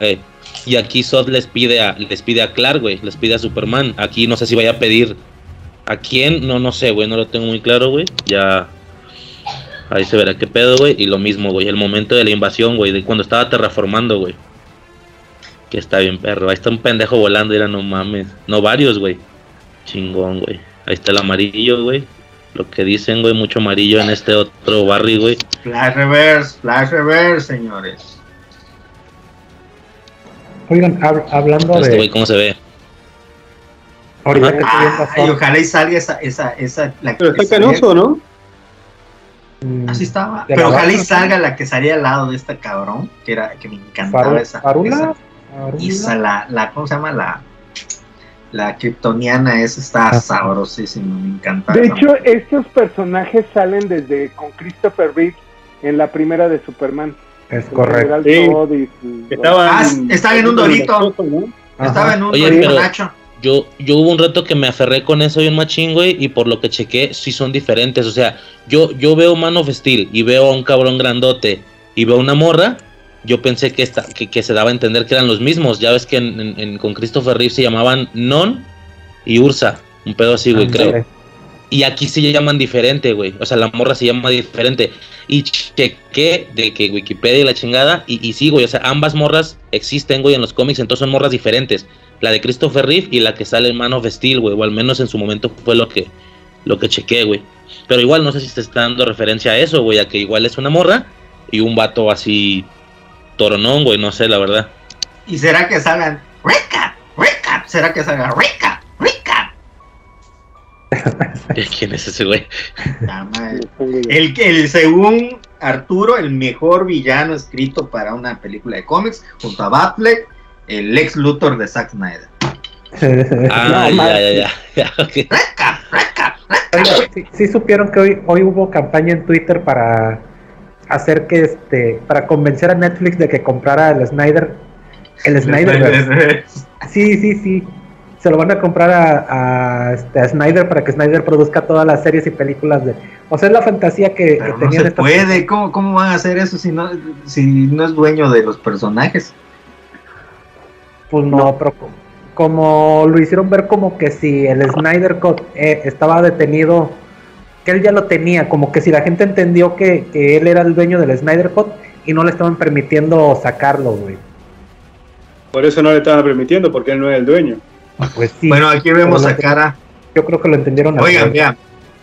eh, y aquí Zod les pide a, les pide a Clark, güey, les pide a Superman. Aquí no sé si vaya a pedir a quién, no, no sé, güey, no lo tengo muy claro, güey. Ya ahí se verá qué pedo, güey. Y lo mismo, güey, el momento de la invasión, güey, de cuando estaba terraformando, güey. Que está bien, perro. Ahí está un pendejo volando, era no mames. No varios, güey. Chingón, güey. Ahí está el amarillo, güey. Lo que dicen, güey, mucho amarillo en este otro barrio, güey. Flash reverse. Flash reverse, señores. Oigan, hab- hablando Este güey, de. ¿cómo se ve? Ahorita que estoy viendo Ay, Thor, ojalá y salga esa, esa, esa, la Pero está canoso, ¿no? Mm, Así estaba. de Pero la ojalá y salga la que salía al lado de esta cabrón, que era, que me encantaba Faru- esa. Farula, esa- la, la, ¿cómo se llama? La, la kryptoniana esa está Ah. sabrosísima, me encanta. de hecho mujer. estos personajes salen desde con Christopher Reeve en la primera de Superman. Es correcto. Sí. Estaban, Ah, estaban en un dorito. estaba en un Oye, dorito pero- Nacho. Yo, yo hubo un rato que me aferré con eso bien machín, güey, y por lo que chequé, sí son diferentes. O sea, yo, yo veo Man of Steel y veo a un cabrón grandote y veo una morra, yo pensé que, esta, que, que se daba a entender que eran los mismos. Ya ves que en, en- en- con Christopher Reeve se llamaban Non y Ursa, un pedo así, güey, creo. sí. Y aquí se llaman diferente, güey. O sea, la morra se llama diferente. Y chequé de que Wikipedia y la chingada. Y, y sí, güey. O sea, ambas morras existen, güey, en los cómics. Entonces son morras diferentes. La de Christopher Reeve y la que sale en Man of Steel, güey. O al menos en su momento fue lo que, lo que chequé, güey. Pero igual no sé si te está dando referencia a eso, güey. A que igual es una morra y un vato así toronón, güey. No sé, la verdad. ¿Y será que salgan Recap? Recap. ¿Será que salga Recap? Recap. ¿Quién es ese, güey? El que, el, según Arturo, el mejor villano escrito para una película de cómics, junto a Batfleck, el ex Luthor de Zack Snyder. Ah, No, ya, ya, ya, sí, sí supieron que hoy, hoy hubo campaña en Twitter para hacer que este, para convencer a Netflix de que comprara el Snyder, el Snyder. Sí, sí, sí. se lo van a comprar a, a, este, a Snyder para que Snyder produzca todas las series y películas de... O sea, es la fantasía que, Pero que no tenían se puede. ¿Cómo, ¿Cómo van a hacer eso si no, si no es dueño de los personajes? Pues no, pero co- como lo hicieron ver como que si el Snyder Cut eh, estaba detenido, que él ya lo tenía, como que si la gente entendió que, que él era el dueño del Snyder Cut y no le estaban permitiendo sacarlo, güey. Por eso no le estaban permitiendo, porque él no es el dueño. Pues sí. Bueno, aquí vemos a cara. Yo creo que lo entendieron. Oigan, vean.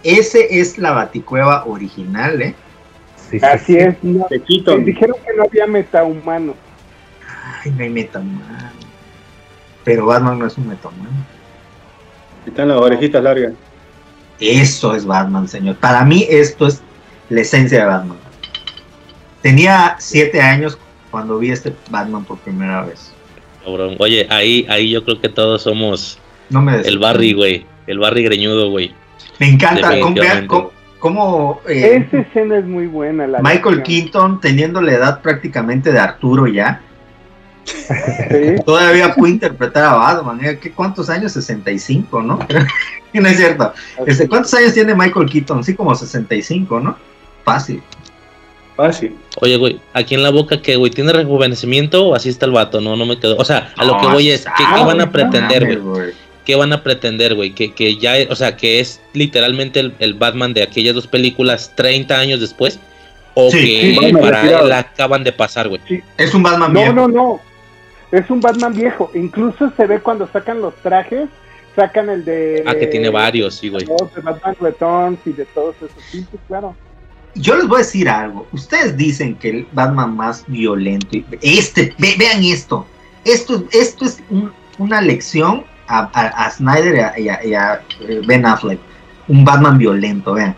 Ese es la baticueva original, ¿eh? Sí, sí, Así sí. es. no- dijeron que no había metahumanos. Ay, no hay metamano. Pero Batman no es un metamano. Están las orejitas largas. Eso es Batman, señor. Para mí esto es la esencia de Batman. Tenía siete años cuando vi este Batman por primera vez. Cabrón. Oye, ahí, ahí yo creo que todos somos No me el Barry, güey. El Barry greñudo, güey. Me encanta. ¿Cómo, cómo- eh, Esa escena es muy buena. La Michael acción. Keaton, teniendo la edad prácticamente de Arturo ya, Sí. todavía puede interpretar a Batman. ¿eh? ¿Qué, ¿Cuántos años? 65, ¿no? no es cierto. Este, ¿Cuántos años tiene Michael Keaton? Sí, como 65, ¿no? Fácil. Fácil. Oye, güey, aquí en la boca, ¿qué, güey? ¿Tiene rejuvenecimiento o así está el vato? No, no me quedo. O sea, a lo No, que voy es, ¿qué, qué van a pretender, güey? ¿Qué van a pretender, güey? Que, que ya, o sea, que es literalmente el, el Batman de aquellas dos películas 30 años después. O Sí, que sí, para él acaban de pasar, güey. Es un Batman No, no, no. Es un Batman viejo. Incluso se ve cuando sacan los trajes, sacan el de. Ah, que tiene varios, sí, güey. los de Batman Returns y de todos esos. Sí, sí, claro. Yo les voy a decir algo. Ustedes dicen que el Batman más violento. y- Este, ve- vean esto. Esto, esto es un- una lección a, a- a Snyder y a, y a- y a, eh, Ben Affleck. Un Batman violento, vean.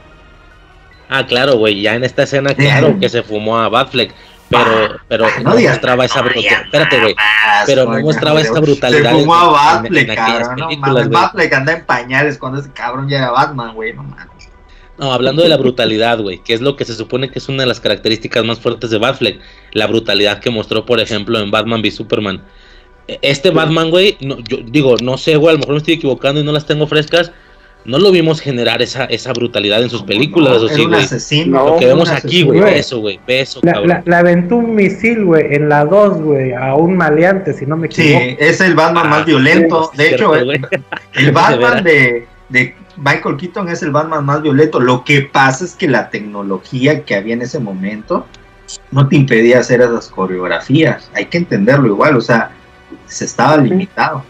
Ah, claro, güey, ya en esta escena, claro que se fumó a Batfleck. Pero, pero Ay, no, no mostraba esa brutalidad. Espérate, güey. Pero no mostraba esta brutalidad Se fumó a aquellas cabrón. No mames. güey. Batfleck anda en pañales cuando ese cabrón ya era Batman, güey. No mames. No, hablando de la brutalidad, güey, que es lo que se supone que es una de las características más fuertes de Batfleck. La brutalidad que mostró, por ejemplo, en Batman v Superman. E- Este Batman, güey, no, yo digo, no sé, güey, a lo mejor me estoy equivocando y no las tengo frescas. No lo vimos generar esa, esa brutalidad en sus películas, No, o era sí, un asesino. Lo que vemos aquí, güey, eso, güey, ve eso, La, cabrón. la- aventó un misil, güey, en la 2, güey, a un maleante, si no me Sí, equivoco. es el Batman Ah, más violento. sí, de hecho, cierto, el, Batman de, de Michael Keaton es el Batman más violento. Lo que pasa es que la tecnología que había en ese momento no te impedía hacer esas coreografías. Hay que entenderlo igual, o sea, se estaba limitado.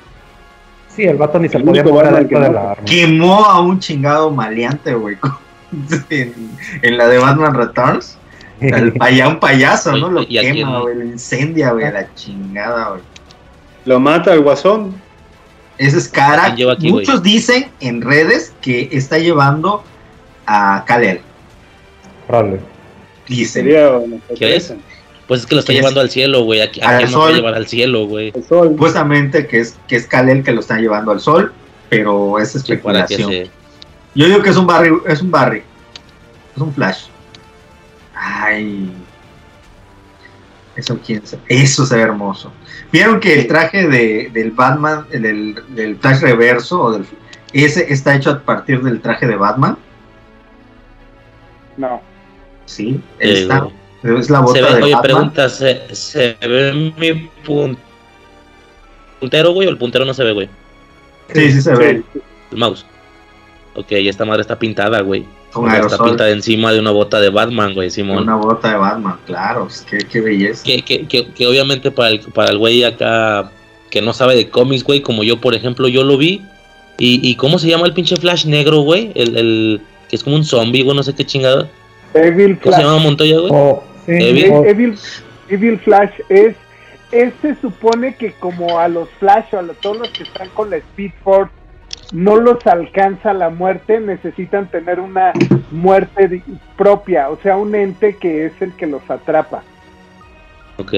Sí, el vato ni se El podía único mover dentro de la arma. Quemó a un chingado maleante, güey. En, en la de Batman Returns. Paya, un payaso, ¿no? Lo quema, güey, lo incendia, güey, a la chingada, güey. Lo mata el guasón. Ese es cara. Muchos dicen en redes que está llevando a Kalel. Órale. Dicen. ¿Qué sorpresa. Pues es que lo está Es- llevando al cielo, güey. Aquí, Al aquí no sol. puede llevar al cielo, güey. El sol. Supuestamente que es, que es Kalel que lo está llevando al sol, pero es especulación. Yo digo que es un Barry, es un Barry. Es un Flash. Ay. Eso quién sabe. Eso se ve hermoso. ¿Vieron que el traje de, del Batman, el del, del Flash reverso, o del, ese está hecho a partir del traje de Batman? No. Sí, Sí, está. Es la Se bota ve, de oye, Batman. pregunta, ¿se, ¿se ve mi pun- puntero, güey, o el puntero no se ve, güey? Sí, sí se ve. El mouse. Ok, esta madre está pintada, güey. Con está pintada encima de una bota de Batman, güey, Simón. Una bota de Batman, claro. qué, qué belleza. Que, que, que, que obviamente para el, para el güey acá que no sabe de cómics, güey, como yo, por ejemplo, yo lo vi. ¿Y, y cómo se llama el pinche Flash negro, güey? El, el que es como un zombie, güey, no sé qué chingada. Evil ¿Cómo se Flash. llama Montoya, güey? Oh, Evil. oh, Evil, Evil Flash es, es se supone que como a los Flash o a los- todos los que están con la Speed Force no los alcanza la muerte, necesitan tener una muerte propia, o sea, un ente que es el que los atrapa. Ok.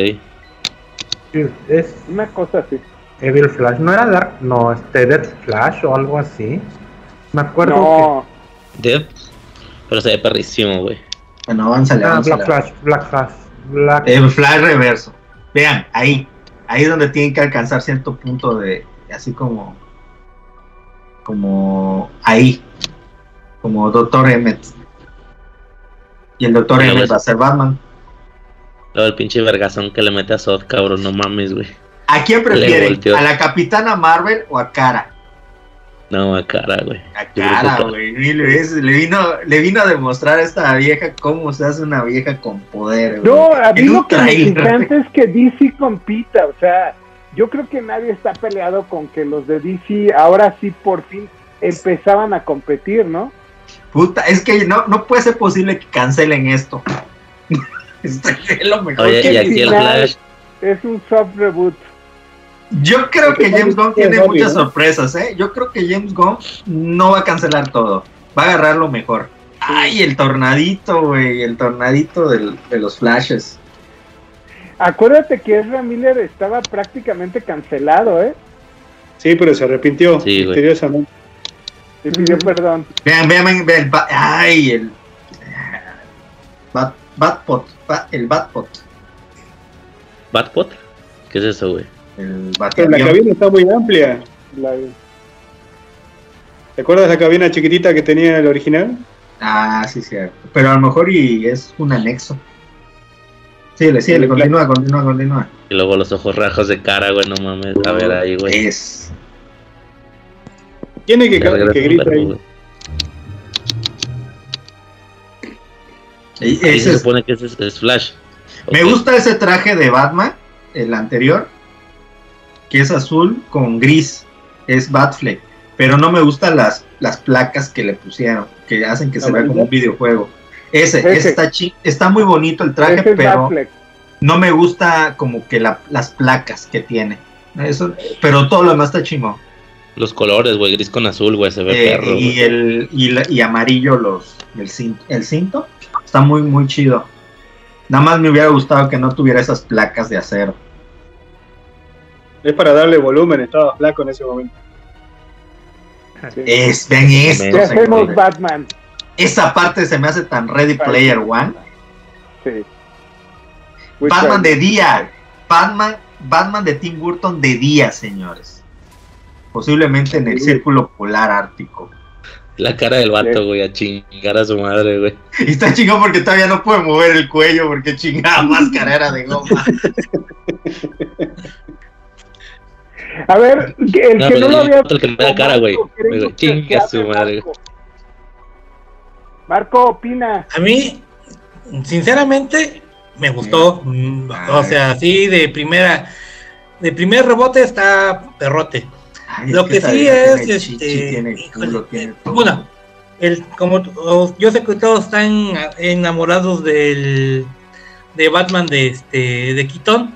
es Una cosa así. Evil Flash. ¿No era Dark? No, este Death Flash o algo así. Me acuerdo No, Dead. Pero se ve perrísimo, güey. Bueno, avánzale. Ah, avánzale. Black Flash, Black Flash. Black... El flash reverso. Vean, ahí. Ahí es donde tienen que alcanzar cierto punto de. Así como. como ahí, como Doctor Emmett. Y el Doctor Emmett es- va a ser Batman. Luego el pinche vergazón que le mete a Zod, cabrón, no mames, güey. ¿A quién prefieren? ¿A la Capitana Marvel o a Cara? No, a cara, güey. A Cara, güey. Le, es- le vino, le vino a demostrar a esta vieja cómo se hace una vieja con poder. güey. No, a mí lo que me encanta es que DC compita, o sea, yo creo que nadie está peleado con que los de DC ahora sí por fin empezaban a competir, ¿no? Puta, es que no, no puede ser posible que cancelen esto. Esto es lo mejor Oye, que y aquí el Flash. Es un soft reboot. Yo creo que James Gunn tiene obvio, muchas ¿no? sorpresas, ¿eh? Yo creo que James Gunn no va a cancelar todo. Va a agarrar lo mejor. Ay, el tornadito, güey. El tornadito del- de los flashes. Acuérdate que Ezra Miller estaba prácticamente cancelado, ¿eh? Sí, pero se arrepintió Sí, güey. misteriosamente. Y pidió perdón. Vean, vean, vean. el ay, el. Bat, Batpot. Bat- el Batpot. ¿Batpot? ¿Qué es eso, güey? El Pero la cabina está muy amplia. La- ¿Te acuerdas la cabina chiquitita que tenía el original? Ah, sí, cierto. Pero a lo mejor y es un anexo. Síguele, síguele, continúa, continúa, continúa. Y luego los ojos rajos de cara, güey, no mames. A ver ahí, güey. Es. Tiene que, que grita verbo, ahí. güey. y Ahí ese se es- supone que ese es, es Flash. Me gusta ese traje de Batman, el anterior, que es azul con gris, es Batfleck, pero no me gustan las, las placas que le pusieron, que hacen que se vea como un videojuego. Ese, Ese. ese está, chi- está muy bonito el traje, pero Batfleck. no me gusta como que la- las placas que tiene. Eso, pero todo lo demás está chingón. Los colores, güey, gris con azul, güey, se ve Eh, perro. y, el, y, la- y amarillo los el cinto, el cinto está muy muy chido. Nada más me hubiera gustado que no tuviera esas placas de acero. Es para darle volumen, estaba flaco en ese momento. Sí. Es, ven esto, ¿Qué hacemos. Batman? Esa parte se me hace tan Ready Player One. Sí. Batman de día. Batman, Batman de Tim Burton de día, señores. Posiblemente en el círculo polar ártico. La cara del vato, güey, a chingar a su madre, güey. Y está chingón porque todavía no puede mover el cuello porque chingada máscara era de goma. A ver, el No, que no lo había otro que me da cara, güey. Chinga su madre. Marco. Marco opina. A mí, sinceramente, me gustó. Mm, O sea, así de primera, de primer rebote está perrote. Ay, Lo que sí es, tiene este, chichi, tiene híjole, culo, tiene. Bueno, el, como yo sé que todos están enamorados del de Batman de este de Keaton.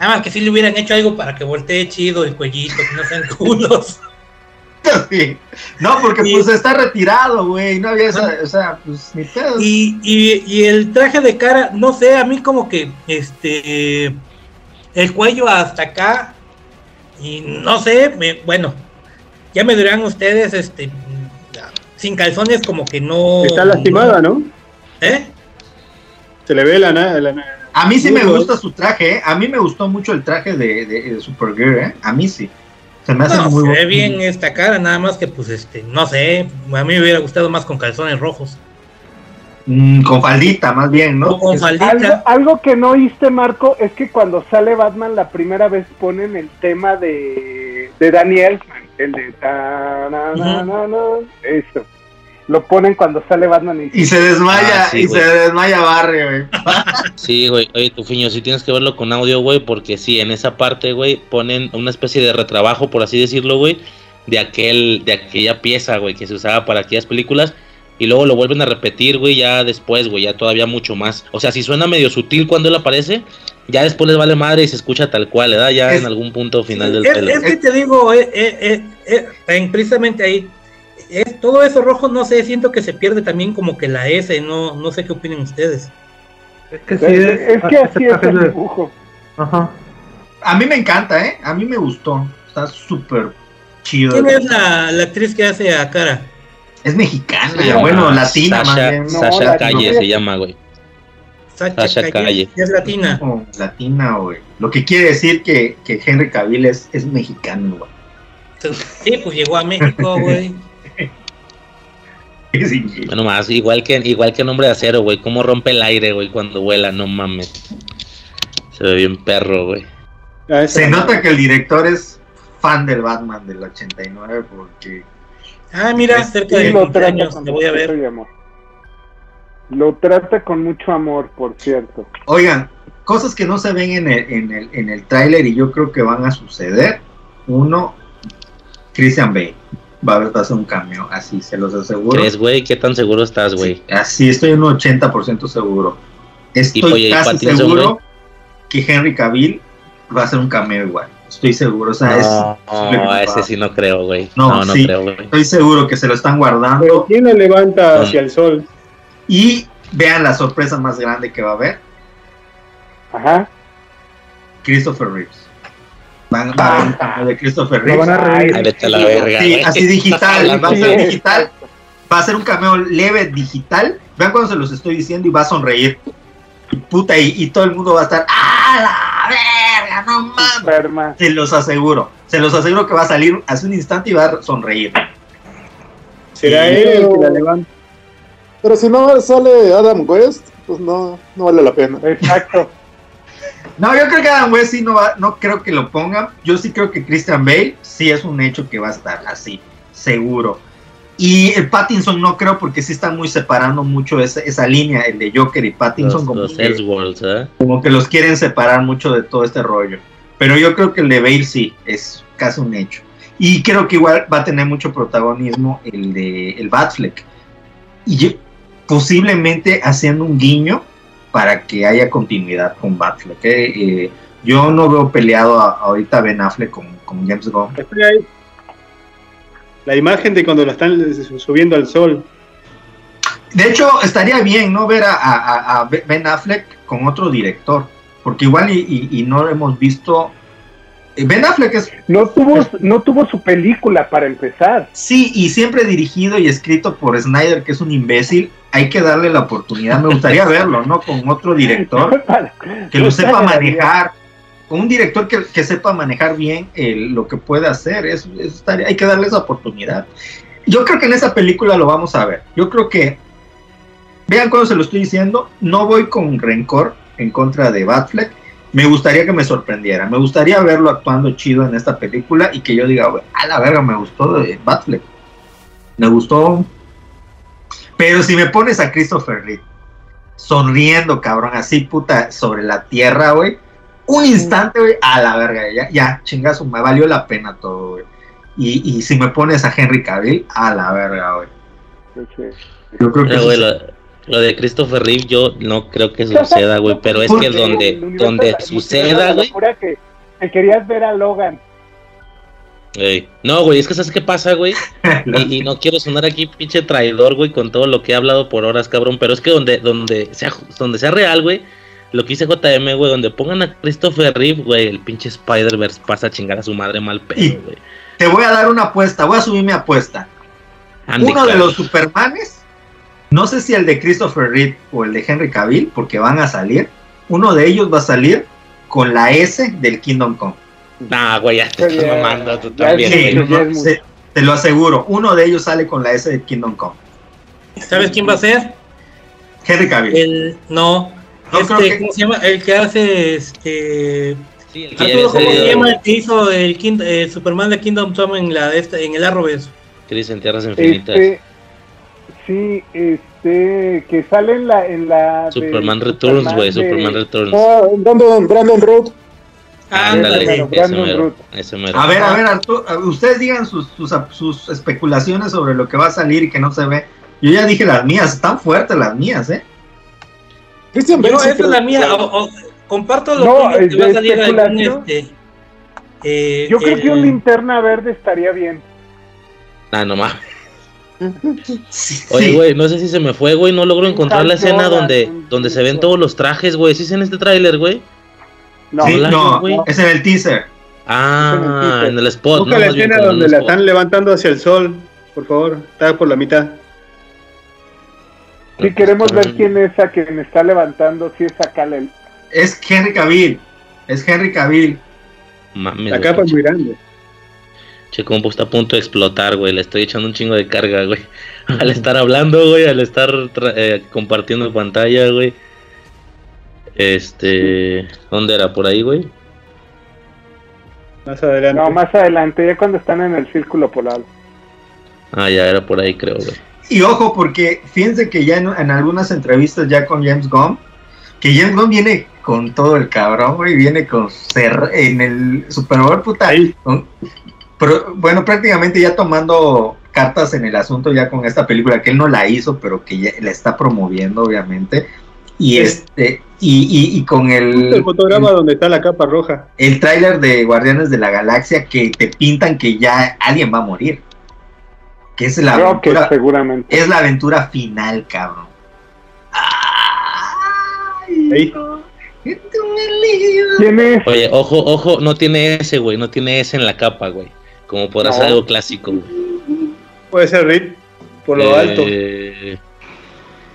Nada más que si le hubieran hecho algo para que voltee chido el cuellito, que no sean culos. Sí. No, porque Y- pues está retirado, güey. No había esa, o sea, pues ni pedo. Y, y, y el traje de cara, no sé, a mí como que este el cuello hasta acá y no sé, me- bueno, ya me dirán ustedes, este sin calzones como que no Está lastimada, ¿no? ¿Eh? Se le ve la nada. La, na- A mí sí me gusta su traje, ¿eh? A mí me gustó mucho el traje de, de, de Supergirl, ¿eh? A mí sí. Se me hace No, muy se ve bien esta cara, nada más que pues este, no sé, a mí me hubiera gustado más con calzones rojos. Mm, con faldita, más bien, ¿no? O con Algo, faldita. algo que no oíste, Marco, es que cuando sale Batman la primera vez ponen el tema de, de Daniel, el de ta, na, na, na, na, eso. Lo ponen cuando sale Batman y Y se desmaya, Ah, sí, y güey. se desmaya Barry, güey. Sí, güey. Oye, tu fiño, sí tienes que verlo con audio, güey, porque sí, en esa parte, güey, ponen una especie de retrabajo, por así decirlo, güey, de aquel, de aquella pieza, güey, que se usaba para aquellas películas. Y luego lo vuelven a repetir, güey, ya después, güey, ya todavía mucho más. O sea, si suena medio sutil cuando él aparece, ya después les vale madre y se escucha tal cual, ¿verdad? Ya Es- en algún punto final del Es, pelo. es que te digo, eh, eh, eh, eh, en- precisamente ahí, es, todo eso rojo, no sé, siento que se pierde también como que la S, no, no sé qué opinen ustedes. Es que es, sí, es que así es el dibujo. Ajá. A mí me encanta, ¿eh? A mí me gustó. Está súper chido. ¿Quién es la, la actriz que hace a cara? Es mexicana, Sí, bueno, Ah, latina más Sasha, bien. No, Sasha la- Calle no. se llama, güey. Sacha, Sasha Calle, Calle. Es latina. No, latina, güey. Lo que quiere decir que, que Henry Cavill es, es mexicano, güey. Sí, pues llegó a México, güey. Sí. Bueno, más, igual que, igual que Nombre de Acero, güey. Cómo rompe el aire, güey, cuando vuela, no mames. Se ve bien perro, güey. Ah, Se nota que el director es fan del Batman del 89 porque Ah, mira, Es- cerca de lo 20 trata años, te voy a ver. Lo trata con mucho amor, por cierto. Oigan, cosas que no se ven en el, en el, en el tráiler y yo creo que van a suceder. Uno, Christian Bale va a va a hacer un cambio, así se los aseguro. ¿Crees, güey? ¿Qué tan seguro estás, güey? Así estoy un 80% seguro. Estoy oye, ¿y casi seguro que Henry Cavill va a hacer un cameo igual. Estoy seguro, o sea, es- No, a ese sí no creo, güey. No, No, no, sí. creo, güey. estoy seguro que se lo están Pero guardando. ¿quién lo levanta hacia el sol? Y vean la sorpresa más grande que va a haber, Ajá. Christopher Reeves. Van, va a haber un cameo de Christopher Lo Reeves. van a reír. Ay, vete a la verga, Sí, güey. así digital, va a ser digital, va a ser un cameo leve digital. Vean cuando se los estoy diciendo y va a sonreír. Y puta, y, y todo el mundo va a estar, ¡ah, la verga! ¡No mames! Superman. Se los aseguro, se los aseguro que va a salir hace un instante y va a sonreír. ¿Será Sí. él el que la levanta? Pero si no sale Adam West, pues no, no vale la pena. Exacto. No, yo creo que Adam West sí no va, no creo que lo pongan. Yo sí creo que Christian Bale sí es un hecho que va a estar así, seguro. Y el Pattinson no creo porque sí están muy separando mucho esa, esa línea, el de Joker y Pattinson, Los, como, los que, ¿eh? como que los quieren separar mucho de todo este rollo. Pero yo creo que el de Bale sí, es casi un hecho. Y creo que igual va a tener mucho protagonismo el de el Batfleck. Y yo- posiblemente haciendo un guiño para que haya continuidad con Batfleck. ¿eh? Eh, yo no veo peleado a- ahorita a Ben Affleck con, con James Gunn. La imagen de cuando lo están subiendo al sol. De hecho, estaría bien no ver a, a- a Ben Affleck con otro director, porque igual y, y- y no lo hemos visto. eh, Ben Affleck es No tuvo, no tuvo su película para empezar. Sí, y siempre dirigido y escrito por Snyder, que es un imbécil. Hay que darle la oportunidad. Me gustaría verlo, ¿no? Con otro director que lo sepa manejar. Con un director que, que sepa manejar bien el- lo que puede hacer. Es, es hay que darle esa oportunidad. Yo creo que en esa película lo vamos a ver. Yo creo que. Vean cuando se lo estoy diciendo. No voy con rencor en contra de Batfleck. Me gustaría que me sorprendiera. Me gustaría verlo actuando chido en esta película y que yo diga, "Güey, a la verga, me gustó Batfleck. Me gustó. Pero si me pones a Christopher Reeve sonriendo, cabrón, así puta sobre la tierra, güey. Un instante, güey, a la verga, ya, ya, chingazo, me valió la pena todo, güey. Y, y si me pones a Henry Cavill, a la verga, güey. Yo creo que güey, sí. lo, lo de Christopher Reeve yo no creo que suceda, güey. Pero es que donde, donde suceda, güey. que querías ver a Logan. Ey, No, güey, es que ¿sabes qué pasa, güey? Y, y no quiero sonar aquí pinche traidor, güey, con todo lo que he hablado por horas, cabrón. Pero es que donde, donde, sea, donde sea real, güey, lo que dice JM, güey, donde pongan a Christopher Reeve, güey, el pinche Spider-Verse pasa a chingar a su madre mal pedo, güey. Te voy a dar una apuesta, voy a subir mi apuesta. Andy Uno de los Supermanes, no sé si el de Christopher Reeve o el de Henry Cavill, porque van a salir. Uno de ellos va a salir con la S del Kingdom Come. Nah, güey, ya te estás mamando tú ya también, sí, no, es se- te lo aseguro. Uno de ellos sale con la S del Kingdom Come. ¿Sabes quién va a ser? Henry Cavill. El, no, No, este, creo que- ¿cómo se llama? El que hace este. Sí, el que ya Arturo, había ¿cómo se llama el que hizo el, King- el Superman de Kingdom Come en la esta, en el Arrowverse? Chris en Tierras Infinitas. Este, sí, este, que sale en la, en la de Superman Returns, güey, de- Superman Returns. Ah, Brandon, Brandon Road. Ándale, mero. A ver, a ver, Arturo, ustedes digan sus, sus, sus especulaciones sobre lo que va a salir y que no se ve. Yo ya dije las mías, están fuertes las mías, ¿eh? Christian Yo, es la mía. o- o- comparto lo No, que va a salir algún, este, eh, Yo creo el- que un linterna verde estaría bien. Ah, no mames. Sí, Oye, sí. güey, no sé si se me fue, güey. No logro encontrar la escena donde se ven todos los trajes, güey. ¿Sí es en este tráiler, güey? No, Sí, no, es en el teaser. Ah, en el spot, Busca ¿no? la escena donde la están levantando hacia el sol. Por favor, está por la mitad. si queremos ver quién es a quien está levantando, si es acá el Es Henry Cavill. Es Henry Cavill. Mames, La capa es muy grande. Che, compu está a punto de explotar, güey. Le estoy echando un chingo de carga, güey. Al estar hablando, güey, al estar eh, compartiendo pantalla, güey. Este. ¿Dónde era? ¿Por ahí, güey? Más adelante. No, más adelante, ya cuando están en el círculo polar. Ah, ya era por ahí, creo, güey. Y ojo, porque fíjense que ya en, en algunas entrevistas ya con James Gunn, que James Gunn viene con todo el cabrón, güey, viene con ser en el Super Bowl, puta. pero, bueno, prácticamente ya tomando cartas en el asunto ya con esta película, que él no la hizo, pero que ya la está promoviendo, obviamente. Y Sí. este, y, y, y con el, El fotograma donde está la capa roja. el tráiler de Guardianes de la Galaxia que te pintan que ya alguien va a morir. Que es la Creo que aventura, seguramente. es la aventura final, cabrón. Ay, no, que tú me libras. ¿Quién es? Oye, ojo, ojo, no tiene ese, güey. No tiene ese en la capa, güey. Como ser No. algo clásico, güey. Puede ser Rip por lo alto.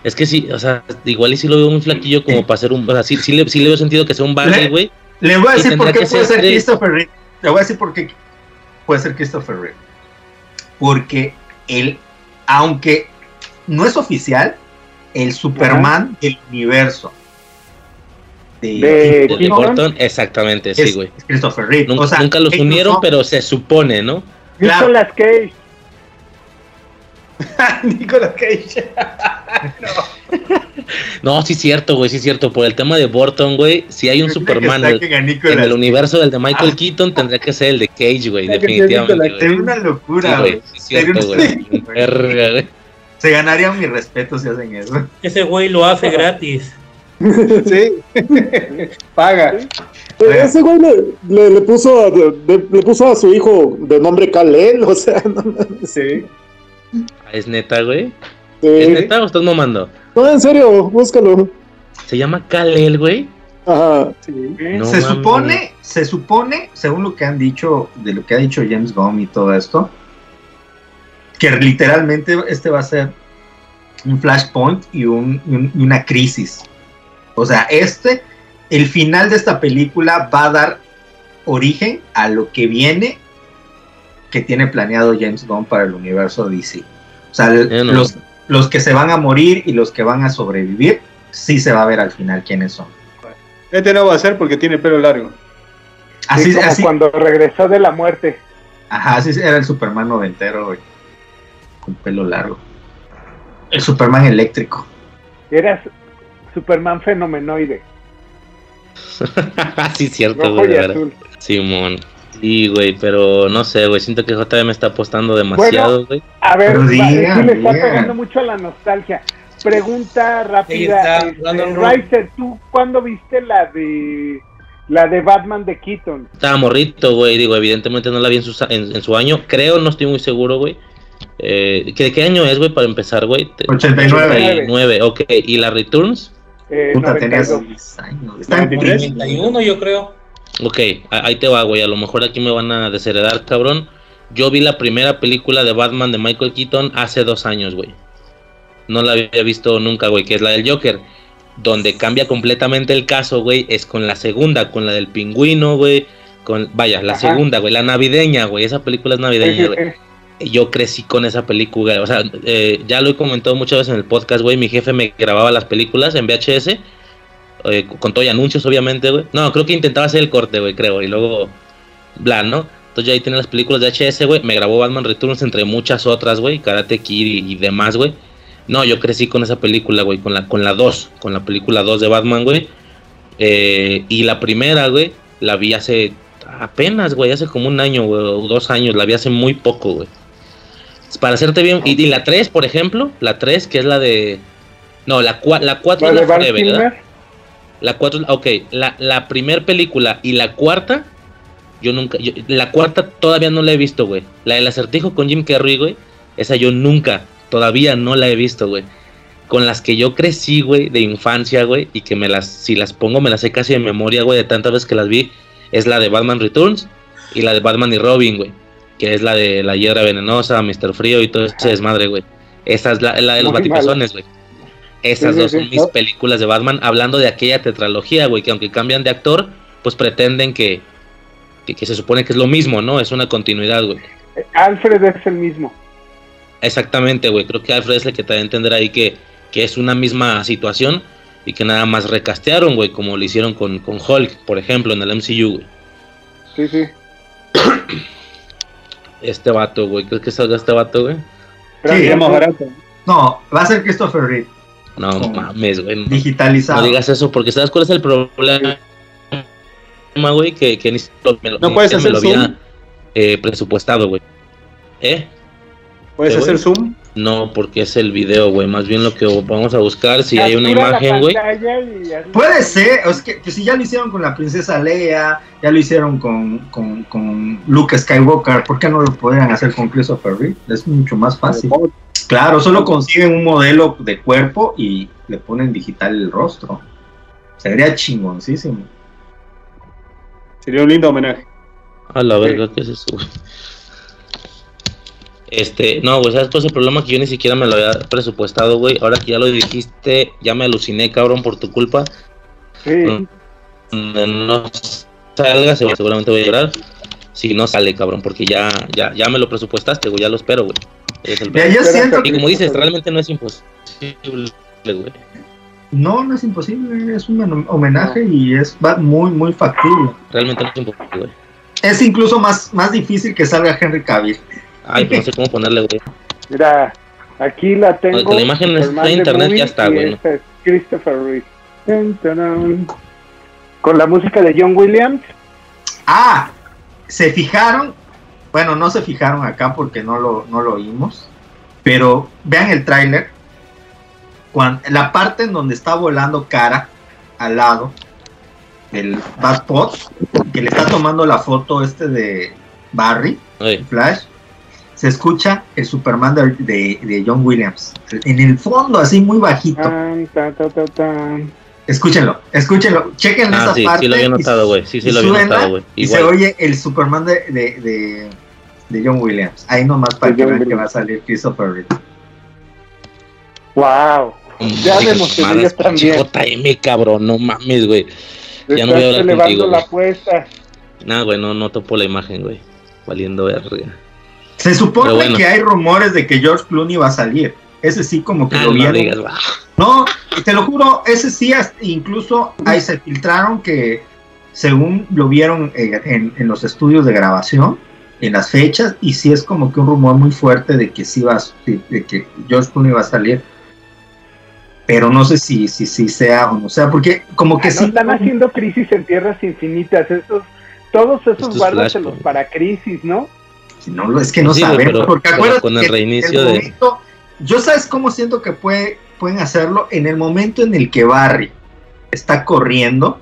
Es que sí, o sea, igual y sí lo veo muy flaquillo como para hacer un. O sea, sí, sí le, sí le veo sentido que sea un Barney, Le- güey. Le voy a decir por qué puede ser ser de- Christopher Reeve. Le voy a decir por qué puede ser Christopher Reeve. Porque él, aunque no es oficial, el Superman del universo de, De De Burton. Exactamente, sí, güey. es Christopher Reeve. Nunca, O sea, nunca los unieron, pero se supone, ¿no? Claro. Nicolas Cage. Nicolas Cage. No, sí es cierto, güey, sí es cierto. Por el tema de Burton, güey, si hay un Superman en el universo del de Michael Ah. Keaton, tendría que ser el de Cage, güey, definitivamente. Güey. Sería una locura, güey, sí es cierto, güey. güey. Se ganarían mi respeto si hacen eso. Ese güey lo hace gratis. Sí. Paga. Ese güey le, le, le puso a, le puso a su hijo de nombre Kalel, o sea, no, no, Sí. Ah, ¿Es neta, güey? sí. ¿Es neta o estás mamando? No, en serio, búscalo. Se llama Kalel, güey. Ajá. Sí. No se supone, se supone, según lo que han dicho, de lo que ha dicho James Gunn y todo esto, que literalmente este va a ser un flashpoint y, un- y un- y una crisis. O sea, este, el final de esta película va a dar origen a lo que viene que tiene planeado James Gunn para el universo DC. O sea, el- no. los, los que se van a morir y los que van a sobrevivir, sí se va a ver al final quiénes son. Este no va a ser porque tiene pelo largo. Así, Sí, como así, cuando regresó de la muerte. Ajá, así era el Superman noventero, güey. Con pelo largo. El Superman eléctrico. Eras Superman fenomenoide. sí, es cierto, Rojo güey. Simón. Sí, güey, pero no sé, güey. Siento que JB me está apostando demasiado, güey. A ver, sí le está pegando mucho a la nostalgia. Pregunta rápida. está, este. Riser, ¿tú cuándo viste la de la de Batman de Keaton? Estaba morrito, güey. Digo, evidentemente no la vi en su, en, en su año. Creo, no estoy muy seguro, güey. Eh, ¿qué- ¿De qué año es, güey, para empezar, güey? 89. 89, ok. ¿Y la Returns? Eh, Puta, tenías 92. 10 años. Está en 93. 91 yo creo. Ok, ahí te va, güey. A lo mejor aquí me van a desheredar, cabrón. Yo vi la primera película de Batman de Michael Keaton hace dos años, güey. No la había visto nunca, güey, que es la del Joker. Donde cambia completamente el caso, güey, es con la segunda, con la del pingüino, güey. Con, vaya, la Ajá. segunda, güey, la navideña, güey. Esa película es navideña, güey. Yo crecí con esa película, o sea, eh, ya lo he comentado muchas veces en el podcast, güey. Mi jefe me grababa las películas en VHS, eh, con todo y anuncios, obviamente, güey. No, creo que intentaba hacer el corte, güey, creo, y luego, bla, ¿no? Entonces yo ahí tenía las películas de VHS, güey. Me grabó Batman Returns entre muchas otras, güey, Karate Kid y, y demás, güey. No, yo crecí con esa película, güey, con la con la 2, con la película 2 de Batman, güey. Eh, y la primera, güey, la vi hace apenas, güey, hace como un año, güey, o dos años, la vi hace muy poco, güey. Para hacerte bien, y, y la 3, por ejemplo, la 3, que es la de... No, la 4 la cuatro La es de la Forever, ¿verdad? La 4, ok, la, la primer película y la cuarta, yo nunca, yo- la cuarta todavía no la he visto, güey. La del acertijo con Jim Carrey, güey, esa yo nunca, todavía no la he visto, güey. Con las que yo crecí, güey, de infancia, güey, y que me las, si las pongo, me las sé casi de memoria, güey, de tantas veces que las vi, es la de Batman Returns y la de Batman y Robin, güey, que es la de la hiedra venenosa, Mr. Frío y todo ese desmadre, güey. Esa es la, la de los Muy batipezones, güey. Esas Sí, sí, dos son sí. mis películas de Batman, hablando de aquella tetralogía, güey, que aunque cambian de actor, pues pretenden que, que, que se supone que es lo mismo, ¿no? Es una continuidad, güey. Alfred es el mismo. Exactamente, güey. Creo que Alfred es el que te da a entender ahí que, que es una misma situación y que nada más recastearon, güey, como lo hicieron con, con Hulk, por ejemplo, en el MCU, güey. Sí, sí. Este vato, güey. ¿Crees que salga este vato, güey? Sí, Es más barato. No, va a ser Christopher Reeve, No Oh. mames, güey. No, digitalizado. no digas eso, porque ¿sabes cuál es el problema, güey? Que, que ni siquiera me lo, ¿No puedes hacer me lo había eh, presupuestado, güey. ¿Eh? ¿Puedes ¿Qué, hacer zoom? No, porque es el video, güey. Más bien lo que vamos a buscar, si hay una imagen, güey. Puede ser, o es que pues, si ya lo hicieron con la princesa Leia, ya lo hicieron con, con, con Luke Skywalker, ¿por qué no lo podrían hacer con Christopher Reeve? Es mucho más fácil. Claro, solo consiguen un modelo de cuerpo y le ponen digital el rostro. Sería chingoncísimo. Sería un lindo homenaje. A la verga, ¿qué es eso, güey? Este, no, güey, ¿sabes cuál es el problema? Que yo ni siquiera me lo había presupuestado, güey. Ahora que ya lo dijiste, ya me aluciné, cabrón, por tu culpa. Sí. Donde no salga, seguro- seguramente voy a llorar. Si no sale, cabrón, porque ya, ya, ya me lo presupuestaste, güey, ya lo espero, güey. Es el Ya, yo Espera, siento Y que como dices, realmente no es imposible, güey. no, no es imposible, es un homen- homenaje y es va muy, muy factible. Realmente no es imposible, güey. Es incluso más, más difícil que salga Henry Cavill. Ay, pues no sé cómo ponerle, güey. Mira, aquí la tengo. Oye, la imagen está en internet, ya está, güey, ¿no? esta es Christopher Reeve. Con la música de John Williams. Ah, se fijaron, bueno, no se fijaron acá porque no lo, no lo oímos, pero vean el tráiler, la parte en donde está volando cara al lado del Batpod, que le está tomando la foto este de Barry, Flash, se escucha el Superman de, de- de John Williams, en el fondo, así muy bajito. Tan, tan, tan, tan, tan. Escúchenlo, escúchenlo, chequen Ah, esa sí, parte. sí lo había y- notado, güey. Sí, sí lo había notado, güey. Y se oye el Superman de, de, de, de John Williams. Ahí nomás para que vean que va a salir Christopher Reeve. Wow. Ya me emocioné también. JM, cabrón, no mames, güey. Ya no voy a hablar contigo, la güey. apuesta. Nah, güey, no, no topo la imagen, güey. Valiendo verga. Se supone bueno. que hay rumores de que George Clooney va a salir. Ese sí como que Ah, lo no vieron. digas, va. No, te lo juro, ese sí, hasta- incluso ahí se filtraron que según lo vieron eh, en, en los estudios de grabación, en las fechas, y sí es como que un rumor muy fuerte de que sí va a, de, de que George Clooney va a salir. Pero no sé si, si, si sea o no sea, porque como que Ah, no sí. están haciendo crisis en tierras infinitas. Esos, todos esos Flashpoint. para crisis, ¿no? No, lo- es que no Sí, güey, sabemos, pero- porque pero con el que reinicio el de- yo sabes cómo siento que puede, pueden hacerlo en el momento en el que Barry está corriendo,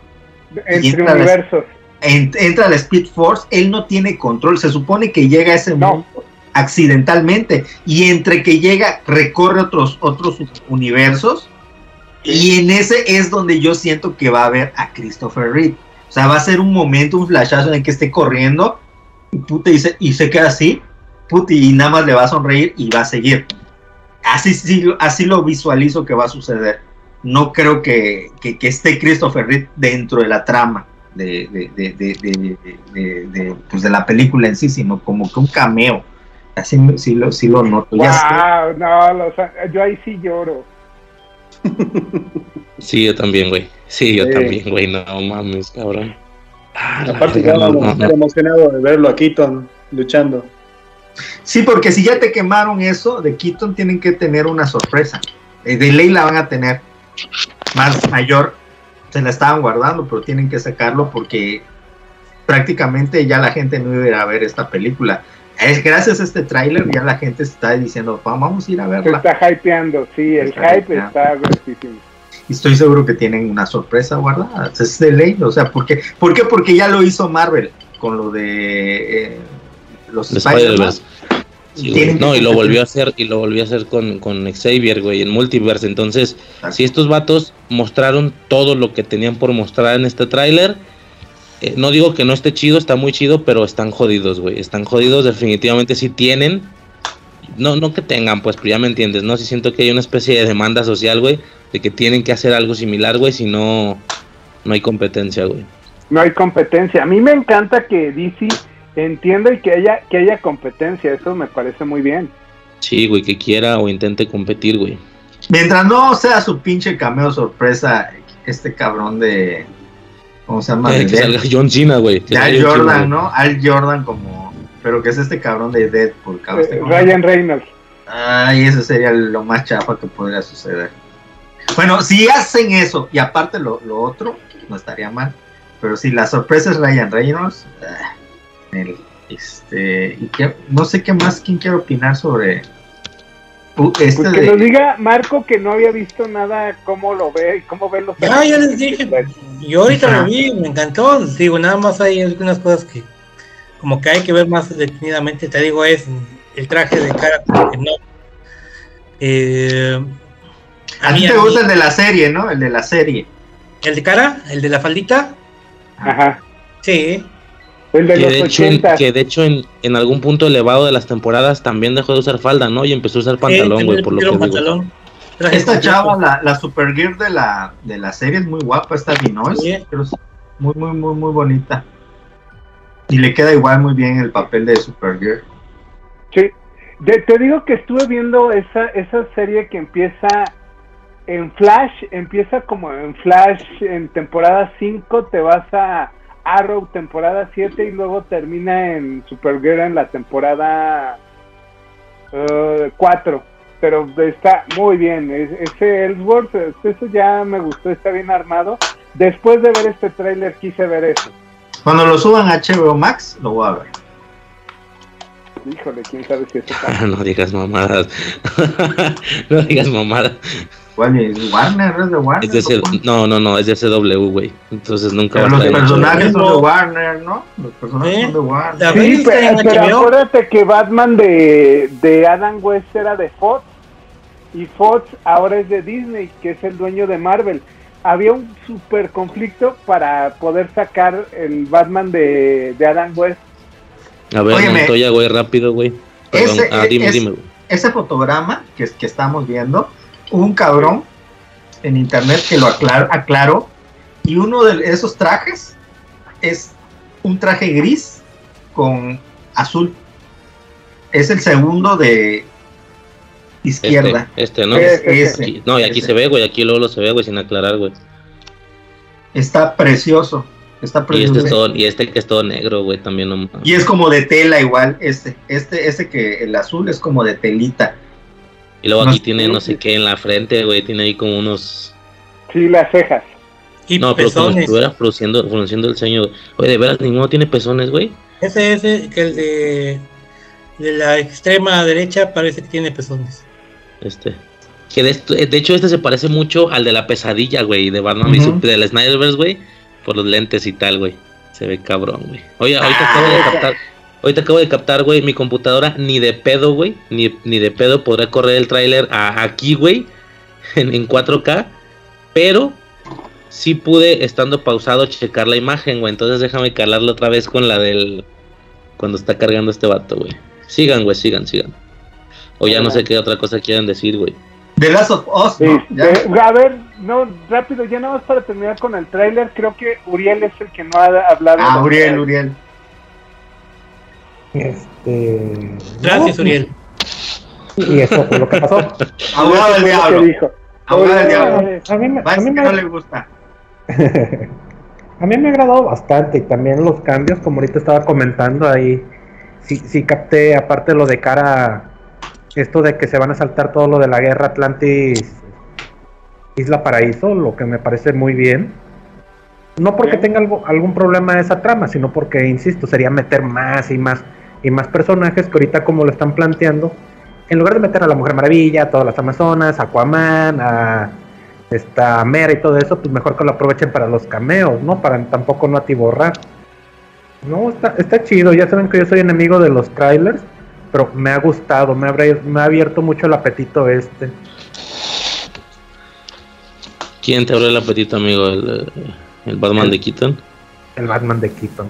Entre entra universos. en- entra la Speed Force, él no tiene control, se supone que llega a ese No. mundo accidentalmente y entre que llega recorre otros otros universos y en ese es donde yo siento que va a ver a Christopher Reeve. O sea, va a ser un momento, un flashazo en el que esté corriendo puta, y, se, y se queda así, puta, y nada más le va a sonreír y va a seguir. Así, sí, así lo visualizo que va a suceder. No creo que, que- que esté Christopher Reeve dentro de la trama de, de, de, de, de- de- de- pues de la película en sí, sino como que un cameo. Así sí lo, sí lo noto. Ya no, los- yo ahí sí lloro. Sí, yo también, güey. Sí, yo también, güey. No mames, cabrón. Ah, Aparte, ya no, no, no. emocionado de verlo a Keaton luchando. Sí, porque si ya te quemaron eso de Keaton, tienen que tener una sorpresa. Eh, de ley la van a tener más mayor. Se la estaban guardando, pero tienen que sacarlo porque prácticamente ya la gente no iba a ir a ver esta película. Es gracias a este tráiler ya la gente está diciendo, "Va- vamos a ir a Se verla. está hypeando, sí, el Está hype hypeando. está gruesísimo. Y estoy seguro que tienen una sorpresa guardada. Es de ley, o sea, ¿por qué? ¿Por qué? Porque ya lo hizo Marvel con lo de eh, los De Spider-Man. Sí, no, y lo volvió a hacer, y lo volvió a hacer con, con Xavier, güey, en Multiverse. Entonces, si estos vatos mostraron todo lo que tenían por mostrar en este tráiler, eh, no digo que no esté chido, está muy chido, pero están jodidos, güey. Están jodidos, definitivamente sí tienen. No, no que tengan, pues, pero ya me entiendes, ¿no? Sí siento que hay una especie de demanda social, güey, de que tienen que hacer algo similar, güey, si no, no hay competencia, güey. No hay competencia. A mí me encanta que DC entiendo y que haya, que haya competencia, eso me parece muy bien. Sí, güey, que quiera o intente competir, güey. Mientras no sea su pinche cameo sorpresa, este cabrón de. ¿Cómo se llama? Eh, De que salga. John Cena, güey. que Al Jordan, güey. ¿no? Al Jordan como. Pero que es este cabrón de Deadpool, cabrón. Este Eh. Ryan Reynolds. Ay, eso sería lo más chafa que podría suceder. Bueno, si hacen eso y aparte lo, lo otro, no estaría mal. Pero si la sorpresa es Ryan Reynolds, ah, el- este, y qué- no sé qué más, quién quiere opinar sobre uh, este Pues que de- nos diga Marco que no había visto nada, cómo lo ve y cómo ve los Ya, ya les dije. Yo ahorita Ajá. lo vi, me encantó. Digo, nada más hay algunas cosas que como que hay que ver más detenidamente. Te digo, es el traje de cara, que no. Eh, A ti mí- te mí- gusta el de la serie, ¿no? El de la serie. ¿El de cara? ¿El de la faldita? Ajá. Sí. El de Que los de hecho, en, 80. que de hecho en, en algún punto elevado de las temporadas también dejó de usar falda, ¿no? Y empezó a usar pantalón, güey, por lo que digo. Esta chava, la, la Supergirl de la, de la serie es muy guapa, esta Vinoise. Sí. pero es muy, muy, muy, muy bonita. Y le queda igual muy bien el papel de Supergirl. Sí. De- te digo que estuve viendo esa, esa serie que empieza en Flash, empieza como en Flash en temporada 5, te vas a Arrow temporada 7 y luego termina en Supergirl en la temporada 4. Pero está muy bien, es- ese Ellsworth, eso ya me gustó, está bien armado. Después de ver este tráiler quise ver eso. Cuando lo suban a HBO Max, lo voy a ver. Híjole, quién sabe si eso pasa. no digas mamadas. no digas mamadas. ¿Cuál es? ¿Warner? ¿Es de Warner? Es de ese- no, no, no, es de CW, güey. Entonces nunca Pero va a los personajes son de. Warner, ¿no? Los personajes ¿Eh? son de Warner. Sí, pero, en pero acuérdate que Batman de, de Adam West era de Fox y Fox ahora es de Disney, que es el dueño de Marvel. Había un super conflicto para poder sacar el Batman de, de Adam West. A ver, Óyeme. Montoya, güey, rápido, güey. Perdón. Ese- ah, dime, es- dime, güey. Ese fotograma que, que estamos viendo, hubo un cabrón en internet que lo aclar- aclaró. Y uno de esos trajes es un traje gris con azul. Es el segundo de izquierda. Este, este, ¿no? Ese. Aquí- no, y aquí se ve, güey, aquí luego lo se ve, güey, sin aclarar, güey. Está precioso. Está Y precioso. este, es todo, y este que es todo negro, güey, también. No, Y es como de tela igual, este, este, este que el azul es como de telita. Y luego aquí tiene no sé qué en la frente, güey, tiene ahí como unos... Sí, las cejas. Y No, pero como si pezones. estuviera produciendo, produciendo el ceño. güey. Oye, de veras, ninguno tiene pezones, güey. Ese, ese, que el de, de la extrema derecha parece que tiene pezones. Este. Que de, esto- de hecho, este se parece mucho al de la pesadilla, güey, de Batman Ujú. Sup- del Snyderverse, güey, por los lentes y tal, güey. Se ve cabrón, güey. Oye, ahorita Ah, acabo de esa. captar, ahorita acabo de captar, güey, mi computadora ni de pedo, güey, ni, ni de pedo podrá correr el tráiler a- aquí, güey, en, en 4K, pero sí pude, estando pausado, checar la imagen, güey. Entonces déjame calarlo otra vez con la del... Cuando está cargando este vato, güey. Sigan, güey, sigan, sigan. O ya no sé qué otra cosa quieran decir, güey. The Last of Us, ¿no? A ver, no, rápido, ya nada más para terminar con el tráiler, creo que Uriel es el que no ha hablado. Ah, Uriel. Uriel. Este. Gracias, no, Uriel. Y eso fue lo que pasó. Abogado del diablo. dijo. Abogado del diablo. A mí, me- a mí no le gusta. a mí me ha agradado bastante y también los cambios, como ahorita estaba comentando ahí, sí, sí capté, aparte de lo de cara, esto de que se van a saltar todo lo de la guerra Atlantis, Isla Paraíso, lo que me parece muy bien. No porque Bien. tenga algo, algún problema esa trama, sino porque, insisto, sería meter más y más y más personajes que ahorita como lo están planteando, en lugar de meter a la Mujer Maravilla, a todas las Amazonas, a Aquaman, a esta Mera y todo eso, pues mejor que lo aprovechen para los cameos, ¿no? Para tampoco no atiborrar. No, está, está chido, ya saben que yo soy enemigo de los trailers, pero me ha gustado, me, abre- me ha abierto mucho el apetito este. ¿Quién te abrió el apetito, amigo? ¿El, eh, el Batman de Keaton? el Batman de Keaton.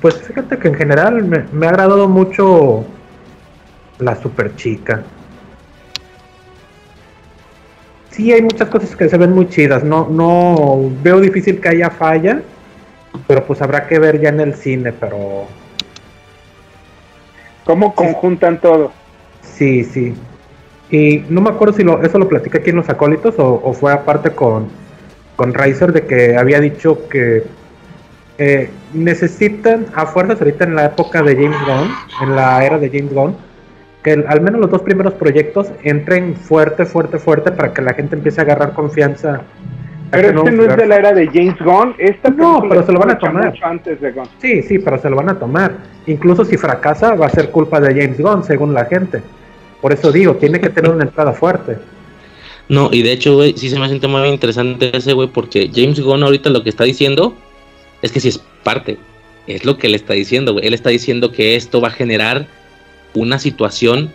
Pues fíjate que en general me, me ha agradado mucho la super chica. Sí, hay muchas cosas que se ven muy chidas. No, no veo difícil que haya falla, pero pues habrá que ver ya en el cine. Pero ¿Cómo conjuntan todo? Sí, sí. Y no me acuerdo si lo, eso lo platica aquí en los acólitos o, o fue aparte con, con Riser de que había dicho que eh, necesitan a fuerzas ahorita en la época de James Gunn, en la era de James Gunn, que el- al menos los dos primeros proyectos entren fuerte, fuerte, fuerte para que la gente empiece a agarrar confianza. Pero este no es de la era de James Gunn. Esta No, pero se lo van a tomar. antes de Gunn. Sí, sí, pero se lo van a tomar. Incluso si fracasa, va a ser culpa de James Gunn, según la gente. Por eso digo, tiene que tener una entrada fuerte. No, y de hecho, güey, sí se me hace un tema muy interesante ese, güey, porque James Gunn ahorita lo que está diciendo es que sí es parte. Es lo que él está diciendo, güey. Él está diciendo que esto va a generar una situación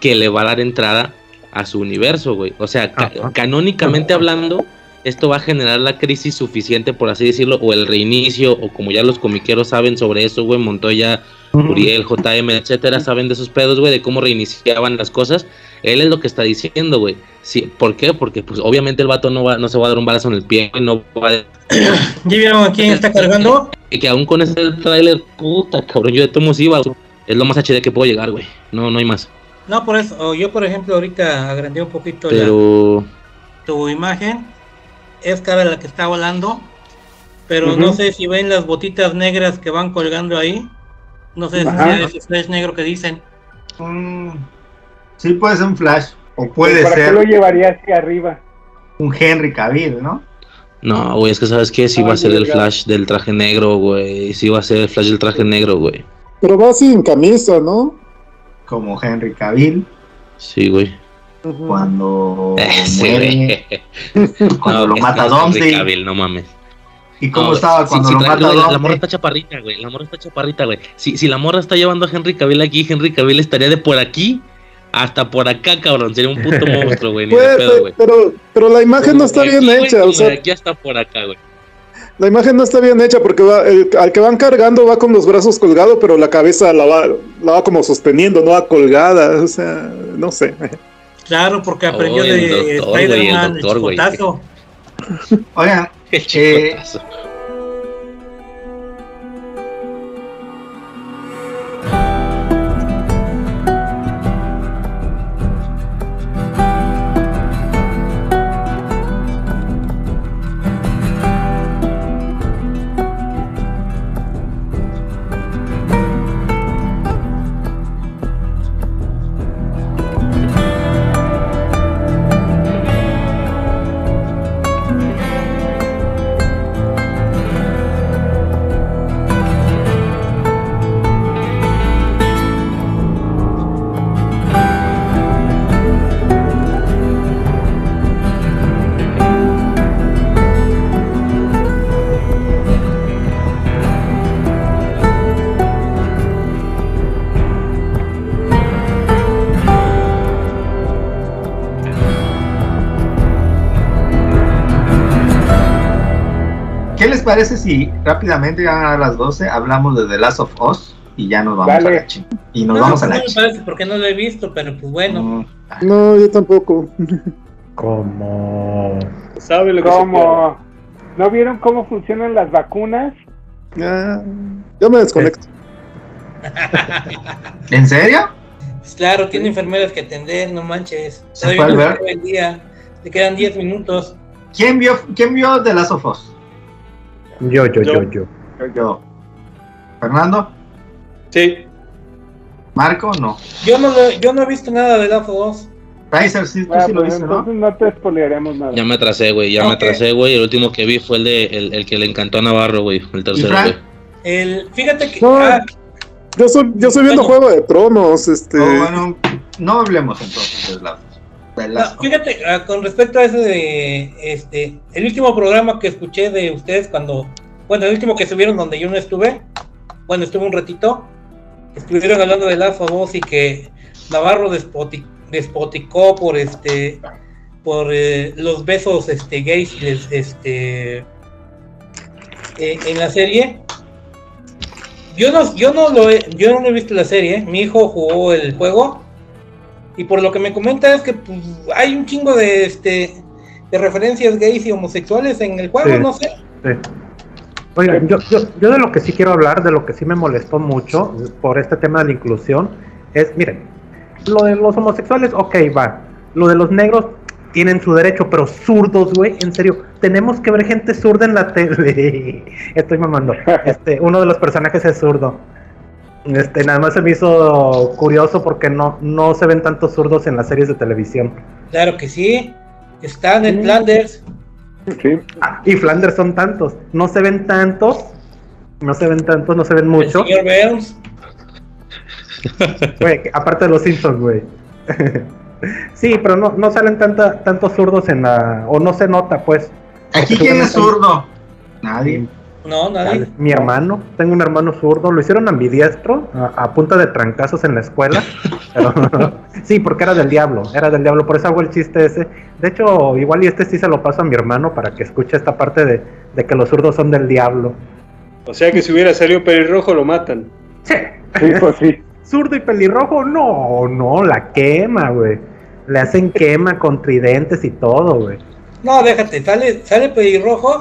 que le va a dar entrada a su universo, güey. O sea, ca- canónicamente hablando, esto va a generar la crisis suficiente, por así decirlo, o el reinicio, o como ya los comiqueros saben sobre eso, güey, Montoya, Uriel, JM, etcétera, saben de esos pedos, güey, de cómo reiniciaban las cosas. Él es lo que está diciendo, güey. Sí, ¿Por qué? Porque, pues, obviamente el vato no, va, no se va a dar un balazo en el pie, güey, no va a... ¿Ya vieron a quién está cargando? Y que aún con ese tráiler, puta, cabrón, yo de tomos iba, güey. Es lo más HD que puedo llegar, güey. No, no hay más. No, por eso, yo por ejemplo ahorita agrandé un poquito la- Pero... tu imagen. Es cara la que está volando. Pero no sé si ven las botitas negras que van colgando ahí. No sé si sea ese flash negro que dicen. Mm, sí puede ser un Flash. O puede ¿Para qué ser lo llevaría hacia arriba? un Henry Cavill, ¿no? No, güey, es que sabes qué, sí Ay, va a ser el flash del traje negro, güey. Sí va a ser el flash del traje negro, güey. Pero va sin camisa, ¿no? Como Henry Cavill. Sí, güey. Cuando Ese, muere, güey. cuando No, lo que mata Domsday. Cavill, no mames. ¿Y cómo No, estaba sí, cuando sí, lo mata güey, la, morra está chaparrita, güey. La morra está chaparrita, güey. Si, si la morra está llevando a Henry Cavill aquí, Henry Cavill estaría de por aquí hasta por acá, cabrón. Sería un puto monstruo, güey. Ni de Puede pedo, ser, güey. pero, pero la imagen no está bien aquí, güey, hecha, o sea, aquí hasta por acá, güey. la imagen no está bien hecha porque va, el- al que van cargando va con los brazos colgados, pero la cabeza la va, la va como sosteniendo, no va colgada, o sea, no sé. Claro, porque aprendió Oh, el de el Spider-Man, el doctor, güey. chicotazo. Oigan, Qué Eh, chicotazo. ¿qué les parece si rápidamente ya a las 12 hablamos de The Last of Us y ya nos vamos a la ching? Y nos No, vamos a no la me ching. parece porque no lo he visto, pero pues bueno. Mm, No, yo tampoco. Como. ¿Sabe lo que se ¿Cómo? ¿No vieron cómo funcionan las vacunas? Ya me desconecto. ¿En serio? Pues claro, tiene enfermeras que atender, no manches. ¿Se no ver? el día. Le quedan 10 minutos. ¿Quién vio, quién vio The Last of Us? Yo, yo, yo, Yo. yo. Yo. ¿Fernando? Sí. ¿Marco? No. Yo no, lo- yo no he visto nada de Last of Us. Riser, sí, tú Ah, sí lo pues viste, ¿no? entonces no te spoilearemos nada. Ya me atrasé, güey. Ya me atrasé, güey. El último que vi fue el de el, el que le encantó a Navarro, güey. El tercero, güey. El, fíjate que. No. ah, Yo estoy, yo estoy viendo Bueno. Juego de Tronos, este. Oh, bueno, no hablemos entonces de Last fíjate, ah, con respecto a ese de. Este, el último programa que escuché de ustedes cuando. Bueno, el último que subieron donde yo no estuve. Bueno, estuve un ratito. Estuvieron hablando de Last of Us y que Navarro despoti- despoticó por este. Por eh, los besos este, gays este. eh, en la serie. Yo no, yo no lo he, yo no he visto la serie, mi hijo jugó el juego y por lo que me comenta es que pues, hay un chingo de este de referencias gays y homosexuales en el juego, Sí. no sé. Sí. Oigan, yo, yo, yo de lo que sí quiero hablar, de lo que sí me molestó mucho por este tema de la inclusión, Es, miren, lo de los homosexuales, ok, va. Lo de los negros tienen su derecho, pero zurdos, güey, en serio, tenemos que ver gente zurda en la tele. Estoy mamando. Este, uno de los personajes es zurdo. Este, nada más se me hizo curioso porque no, no se ven tantos zurdos en las series de televisión. Claro que sí. Están en Flanders. Sí. Ah, y Flanders son tantos. No se ven tantos. No se ven tantos, no se ven El mucho. señor Burns. Güey, aparte de los Simpsons, güey. sí, pero no, no salen tanta, tantos zurdos en la. O no se nota, pues. Aquí quién es zurdo. Nadie. No, nadie. Mi hermano, tengo un hermano zurdo, lo hicieron ambidiestro a, a punta de trancazos en la escuela. pero- sí, porque era del diablo, era del diablo, por eso hago el chiste ese. De hecho, igual y este sí se lo paso a mi hermano para que escuche esta parte de, de que los zurdos son del diablo. O sea que si hubiera salido pelirrojo lo matan. Sí, Sí, pues sí. zurdo y pelirrojo, no, no, la quema, güey. Le hacen quema con tridentes y todo, güey. No, déjate, sale, sale pelirrojo.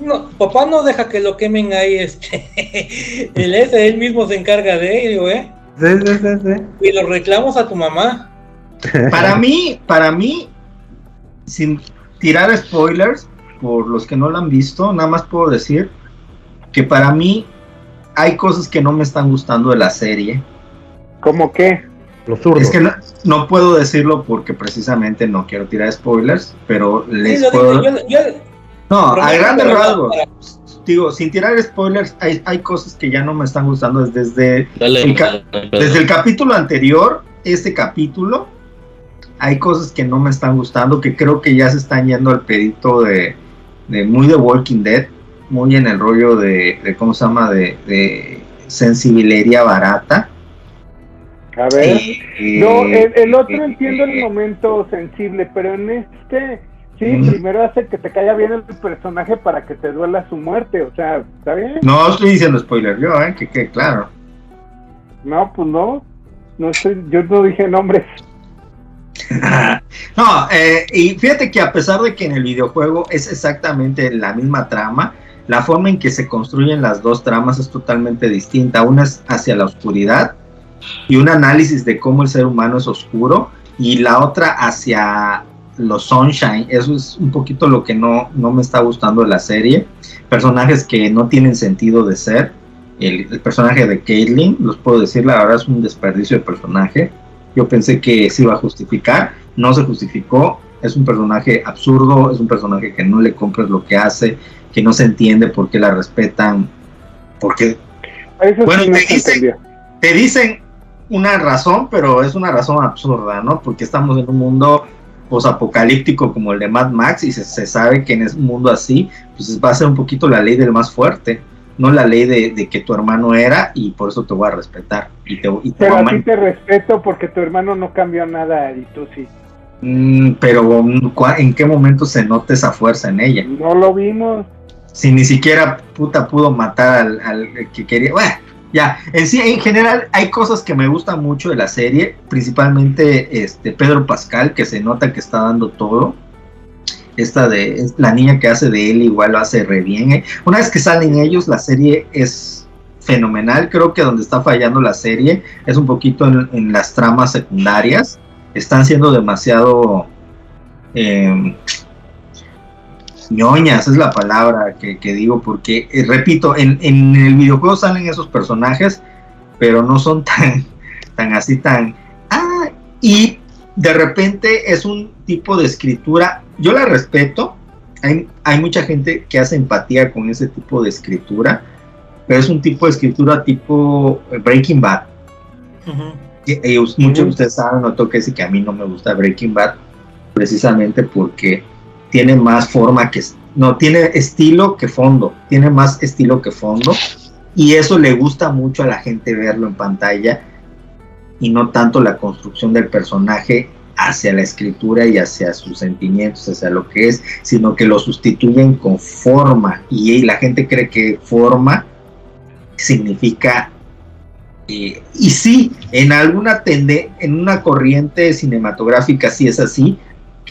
No, papá no deja que lo quemen ahí, este. Él ese, él mismo se encarga de ello, ¿eh? Sí, sí, sí, sí. Y los reclamos a tu mamá. Para mí, para mí, sin tirar spoilers, por los que no lo han visto, nada más puedo decir que para mí hay cosas que no me están gustando de la serie. ¿Cómo qué? Los zurdos. Es que no, no puedo decirlo porque precisamente no quiero tirar spoilers, pero les puedo... digo, yo- yo- No, a grandes rasgos. Digo, sin tirar spoilers, hay, hay cosas que ya no me están gustando desde, Dale, El desde el capítulo anterior, este capítulo, hay cosas que no me están gustando, que creo que ya se están yendo al pedito de, de muy de Walking Dead, muy en el rollo de, de ¿cómo se llama? De, de sensibilería barata. A ver. Eh, No, el, el otro eh, entiendo el eh, momento sensible, pero en este, sí, Mm. primero hace que te caiga bien el personaje para que te duela su muerte, o sea, ¿está bien? No estoy diciendo spoiler yo, ¿eh? que quede claro. No, pues no, no estoy, yo no dije nombres. no, eh, y fíjate que a pesar de que en el videojuego es exactamente la misma trama, la forma en que se construyen las dos tramas es totalmente distinta. Una es hacia la oscuridad y un análisis de cómo el ser humano es oscuro y la otra hacia los sunshine. Eso es un poquito lo que no, no me está gustando de la serie. Personajes que no tienen sentido de ser. El, el personaje de Caitlyn, los puedo decir, la verdad es un desperdicio de personaje. Yo pensé que se iba a justificar, no se justificó. Es un personaje absurdo, es un personaje que no le compras lo que hace, que no se entiende por qué la respetan, porque Eso Bueno, sí te se dice- entendió. te dicen una razón, pero es una razón absurda, ¿no? Porque estamos en un mundo posapocalíptico como el de Mad Max y se, se sabe que en un mundo así, pues va a ser un poquito la ley del más fuerte, no la ley de, de que tu hermano era y por eso te voy a respetar y te, y te Pero a a ti te respeto porque tu hermano no cambió nada y tú sí. Mm, pero mm, ¿cuá- ¿en qué momento se nota esa fuerza en ella? No lo vimos. si ni siquiera puta pudo matar al, al que quería. Bueno, ya, en sí, en general, hay cosas que me gustan mucho de la serie, principalmente este Pedro Pascal, que se nota que está dando todo. Esta de la niña que hace de él igual lo hace re bien. ¿eh? Una vez que salen ellos, la serie es fenomenal. Creo que donde está fallando la serie es un poquito en, las tramas secundarias. Están siendo demasiado eh, ñoñas, es la palabra que, que digo, porque, eh, repito, en, en el videojuego salen esos personajes, pero no son tan, tan así, tan... Ah, y de repente es un tipo de escritura, yo la respeto, hay, hay mucha gente que hace empatía con ese tipo de escritura, pero es un tipo de escritura tipo eh, Breaking Bad. Ujú. Y- y muchos de ustedes saben, no tengo que decir que a mí no me gusta Breaking Bad, precisamente porque tiene más forma que, no, tiene estilo que fondo, tiene más estilo que fondo, y eso le gusta mucho a la gente verlo en pantalla, y no tanto la construcción del personaje hacia la escritura y hacia sus sentimientos, hacia lo que es, sino que lo sustituyen con forma, y la gente cree que forma significa eh, y sí, en alguna tende, en una corriente cinematográfica sí es así,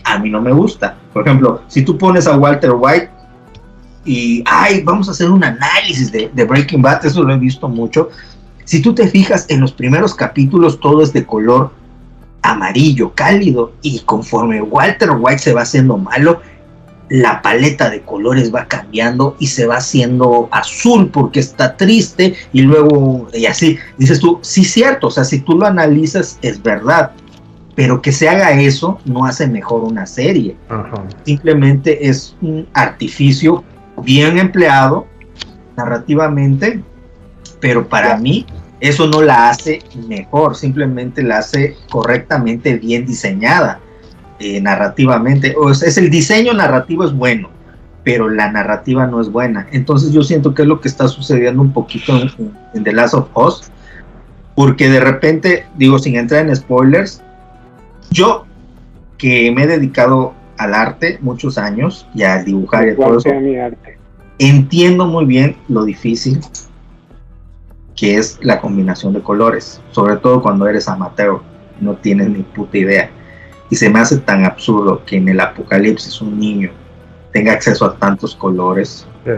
a mí no me gusta. Por ejemplo, si tú pones a Walter White y, ay, vamos a hacer un análisis de, Breaking Bad, eso lo he visto mucho. Si tú te fijas en los primeros capítulos, todo es de color amarillo, cálido, y conforme Walter White se va haciendo malo, la paleta de colores va cambiando y se va haciendo azul porque está triste y luego y así dices tú, sí cierto, o sea, si tú lo analizas es verdad, pero que se haga eso no hace mejor una serie. Ajá. Simplemente es un artificio bien empleado narrativamente, pero para mí eso no la hace mejor, simplemente la hace correctamente bien diseñada eh, narrativamente. O sea, es el diseño narrativo es bueno, pero la narrativa no es buena. Entonces yo siento que es lo que está sucediendo un poquito en, en The Last of Us, porque de repente, digo, sin entrar en spoilers, yo que me he dedicado al arte muchos años y a dibujar y a todo ¿Cuál eso, arte? entiendo muy bien lo difícil que es la combinación de colores, sobre todo cuando eres amateur, no tienes ni puta idea. Y se me hace tan absurdo que en el apocalipsis un niño tenga acceso a tantos colores, Sí.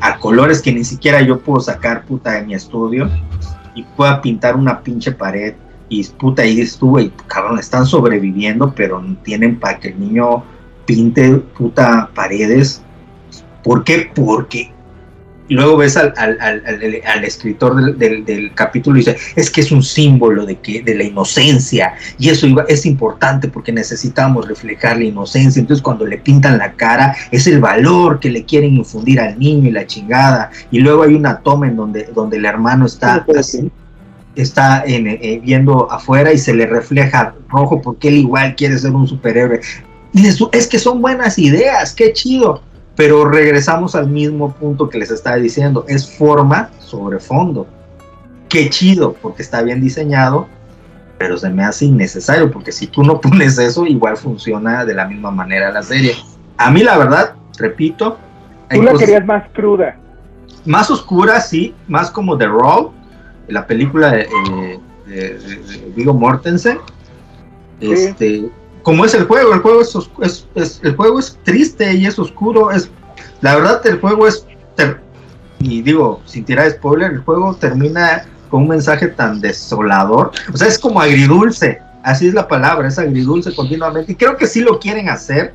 a colores que ni siquiera yo puedo sacar puta de mi estudio y pueda pintar una pinche pared y puta ahí estuve y cabrón están sobreviviendo pero tienen para que el niño pinte puta paredes. ¿por qué? porque luego ves al, al- al- al- al escritor del, del- del capítulo y dice es que es un símbolo de que de la inocencia y eso iba- es importante porque necesitamos reflejar la inocencia entonces cuando le pintan la cara es el valor que le quieren infundir al niño y la chingada. Y luego hay una toma en donde donde el hermano está Sí, sí, así, está en, eh, viendo afuera y se le refleja rojo porque él igual quiere ser un superhéroe. Y es que son buenas ideas, qué chido. Pero regresamos al mismo punto que les estaba diciendo, es forma sobre fondo. Qué chido, porque está bien diseñado, pero se me hace innecesario, porque si tú no pones eso, igual funciona de la misma manera la serie. A mí la verdad, repito, Tú la cosas- querías más cruda. más oscura, sí, más como The Raw, la película de, eh, de, Viggo Mortensen. Sí. Este, como es el juego, el juego es, es- es- el juego es triste y es oscuro, es la verdad el juego es ter- y digo, sin tirar spoiler, el juego termina con un mensaje tan desolador, o sea, es como agridulce, así es la palabra, es agridulce continuamente y creo que sí lo quieren hacer,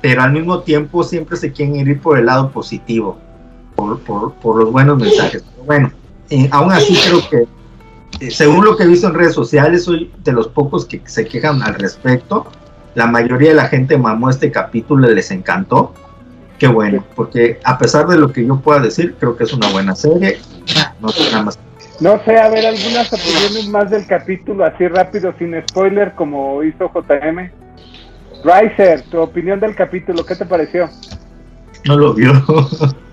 pero al mismo tiempo siempre se quieren ir por el lado positivo por, por, por los buenos mensajes. Pero bueno, eh, aún así creo que, eh, según lo que he visto en redes sociales, soy de los pocos que se quejan al respecto. La mayoría de la gente mamó este capítulo y les encantó. Qué bueno, porque a pesar de lo que yo pueda decir, creo que es una buena serie. No nada más. No sé, a ver, algunas opiniones más del capítulo, así rápido, sin spoiler, como hizo JM. Riser, tu opinión del capítulo, ¿qué te pareció? No lo vio.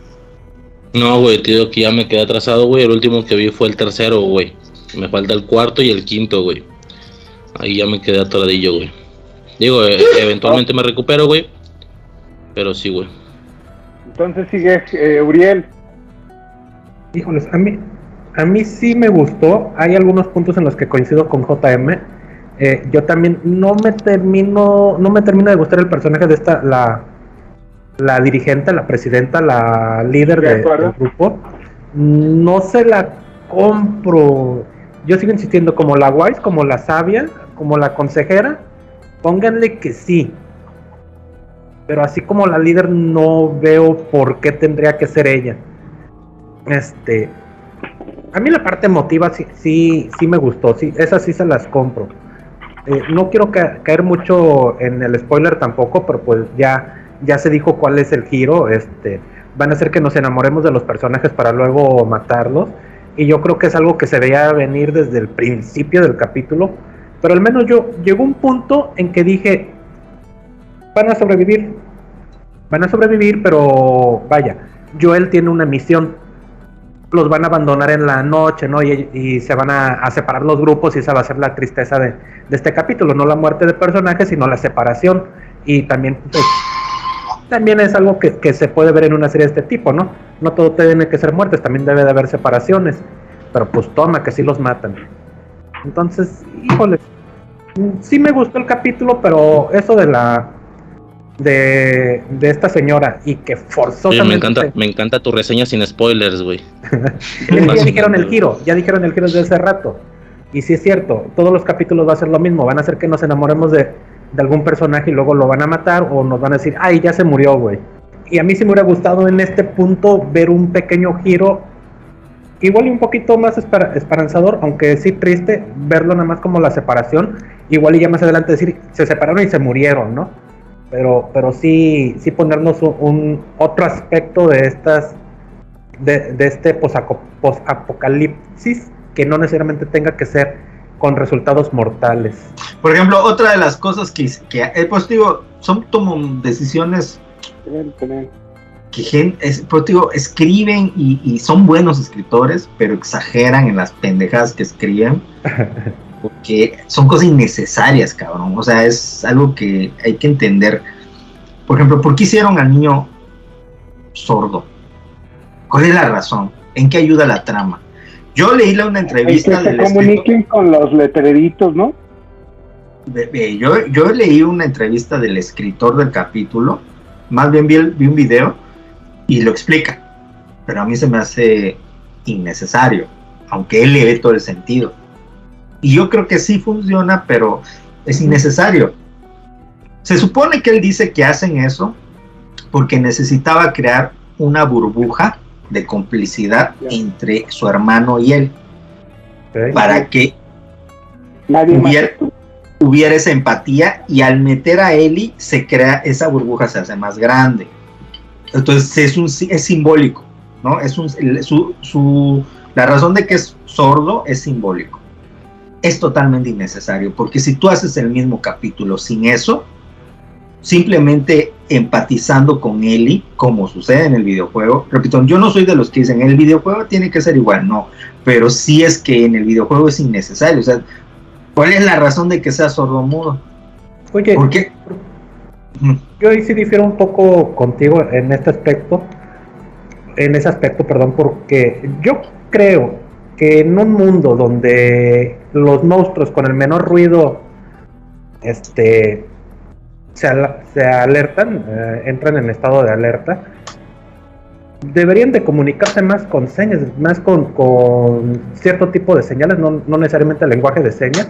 No, güey, te digo que ya me quedé atrasado, güey. El último que vi fue el tercero, güey. Me falta el cuarto y el quinto, güey. Ahí ya me quedé atoradillo, güey. Digo, eh, eventualmente me recupero, güey. Pero sí, güey. Entonces sigue eh, Uriel. Híjoles, a mí, a mí sí me gustó. Hay algunos puntos en los que coincido con JM. Eh, yo también no me termino, no me termino de gustar el personaje de esta, la, la dirigente, la presidenta, la líder De del grupo. No se la compro. Yo sigo insistiendo, como la wise, como la sabia, como la consejera, pónganle que sí. Pero así como la líder, no veo por qué tendría que ser ella. Este. A mí la parte emotiva sí, sí, sí me gustó, sí, esas sí se las compro. Eh, no quiero ca- caer mucho en el spoiler tampoco, pero pues ya, ya se dijo cuál es el giro. Este, van a hacer que nos enamoremos de los personajes para luego matarlos. Y yo creo que es algo que se veía venir desde el principio del capítulo. Pero al menos yo llegó un punto en que dije, van a sobrevivir. Van a sobrevivir, pero vaya, Joel tiene una misión. Los van a abandonar en la noche, ¿no? Y, y se van a, separar los grupos y esa va a ser la tristeza de, de este capítulo. No la muerte de personajes, sino la separación. Y también, pues, también es algo que, que se puede ver en una serie de este tipo, ¿no? No todo tiene que ser muertes, también debe de haber separaciones. Pero pues toma, que sí los matan. Entonces, híjole, sí me gustó el capítulo, pero eso de la de, de esta señora y que Oye, forzosamente... me encanta, me encanta tu reseña sin spoilers, güey. Ya dijeron el giro, ya dijeron el giro desde hace rato. Y sí es cierto, todos los capítulos va a ser lo mismo, van a hacer que nos enamoremos de, de algún personaje y luego lo van a matar o nos van a decir, ay, ya se murió, güey. Y a mí sí me hubiera gustado en este punto ver un pequeño giro, igual y un poquito más espera- esperanzador, aunque sí triste, verlo nada más como la separación, igual y ya más adelante decir, se separaron y se murieron, ¿no? Pero, pero sí, sí ponernos un, otro aspecto de estas de, de este posapocalipsis que no necesariamente tenga que ser con resultados mortales. Por ejemplo, otra de las cosas que, que eh, pues digo, son como decisiones que gen- es, pues, digo, escriben y, y son buenos escritores, pero exageran en las pendejadas que escriben. Porque son cosas innecesarias, cabrón. O sea, es algo que hay que entender. Por ejemplo, ¿por qué hicieron al niño sordo? ¿Cuál es la razón? ¿En qué ayuda la trama? Yo leí la- una Y que entrevista se del escritor- comuniquen con los letreritos, ¿no? Yo, yo leí una entrevista del escritor del capítulo, más bien vi, el- vi un video y lo explica, pero a mí se me hace innecesario, aunque él le ve todo el sentido. Y yo creo que sí funciona, pero es innecesario. Se supone que él dice que hacen eso porque necesitaba crear una burbuja de complicidad entre su hermano y él, para que Nadie más. hubiera, hubiera esa empatía y al meter a Eli se crea esa burbuja se hace más grande. Entonces es un es simbólico no es un su, su- la razón de que es sordo es simbólico. Es totalmente innecesario porque si tú haces el mismo capítulo sin eso simplemente empatizando con Eli como sucede en el videojuego repito yo no soy de los que dicen el videojuego tiene que ser igual no pero sí es que en el videojuego es innecesario o sea ¿Cuál es la razón de que sea sordomudo? Oye, ¿Por qué? yo ahí sí difiero un poco contigo en este aspecto, en ese aspecto, perdón, porque yo creo que en un mundo donde los monstruos con el menor ruido, este, se, al- se alertan, eh, entran en estado de alerta, deberían de comunicarse más con señas, más con, con cierto tipo de señales, no, no necesariamente el lenguaje de señas,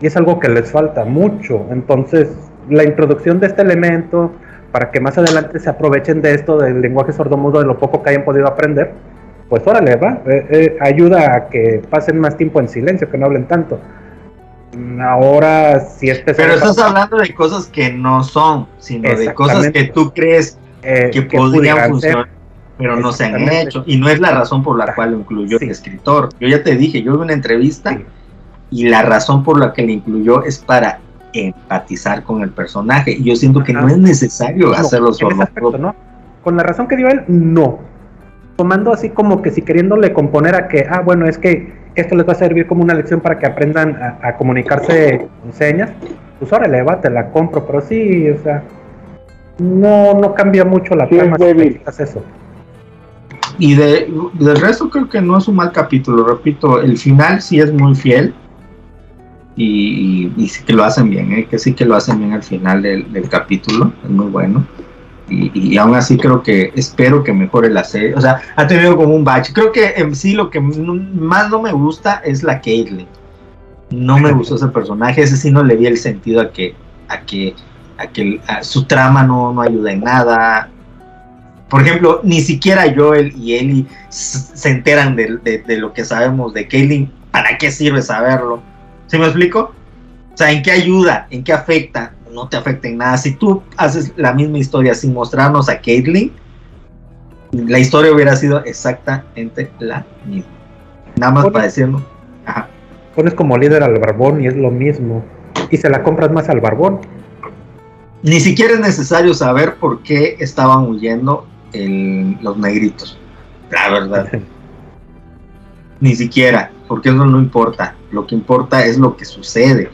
y es algo que les falta mucho. Entonces, la introducción de este elemento, para que más adelante se aprovechen de esto del lenguaje sordomudo, de lo poco que hayan podido aprender, pues órale, va, eh, eh, ayuda a que pasen más tiempo en silencio, que no hablen tanto. Ahora, si este Pero estás hablando de cosas que no son, sino de cosas que tú crees eh, que, que podrían ser. funcionar, pero no se han hecho. Y no es la razón por la cual lo incluyó Sí. el escritor. Yo ya te dije, yo vi una entrevista Sí. y la razón por la que le incluyó es para empatizar con el personaje. Y yo siento que no es necesario No, hacerlo aspecto, ¿no? Con la razón que dio él, no. Tomando así como que si queriéndole componer a que, ah, bueno, es que esto les va a servir como una lección para que aprendan a, a comunicarse con señas, pues órale, va, te la compro, pero sí, o sea, no, no cambia mucho la Sí, es trama si eso. Y de, del resto creo que no es un mal capítulo, repito, el final sí es muy fiel y, y- y sí que lo hacen bien, ¿eh? que sí que lo hacen bien al final del, del capítulo, es muy bueno. Y, y aún así creo que espero que mejore la serie, o sea, ha tenido como un bache. Creo que en sí lo que más no me gusta es la Caitlyn. No me gustó ese personaje, ese sí no le vi el sentido a que, a que, a que su trama no, no ayuda en nada, por ejemplo, ni siquiera Joel y Ellie se enteran de, lo que sabemos de Kaylin. ¿Para qué sirve saberlo? ¿Sí me explico? O sea, ¿en qué ayuda? ¿En qué afecta? No te afecta en nada. Si tú haces la misma historia sin mostrarnos a Caitlyn, la historia hubiera sido exactamente la misma. Nada más para decirlo. Ajá. Pones como líder al barbón y es lo mismo. Y se la compras más al barbón. Ni siquiera es necesario saber por qué estaban huyendo el- los negritos. La verdad. Ni siquiera, porque eso no importa. Lo que importa es lo que sucede.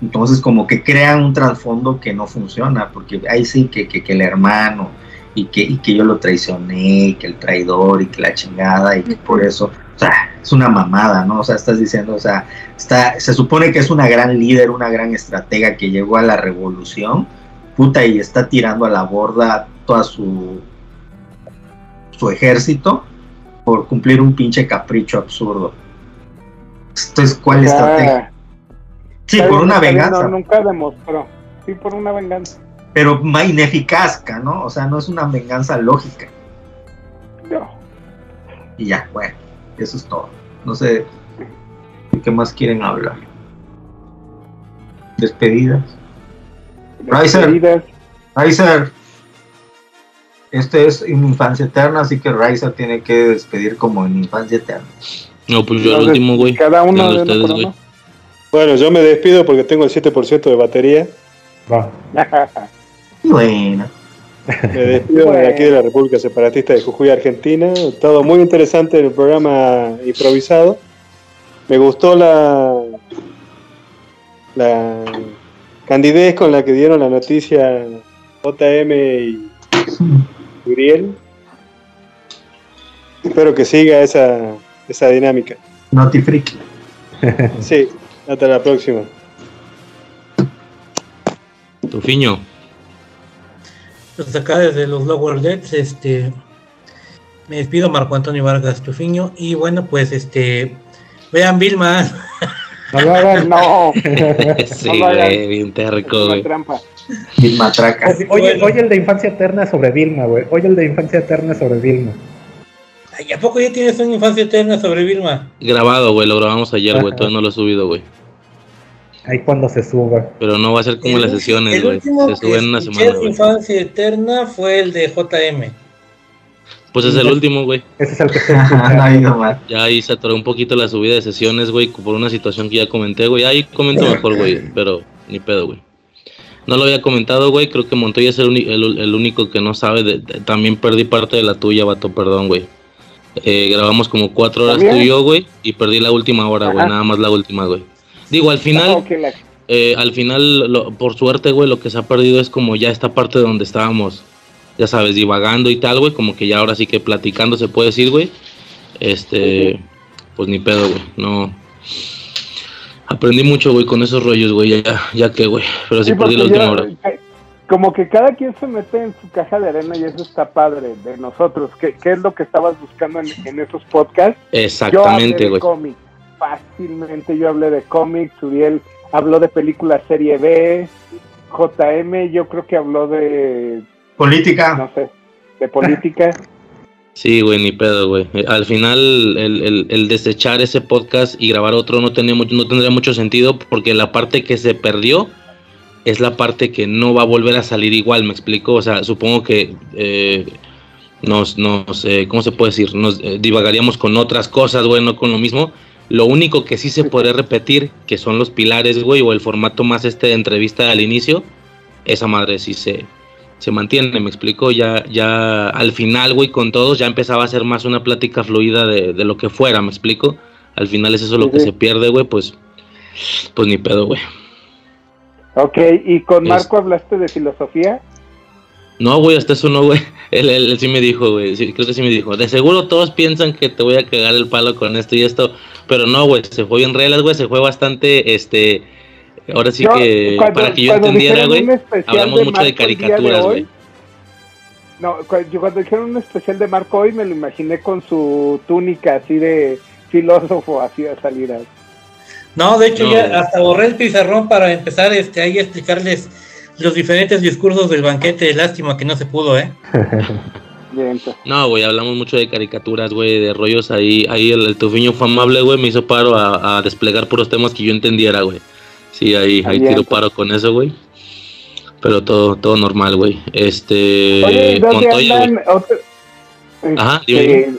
Entonces, como que crean un trasfondo que no funciona, porque ahí sí que, que, que el hermano, y que, y que yo lo traicioné, y que el traidor, y que la chingada, y que por eso, o sea, es una mamada, ¿no? O sea, estás diciendo, o sea, está, se supone que es una gran líder, una gran estratega que llegó a la revolución puta, y está tirando a la borda toda su, su ejército por cumplir un pinche capricho absurdo. Entonces, ¿cuál estrategia? Sí, por una venganza, no, nunca demostró. Sí, por una venganza. pero ma- ineficaz, ca, ¿no? O sea, no es una venganza lógica. No. Y ya, bueno, eso es todo. No sé de qué más quieren hablar. Despedidas. Riser. Despedidas. Riser. Este es en Infancia Eterna, así que Riser tiene que despedir como en Infancia Eterna. No, pues yo al último, güey. Cada uno de ustedes, güey. Bueno, yo me despido porque tengo el 7% de batería. Va. Bueno, Me despido de aquí de la República Separatista de Jujuy, Argentina. Todo muy interesante el programa improvisado. Me gustó la, la candidez con la que dieron la noticia JM y Uriel. Espero que siga esa, esa dinámica. Noti Freak. Sí, hasta la próxima. Tufiño. Pues acá desde los Lower Decks, este me despido Marco Antonio Vargas Tufiño y bueno pues este vean Vilma No lo hagan. No, sí, No güey, bien terco, güey. trampa. Y Matraca. Oye, oye el de Infancia Eterna sobre Vilma, güey. Oye el de Infancia Eterna sobre Vilma. Ay, ¿A poco ya tienes una infancia eterna sobre Vilma? Grabado, güey, lo grabamos ayer, güey. Todavía no lo he subido, güey. Ahí cuando se suba. Pero no va a ser como El las sesiones, el güey. último Se suben en una semana, güey. infancia eterna fue el de JM. Pues es el último, güey. Ese es el que estoy no ha escuchando. ido mal. Ya ahí se atoró un poquito la subida de sesiones, güey, por una situación que ya comenté, güey. Ahí comento mejor, güey, pero ni pedo, güey. No lo había comentado, güey. Creo que Montoya es el, el- el único que no sabe. de- de- también perdí parte de la tuya, vato, perdón, güey. Eh, grabamos como cuatro horas tú ¿También? y yo, güey, y perdí la última hora, güey. Nada más la última, güey. Digo, al final, No, eh, al final, lo- por suerte, güey, lo que se ha perdido es como ya esta parte donde estábamos, ya sabes, divagando y tal, güey, como que ya ahora sí que platicando se puede decir, güey. Este, pues ni pedo, güey, no. Aprendí mucho, güey, con esos rollos, güey, ya, ya que, güey, pero sí, Sí, perdí la última yo- hora. Como que cada quien se mete en su caja de arena y eso está padre de nosotros. ¿Qué, qué es lo que estabas buscando en, en esos podcasts? Exactamente, güey. Fácilmente yo hablé de cómics, Uriel habló de películas serie B, JM yo creo que habló de, Política. no sé, de política. Sí, güey, ni pedo, güey. Al final, el, el- el desechar ese podcast y grabar otro no, tenía mucho- no tendría mucho sentido porque la parte que se perdió es la parte que no va a volver a salir igual, ¿me explico? O sea, supongo que eh, nos, nos eh, ¿cómo se puede decir? Nos eh, divagaríamos con otras cosas, güey, no con lo mismo. Lo único que sí se podría repetir, que son los pilares, güey, o el formato más este de entrevista al inicio, esa madre sí se, se mantiene, me explico, ya, ya al final, güey, con todos ya empezaba a ser más una plática fluida de, de lo que fuera, me explico. Al final es eso lo que se pierde, güey, pues, pues ni pedo, güey. Ok, ¿y con Es- Marco hablaste de filosofía? No, güey, hasta eso no, güey. Él, él- él sí me dijo, güey, sí, creo que sí me dijo. De seguro todos piensan que te voy a cagar el palo con esto y esto, pero no, güey, se fue bien reglas, güey, se fue bastante, este, ahora sí Yo, que, cuando- para que yo entendiera, güey, hablamos de mucho de caricaturas, güey. No, cu- yo cuando dijeron un especial de Marco hoy me lo imaginé con su túnica así de filósofo, así a salir. No, de hecho No. ya hasta borré el pizarrón para empezar este ahí a explicarles los diferentes discursos del banquete. Lástima que no se pudo, ¿eh? No, güey, hablamos mucho de caricaturas, güey, de rollos ahí. Ahí el, el tufiño fue amable, güey, me hizo paro a, a desplegar puros temas que yo entendiera, güey. Sí, ahí, ahí tiro paro con eso, güey. Pero todo, todo normal, güey. Este. Oye, ¿y ¿dónde Montoya, andan? Otro- Ajá, Este, dime, dime.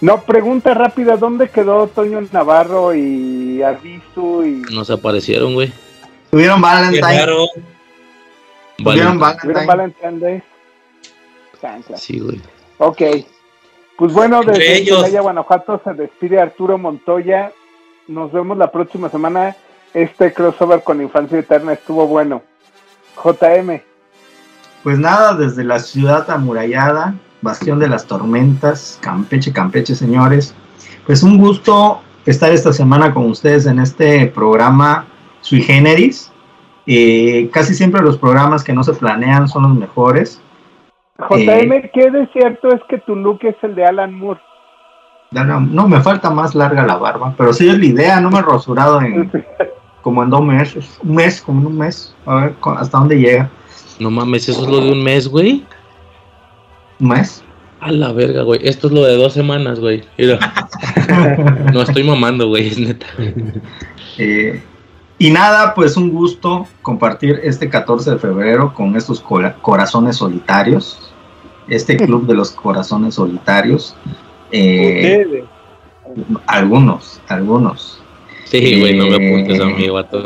No, pregunta rápida, ¿dónde quedó Toño Navarro y Arbizu y Nos aparecieron, güey. Tuvieron Valentine. Valentine. Valentine Day? Chancla. Sí, güey. Ok. Pues bueno, desde ellos. Celaya, Guanajuato, se despide Arturo Montoya. Nos vemos la próxima semana. Este crossover con Infancia Eterna estuvo bueno. JM. Pues nada, desde la ciudad amurallada, Bastión de las Tormentas, Campeche, Campeche, señores. Pues un gusto estar esta semana con ustedes en este programa sui generis. Eh, casi siempre los programas que no se planean son los mejores. JM, ¿qué de cierto es que tu look es el de Alan Moore? No, no, me falta más larga la barba, pero sí es la idea, no me he rasurado en como en dos meses, un mes, como en un mes, a ver hasta dónde llega, No mames, eso es lo de un mes, güey. un mes. A la verga, güey. Esto es lo de dos semanas, güey. Mira. No estoy mamando, güey, es neta. Eh, y nada, pues un gusto compartir este 14 de febrero con estos cora- corazones solitarios, este club de los corazones solitarios. Eh, algunos, algunos. Sí, güey, no me Eh, apuntes a mí, vato.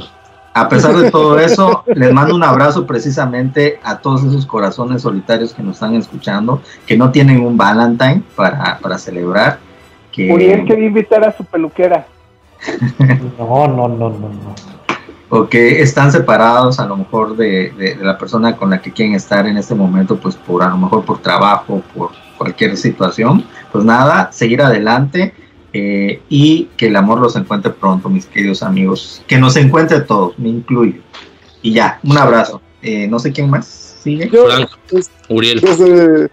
A pesar de todo eso, les mando un abrazo precisamente a todos esos corazones solitarios que nos están escuchando, que no tienen un Valentine para, para celebrar. Que, Uriel quería invitar a su peluquera. No, no, no, no, no. O que están separados a lo mejor de, de- de la persona con la que quieren estar en este momento, pues por a lo mejor por trabajo, por cualquier situación. Pues nada, seguir adelante eh, y que el amor los encuentre pronto, mis queridos amigos. Que nos encuentre todos, me incluyo. Y ya, un abrazo. Eh, no sé quién más sigue. Yo, Frank, pues, Uriel. desde,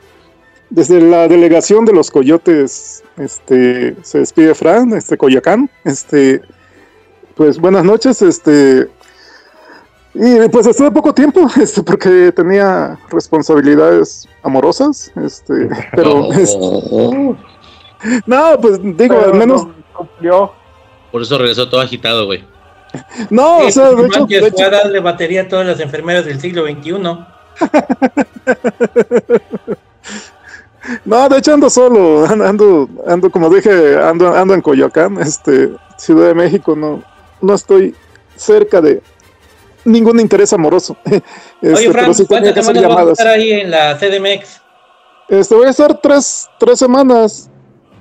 desde la delegación de los coyotes, este, se despide Fran, este Coyacán, este, pues buenas noches, este, y pues estuve poco tiempo, este, porque tenía responsabilidades amorosas, este, pero, este, no, pues digo, Pero al menos, no cumplió. por eso regresó todo agitado, güey. no, o sea, de hecho, de a darle batería a todas las enfermeras del siglo XXI. no, de hecho ando solo, ando, ando, ando, como dije, ando, ando en Coyoacán, este, Ciudad de México, no, no estoy cerca de ningún interés amoroso. Este, Oye, Frank, pero sí ¿cuántas semanas vas a llamadas. estar ahí en la CDMX? Este, voy a estar tres, tres semanas.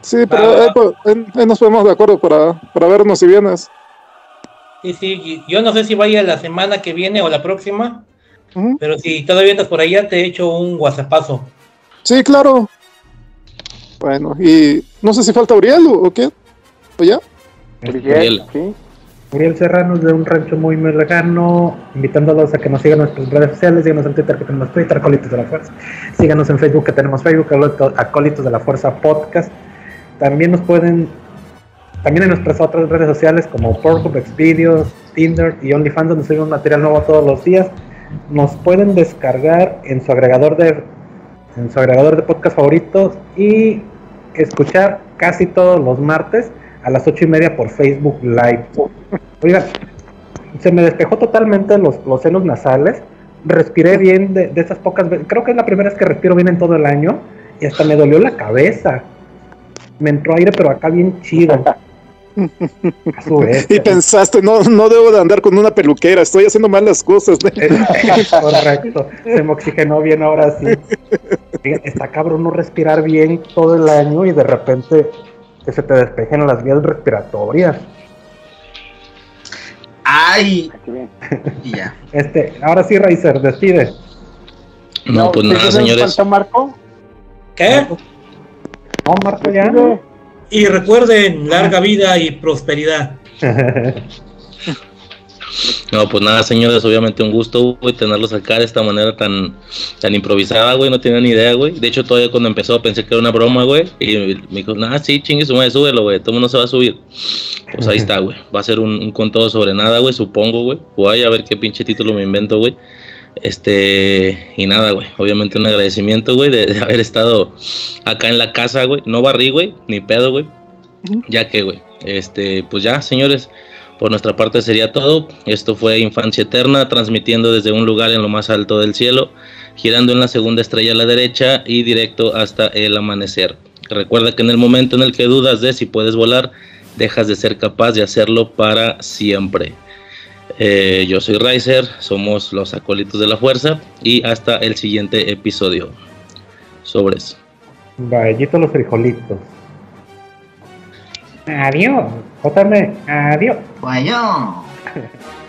Sí, pero Va, va, ahí, ahí- ahí nos ponemos de acuerdo para, para vernos si vienes. Sí, sí, yo no sé si vaya la semana que viene o la próxima, pero si todavía andas por allá, te echo un whatsappazo. Sí, claro. Bueno, y no sé si falta Uriel o, o qué. ¿O ya? Uriel, Uriel. sí. Uriel Serrano de un rancho muy, muy lejano, invitándolos a que nos sigan nuestras redes sociales, síganos en Twitter que tenemos Twitter, Acólitos de la Fuerza, síganos en Facebook que tenemos Facebook, Acólito- Acólitos de la Fuerza Podcast. También nos pueden, también en nuestras otras redes sociales como Pornhub, Xvideos, Tinder y OnlyFans, donde subimos material nuevo todos los días. Nos pueden descargar en su agregador de, en su agregador de podcast favoritos y escuchar casi todos los martes a las ocho y media por Facebook Live. Oigan, se me despejó totalmente los, los senos nasales. Respiré bien de, de esas pocas veces. Creo que es la primera vez que respiro bien en todo el año. Y hasta me dolió la cabeza. Me entró aire, pero acá bien chido. A su vez. Y pensaste, no, no debo de andar con una peluquera, estoy haciendo mal las cosas. Correcto. Se me oxigenó bien ahora sí. Está cabrón no respirar bien todo el año y de repente que se te despejen las vías respiratorias. ¡Ay! Y ya. Este, ahora sí, Raizer, despide. No, pues ¿sí nada, señores. falta Marco? ¿Qué? No, Marco, ya. Y recuerden, larga vida y prosperidad. No, pues nada, señores, obviamente un gusto, güey, tenerlos acá de esta manera tan, tan improvisada, güey, no tenía ni idea, güey. De hecho, todavía cuando empezó pensé que era una broma, güey, y me dijo, nada, sí, chingue su madre, súbelo, güey, todo mundo se va a subir. Pues ahí está, güey, va a ser un, un con todo sobre nada, güey, supongo, güey. Voy a ver qué pinche título me invento, güey. Este, y nada, güey, obviamente un agradecimiento, güey, de, de haber estado acá en la casa, güey. No barrí, güey, ni pedo, güey. Ya que, güey, este, pues ya, señores, por nuestra parte sería todo. Esto fue Infancia Eterna, transmitiendo desde un lugar en lo más alto del cielo, girando en la segunda estrella a la derecha y directo hasta el amanecer. Recuerda que en el momento en el que dudas de si puedes volar, dejas de ser capaz de hacerlo para siempre. Eh, yo soy Riser, somos los acólitos de la fuerza y hasta el siguiente episodio. Sobres. Vallito los frijolitos. Adiós. JM, adiós. Bueno.